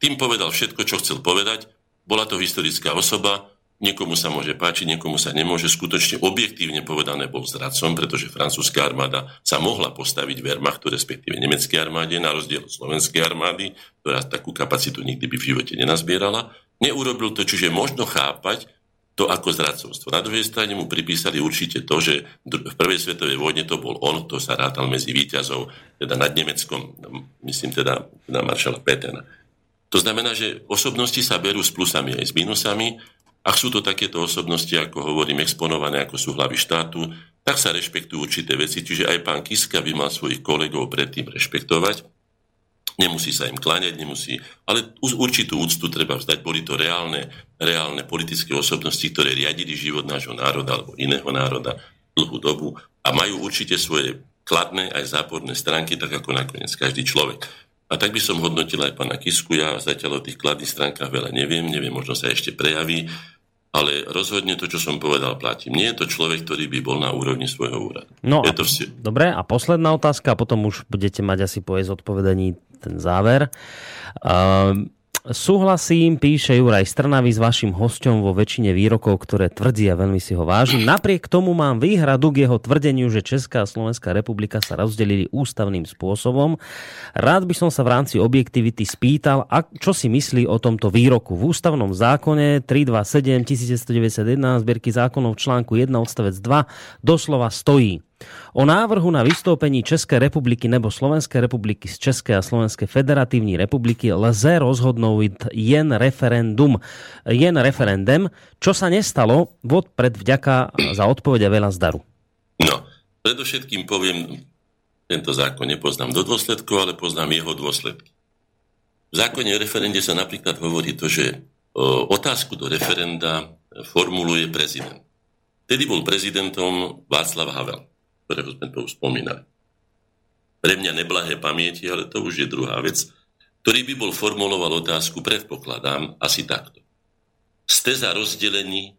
Tým povedal všetko, čo chcel povedať. Bola to historická osoba Niekomu sa môže páčiť, niekomu sa nemôže. Skutočne objektívne povedané bol zradcom, pretože francúzska armáda sa mohla postaviť Wehrmachtu, respektíve nemeckej armáde, na rozdiel od slovenskej armády, ktorá takú kapacitu nikdy by v živote nenazbierala. Neurobil to, čiže možno chápať to ako zradcovstvo. Na druhej strane mu pripísali určite to, že v prvej svetovej vojne to bol on, kto sa rátal medzi výťazov, teda nad Nemeckom, myslím teda na maršala Petena. To znamená, že osobnosti sa berú s plusami aj s minusami ak sú to takéto osobnosti, ako hovorím, exponované, ako sú hlavy štátu, tak sa rešpektujú určité veci, čiže aj pán Kiska by mal svojich kolegov predtým rešpektovať. Nemusí sa im kláňať, nemusí, ale určitú úctu treba vzdať. Boli to reálne, reálne politické osobnosti, ktoré riadili život nášho národa alebo iného národa dlhú dobu a majú určite svoje kladné aj záporné stránky, tak ako nakoniec každý človek. A tak by som hodnotil aj pána Kisku. Ja zatiaľ o tých kladných stránkach veľa neviem, neviem, možno sa ešte prejaví, ale rozhodne to, čo som povedal, platí. Nie je to človek, ktorý by bol na úrovni svojho úradu. No je to vsi- Dobre, a posledná otázka, a potom už budete mať asi po jej zodpovedaní ten záver. Uh, Súhlasím, píše Juraj Strnavy s vašim hosťom vo väčšine výrokov, ktoré tvrdí a veľmi si ho vážim. Napriek tomu mám výhradu k jeho tvrdeniu, že Česká a Slovenská republika sa rozdelili ústavným spôsobom. Rád by som sa v rámci objektivity spýtal, a čo si myslí o tomto výroku. V ústavnom zákone 327 1991 zbierky zákonov článku 1 odstavec 2 doslova stojí O návrhu na vystúpení Českej republiky nebo Slovenskej republiky z Českej a Slovenskej federatívnej republiky lze rozhodnúť jen referendum, jen referendum, čo sa nestalo, pred vďaka za odpoveď veľa zdaru. No, predovšetkým poviem, tento zákon nepoznám do dôsledkov, ale poznám jeho dôsledky. V zákone o referende sa napríklad hovorí to, že otázku do referenda formuluje prezident. Vtedy bol prezidentom Václav Havel ktorého sme tu spomínali. Pre mňa neblahé pamäti, ale to už je druhá vec, ktorý by bol formuloval otázku, predpokladám, asi takto. Ste za rozdelení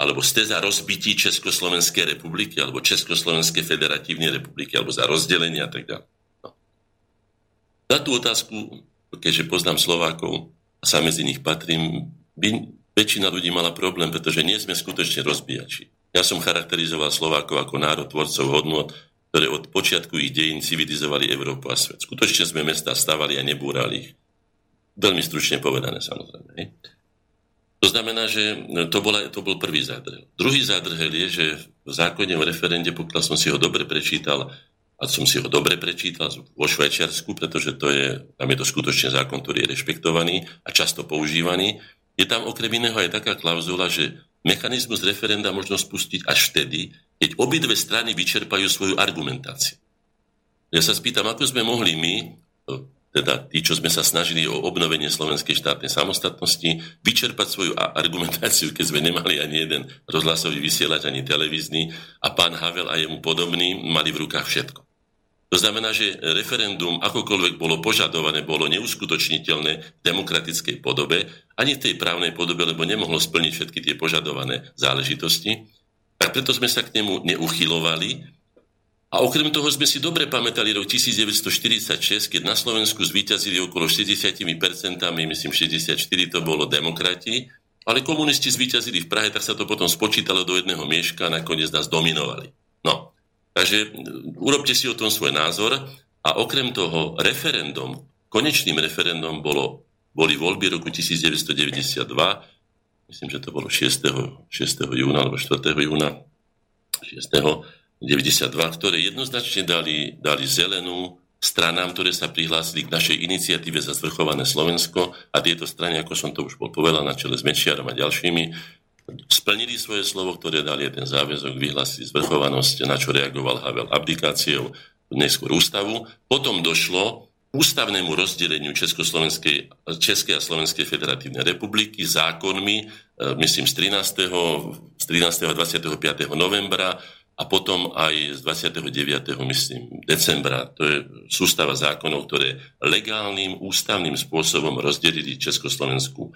alebo ste za rozbití Československej republiky alebo Československej federatívnej republiky alebo za rozdelenie a tak ďalej. No. Za tú otázku, keďže poznám Slovákov a sa medzi nich patrím, by väčšina ľudí mala problém, pretože nie sme skutočne rozbíjači. Ja som charakterizoval Slovákov ako národ tvorcov hodnot, ktoré od počiatku ich dejín civilizovali Európu a svet. Skutočne sme mesta stavali a nebúrali ich. Veľmi stručne povedané, samozrejme. To znamená, že to, bola, to bol prvý zádrhel. Druhý zádrhel je, že v zákone o referende, pokiaľ som si ho dobre prečítal, a som si ho dobre prečítal vo Švajčiarsku, pretože to je, tam je to skutočne zákon, ktorý je rešpektovaný a často používaný, je tam okrem iného aj taká klauzula, že mechanizmus referenda možno spustiť až vtedy, keď obidve strany vyčerpajú svoju argumentáciu. Ja sa spýtam, ako sme mohli my, teda tí, čo sme sa snažili o obnovenie slovenskej štátnej samostatnosti, vyčerpať svoju argumentáciu, keď sme nemali ani jeden rozhlasový vysielač, ani televízny a pán Havel a jemu podobný mali v rukách všetko. To znamená, že referendum, akokoľvek bolo požadované, bolo neuskutočniteľné v demokratickej podobe, ani v tej právnej podobe, lebo nemohlo splniť všetky tie požadované záležitosti. A preto sme sa k nemu neuchylovali. A okrem toho sme si dobre pamätali rok 1946, keď na Slovensku zvíťazili okolo 60%, myslím 64 to bolo demokrati, ale komunisti zvíťazili v Prahe, tak sa to potom spočítalo do jedného mieška a nakoniec nás dominovali. No, Takže urobte si o tom svoj názor a okrem toho referendum, konečným referendum bolo, boli voľby roku 1992, myslím, že to bolo 6. 6. júna alebo 4. júna 6. 92, ktoré jednoznačne dali, dali zelenú stranám, ktoré sa prihlásili k našej iniciatíve za zvrchované Slovensko a tieto strany, ako som to už bol povedal, na čele s Mečiarom a ďalšími, splnili svoje slovo, ktoré dali ten záväzok, vyhlasili zvrchovanosť, na čo reagoval Havel abdikáciou, neskôr ústavu. Potom došlo ústavnému rozdeleniu Československej, Českej a Slovenskej federatívnej republiky zákonmi, e, myslím z 13. Z 13. a 25. novembra a potom aj z 29. myslím decembra. To je sústava zákonov, ktoré legálnym ústavným spôsobom rozdelili Československú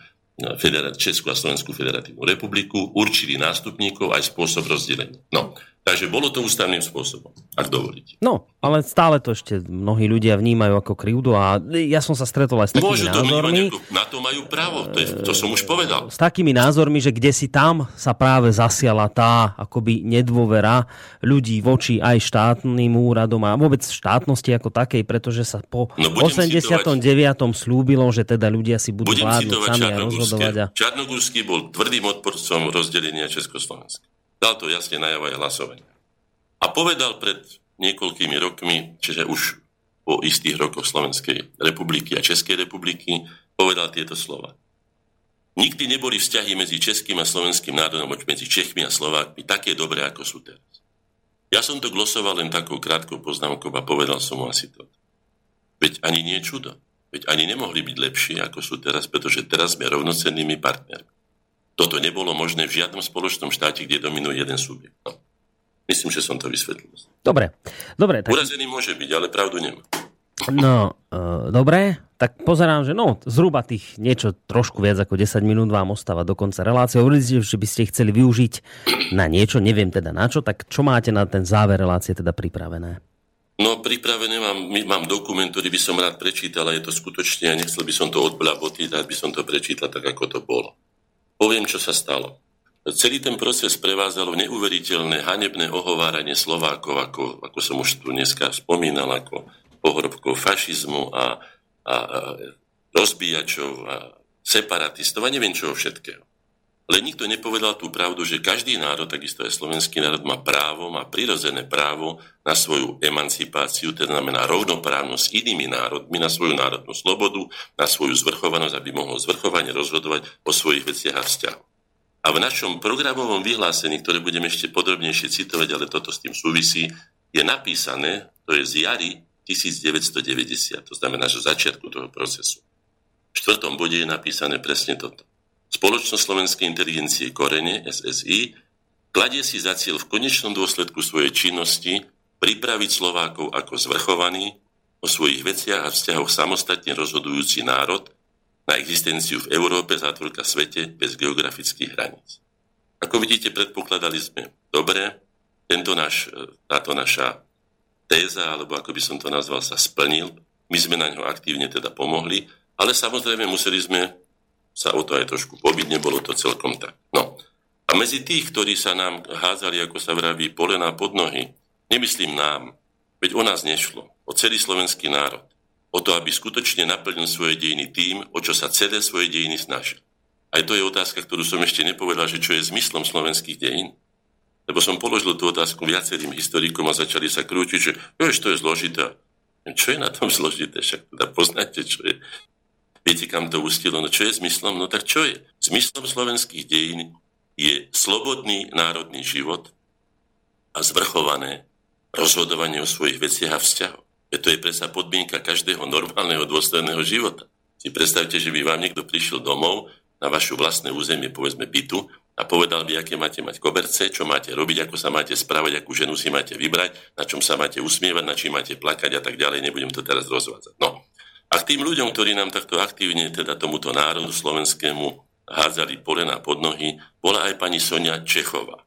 Českú a Slovenskú federatívnu republiku, určili nástupníkov aj spôsob rozdelenia. No, Takže bolo to ústavným spôsobom, ak dovolíte. No, ale stále to ešte mnohí ľudia vnímajú ako krivdu a ja som sa stretol aj s takými Môžu to názormi. Ako, na to majú právo, to, je, to som už povedal. S takými názormi, že kde si tam sa práve zasiala tá akoby nedôvera ľudí voči aj štátnym úradom a vôbec štátnosti ako takej, pretože sa po no, 89. Citovať, slúbilo, že teda ľudia si budú vládnuť sami a rozhodovať. A... Čarnogurský bol tvrdým odporcom rozdelenia Československa. Dal to jasne najavo aj hlasovanie. A povedal pred niekoľkými rokmi, čiže už po istých rokoch Slovenskej republiky a Českej republiky, povedal tieto slova. Nikdy neboli vzťahy medzi českým a slovenským národom, medzi Čechmi a Slovákmi také dobré, ako sú teraz. Ja som to glosoval len takou krátkou poznámkou a povedal som mu asi to. Veď ani nie čudo. Veď ani nemohli byť lepší, ako sú teraz, pretože teraz sme rovnocennými partnermi. Toto nebolo možné v žiadnom spoločnom štáte, kde dominuje jeden subjekt. No. Myslím, že som to vysvetlil. Dobre. dobre tak... Urazený môže byť, ale pravdu nemá. No, uh, dobre, tak pozerám, že no, zhruba tých niečo trošku viac ako 10 minút vám ostáva do konca relácie. Hovoríte, že by ste chceli využiť na niečo, neviem teda na čo, tak čo máte na ten záver relácie teda pripravené? No, pripravené mám, mám dokument, ktorý by som rád prečítal a je to skutočne, a nechcel by som to odblabotiť, rád by som to prečítal tak, ako to bolo. Poviem, čo sa stalo. Celý ten proces prevázalo neuveriteľné hanebné ohováranie Slovákov, ako, ako som už tu dneska spomínal, ako pohrobkov fašizmu a, a, a rozbíjačov a separatistov a neviem čoho všetkého. Len nikto nepovedal tú pravdu, že každý národ, takisto aj slovenský národ, má právo, má prirodzené právo na svoju emancipáciu, teda znamená rovnoprávnosť s inými národmi, na svoju národnú slobodu, na svoju zvrchovanosť, aby mohol zvrchovane rozhodovať o svojich veciach a vzťahoch. A v našom programovom vyhlásení, ktoré budeme ešte podrobnejšie citovať, ale toto s tým súvisí, je napísané, to je z jary 1990, to znamená, že začiatku toho procesu. V štvrtom bode je napísané presne toto. Spoločnosť slovenskej inteligencie Korene, SSI, kladie si za cieľ v konečnom dôsledku svojej činnosti pripraviť Slovákov ako zvrchovaný, o svojich veciach a vzťahoch samostatne rozhodujúci národ na existenciu v Európe, zátvorka svete, bez geografických hraníc. Ako vidíte, predpokladali sme dobre, tento naš, táto naša téza, alebo ako by som to nazval, sa splnil. My sme na ňo aktívne teda pomohli, ale samozrejme museli sme sa o to aj trošku pobiť, nebolo to celkom tak. No. A medzi tých, ktorí sa nám házali, ako sa vraví, polená pod nohy, nemyslím nám, veď o nás nešlo, o celý slovenský národ, o to, aby skutočne naplnil svoje dejiny tým, o čo sa celé svoje dejiny snažil. Aj to je otázka, ktorú som ešte nepovedal, že čo je zmyslom slovenských dejín. Lebo som položil tú otázku viacerým historikom a začali sa krútiť, že jo, to je zložité. Čo je na tom zložité? Však teda poznáte, čo je Viete, kam to ustilo? No čo je zmyslom? No tak čo je? Zmyslom slovenských dejín je slobodný národný život a zvrchované rozhodovanie o svojich veciach a vzťahoch. To je predsa podmienka každého normálneho dôstojného života. Si predstavte, že by vám niekto prišiel domov na vašu vlastné územie, povedzme bytu, a povedal by, aké máte mať koberce, čo máte robiť, ako sa máte správať, akú ženu si máte vybrať, na čom sa máte usmievať, na čím máte plakať a tak ďalej. Nebudem to teraz rozvádzať. No. A k tým ľuďom, ktorí nám takto aktívne, teda tomuto národu slovenskému hádzali polena pod nohy, bola aj pani Sonia Čechová,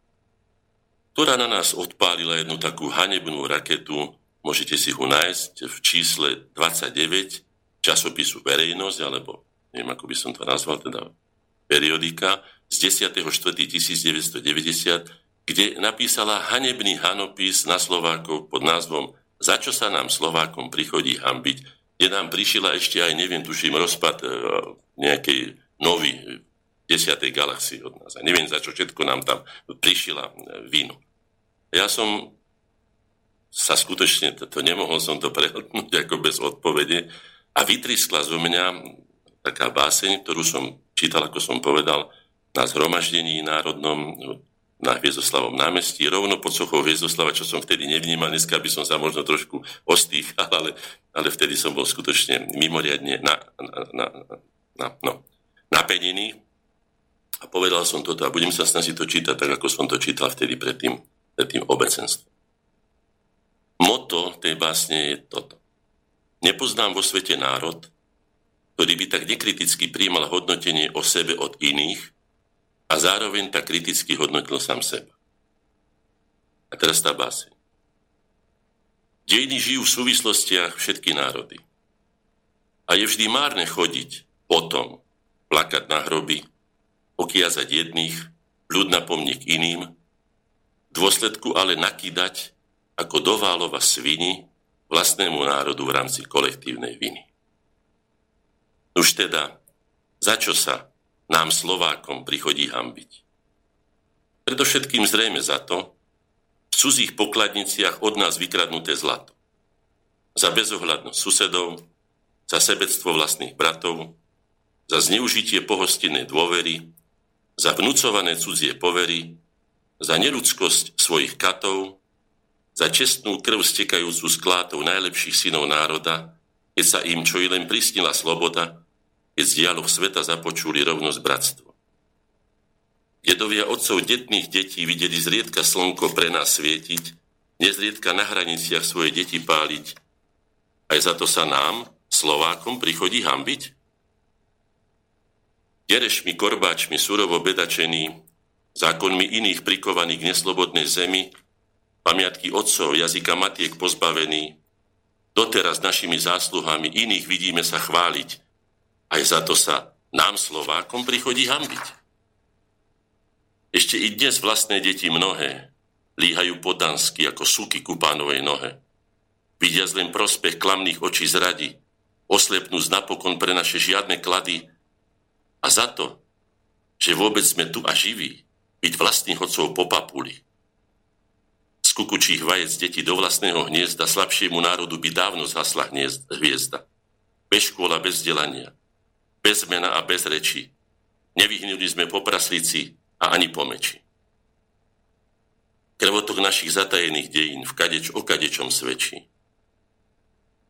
ktorá na nás odpálila jednu takú hanebnú raketu, môžete si ho nájsť v čísle 29 časopisu Verejnosť, alebo neviem, ako by som to nazval, teda periodika, z 10.4.1990, kde napísala hanebný hanopis na Slovákov pod názvom Za čo sa nám Slovákom prichodí hambiť kde nám prišila ešte aj, neviem, tuším, rozpad e, nejakej nový desiatej galaxii od nás. A neviem, za čo všetko nám tam prišila e, víno. Ja som sa skutočne, to, to nemohol som to prehodnúť ako bez odpovede a vytriskla zo mňa taká báseň, ktorú som čítal, ako som povedal, na zhromaždení národnom na Hviezoslavom námestí, rovno pod sochou Hviezoslava, čo som vtedy nevnímal, dneska by som sa možno trošku ostýchal, ale, ale vtedy som bol skutočne mimoriadne na, na, na, na, no, napenený a povedal som toto a budem sa snažiť to čítať tak, ako som to čítal vtedy pred tým, pred tým obecenstvom. Moto tej básne je toto. Nepoznám vo svete národ, ktorý by tak nekriticky príjmal hodnotenie o sebe od iných, a zároveň tak kriticky hodnotil sám seba. A teraz tá báseň. Dejiny žijú v súvislostiach všetky národy. A je vždy márne chodiť potom, plakať na hroby, okiazať jedných, ľud na pomník iným, dôsledku ale nakýdať ako doválova svini vlastnému národu v rámci kolektívnej viny. Už teda, za čo sa nám Slovákom prichodí hambiť? Predovšetkým zrejme za to, v cudzích pokladniciach od nás vykradnuté zlato. Za bezohľadnosť susedov, za sebectvo vlastných bratov, za zneužitie pohostinnej dôvery, za vnúcované cudzie povery, za neludskosť svojich katov, za čestnú krv stekajúcu z klátov najlepších synov národa, keď sa im čo i len prisnila sloboda, keď z dialoh sveta započuli rovnosť bratstvo. Dedovia otcov detných detí videli zriedka slnko pre nás svietiť, nezriedka na hraniciach svoje deti páliť. Aj za to sa nám, Slovákom, prichodí hambiť? Jerešmi, korbáčmi, surovo bedačení, zákonmi iných prikovaných k neslobodnej zemi, pamiatky otcov, jazyka matiek pozbavení, doteraz našimi zásluhami iných vidíme sa chváliť, aj za to sa nám Slovákom prichodí hambiť. Ešte i dnes vlastné deti mnohé líhajú podansky ako suky ku pánovej nohe. Vidia len prospech klamných očí zradi, oslepnúc napokon pre naše žiadne klady a za to, že vôbec sme tu a živí, byť vlastných otcov po papuli, kukučích vajec detí do vlastného hniezda slabšiemu národu by dávno zhasla hviezda. Bez škôla, bez vzdelania, bez mena a bez reči. Nevyhnuli sme po praslici a ani po meči. Krvotok našich zatajených dejín v kadeč o kadečom svedčí.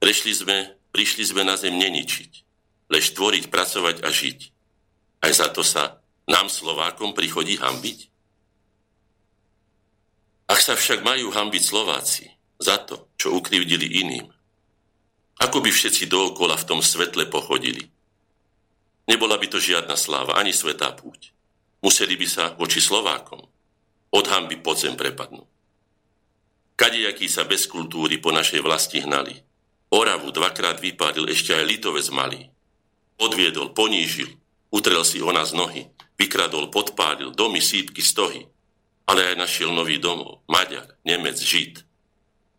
Prešli sme, prišli sme na zem neničiť, lež tvoriť, pracovať a žiť. Aj za to sa nám Slovákom prichodí hambiť? Ak sa však majú hambiť Slováci za to, čo ukrivdili iným, ako by všetci dookola v tom svetle pochodili? Nebola by to žiadna sláva, ani svetá púť. Museli by sa voči Slovákom od hamby pod zem prepadnúť. Kadejaký sa bez kultúry po našej vlasti hnali. Oravu dvakrát vypádil ešte aj litovec malý. Odviedol, ponížil, utrel si o nás nohy, vykradol, podpálil domy, sípky, stohy ale aj našiel nový domov. Maďar, Nemec, Žid.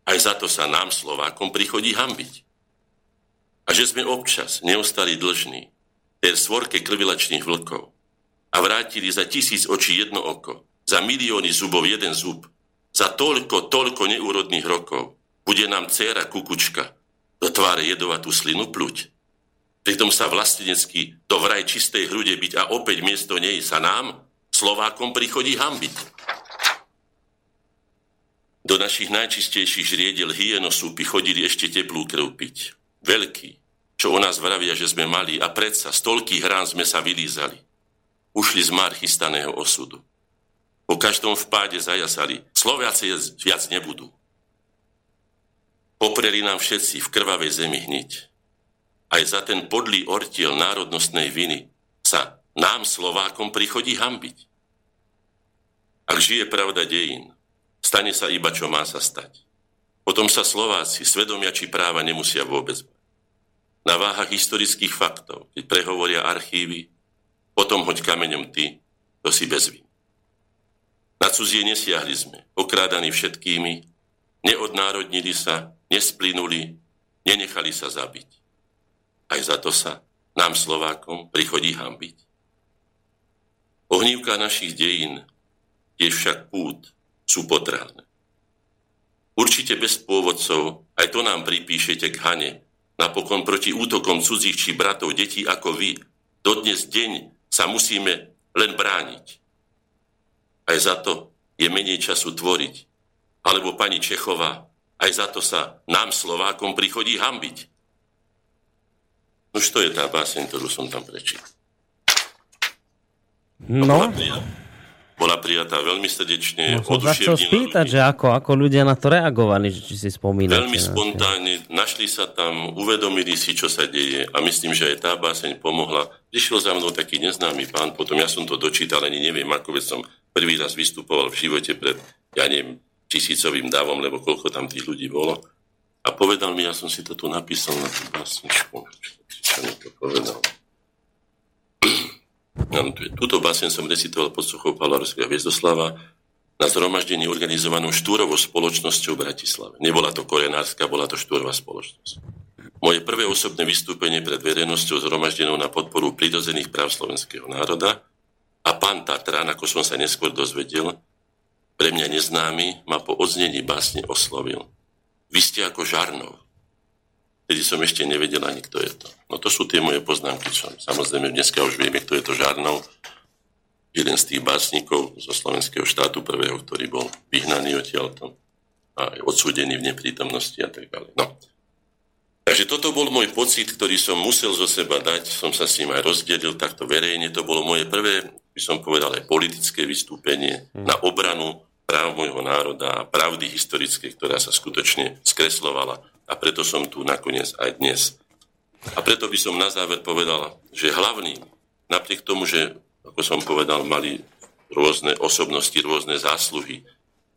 Aj za to sa nám, Slovákom, prichodí hambiť. A že sme občas neostali dlžní tej svorke krvilačných vlkov a vrátili za tisíc očí jedno oko, za milióny zubov jeden zub, za toľko, toľko neúrodných rokov, bude nám dcéra kukučka do tváre jedovatú slinu pluť. Pritom sa vlastenecky do vraj čistej hrude byť a opäť miesto nej sa nám, Slovákom, prichodí hambiť. Do našich najčistejších žriedel hyenosúpy chodili ešte teplú krv piť. Veľký, čo o nás vravia, že sme mali a predsa z toľkých rán sme sa vylízali. Ušli z már chystaného osudu. Po každom vpáde zajasali. Sloviaci viac nebudú. Popreli nám všetci v krvavej zemi hniť. Aj za ten podlý ortiel národnostnej viny sa nám Slovákom prichodí hambiť. Ak žije pravda dejín, Stane sa iba, čo má sa stať. Potom sa Slováci svedomia či práva nemusia vôbec. Na váhach historických faktov, keď prehovoria archívy, potom hoď kameňom ty, to si bezvin. Na cudzie nesiahli sme, okrádaní všetkými, neodnárodnili sa, nesplynuli, nenechali sa zabiť. Aj za to sa nám Slovákom prichodí hambiť. Ohnívka našich dejín je však pút, sú potrhané. Určite bez pôvodcov, aj to nám pripíšete k Hane, napokon proti útokom cudzích či bratov detí ako vy, dodnes deň sa musíme len brániť. Aj za to je menej času tvoriť. Alebo pani Čechová, aj za to sa nám Slovákom prichodí hambiť. Už to je tá báseň, ktorú som tam prečítal. No bola prijatá veľmi srdečne. No, som sa chcel spýtať, že ako, ako ľudia na to reagovali, či si spomínate. Veľmi spontánne, našli sa tam, uvedomili si, čo sa deje a myslím, že aj tá báseň pomohla. Prišiel za mnou taký neznámy pán, potom ja som to dočítal, ani neviem, ako veď som prvý raz vystupoval v živote pred, ja neviem, tisícovým davom, lebo koľko tam tých ľudí bolo. A povedal mi, ja som si to tu napísal na tú básničku. Čo mi to povedal? Ano, túto básen som recitoval pod sochou Pavla Ruského Viezdoslava na zhromaždení organizovanom štúrovou spoločnosťou v Bratislave. Nebola to korenárska, bola to štúrová spoločnosť. Moje prvé osobné vystúpenie pred verejnosťou zhromaždenou na podporu prirodzených práv slovenského národa a pán Tatran, ako som sa neskôr dozvedel, pre mňa neznámy, ma po odznení básne oslovil. Vy ste ako Žarnov. Tedy som ešte nevedel ani, kto je to. No to sú tie moje poznámky, čo samozrejme dneska už vieme, kto je to Žarnov. Jeden z tých básnikov zo slovenského štátu prvého, ktorý bol vyhnaný odtiaľto a odsúdený v neprítomnosti a tak ďalej. No. Takže toto bol môj pocit, ktorý som musel zo seba dať, som sa s ním aj rozdelil takto verejne. To bolo moje prvé, by som povedal, aj politické vystúpenie hmm. na obranu práv môjho národa a pravdy historické, ktorá sa skutočne skreslovala a preto som tu nakoniec aj dnes. A preto by som na záver povedal, že hlavný, napriek tomu, že, ako som povedal, mali rôzne osobnosti, rôzne zásluhy,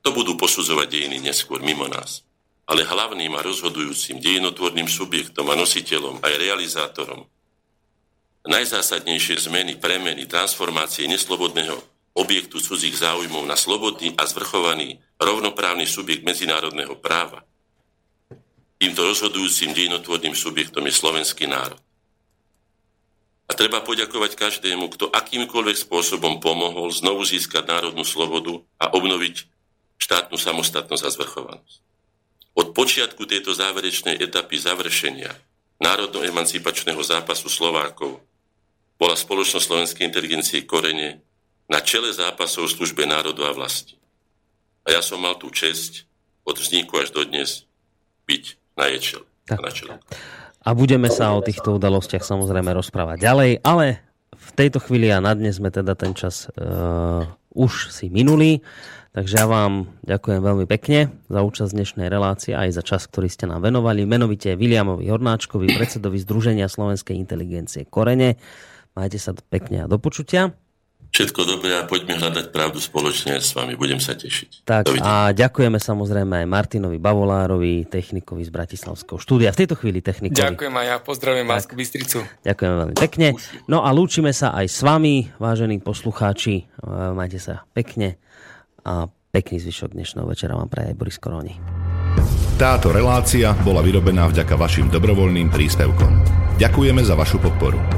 to budú posudzovať dejiny neskôr mimo nás. Ale hlavným a rozhodujúcim dejinotvorným subjektom a nositeľom, aj realizátorom najzásadnejšie zmeny, premeny, transformácie neslobodného objektu cudzích záujmov na slobodný a zvrchovaný rovnoprávny subjekt medzinárodného práva Týmto rozhodujúcim dejinotvorným subjektom je slovenský národ. A treba poďakovať každému, kto akýmkoľvek spôsobom pomohol znovu získať národnú slobodu a obnoviť štátnu samostatnosť a zvrchovanosť. Od počiatku tejto záverečnej etapy završenia národno-emancipačného zápasu Slovákov bola spoločnosť slovenskej inteligencie korene na čele zápasov v službe národu a vlasti. A ja som mal tú čest od vzniku až do dnes byť na jej čele. Tak. Na čele. A budeme sa o týchto udalostiach samozrejme rozprávať ďalej, ale v tejto chvíli a na dnes sme teda ten čas uh, už si minuli. Takže ja vám ďakujem veľmi pekne za účasť dnešnej relácie aj za čas, ktorý ste nám venovali. Menovite Viliamovi Hornáčkovi, predsedovi Združenia Slovenskej inteligencie Korene. Majte sa pekne a do počutia. Všetko dobré a poďme hľadať pravdu spoločne s vami. Budem sa tešiť. Tak a ďakujeme samozrejme aj Martinovi Bavolárovi, technikovi z Bratislavského štúdia. V tejto chvíli technikovi. Ďakujem aj ja, pozdravím Masku Bystricu. Ďakujem veľmi pekne. No a lúčime sa aj s vami, vážení poslucháči. E, majte sa pekne a pekný zvyšok dnešného večera vám praje Boris Koroni. Táto relácia bola vyrobená vďaka vašim dobrovoľným príspevkom. Ďakujeme za vašu podporu.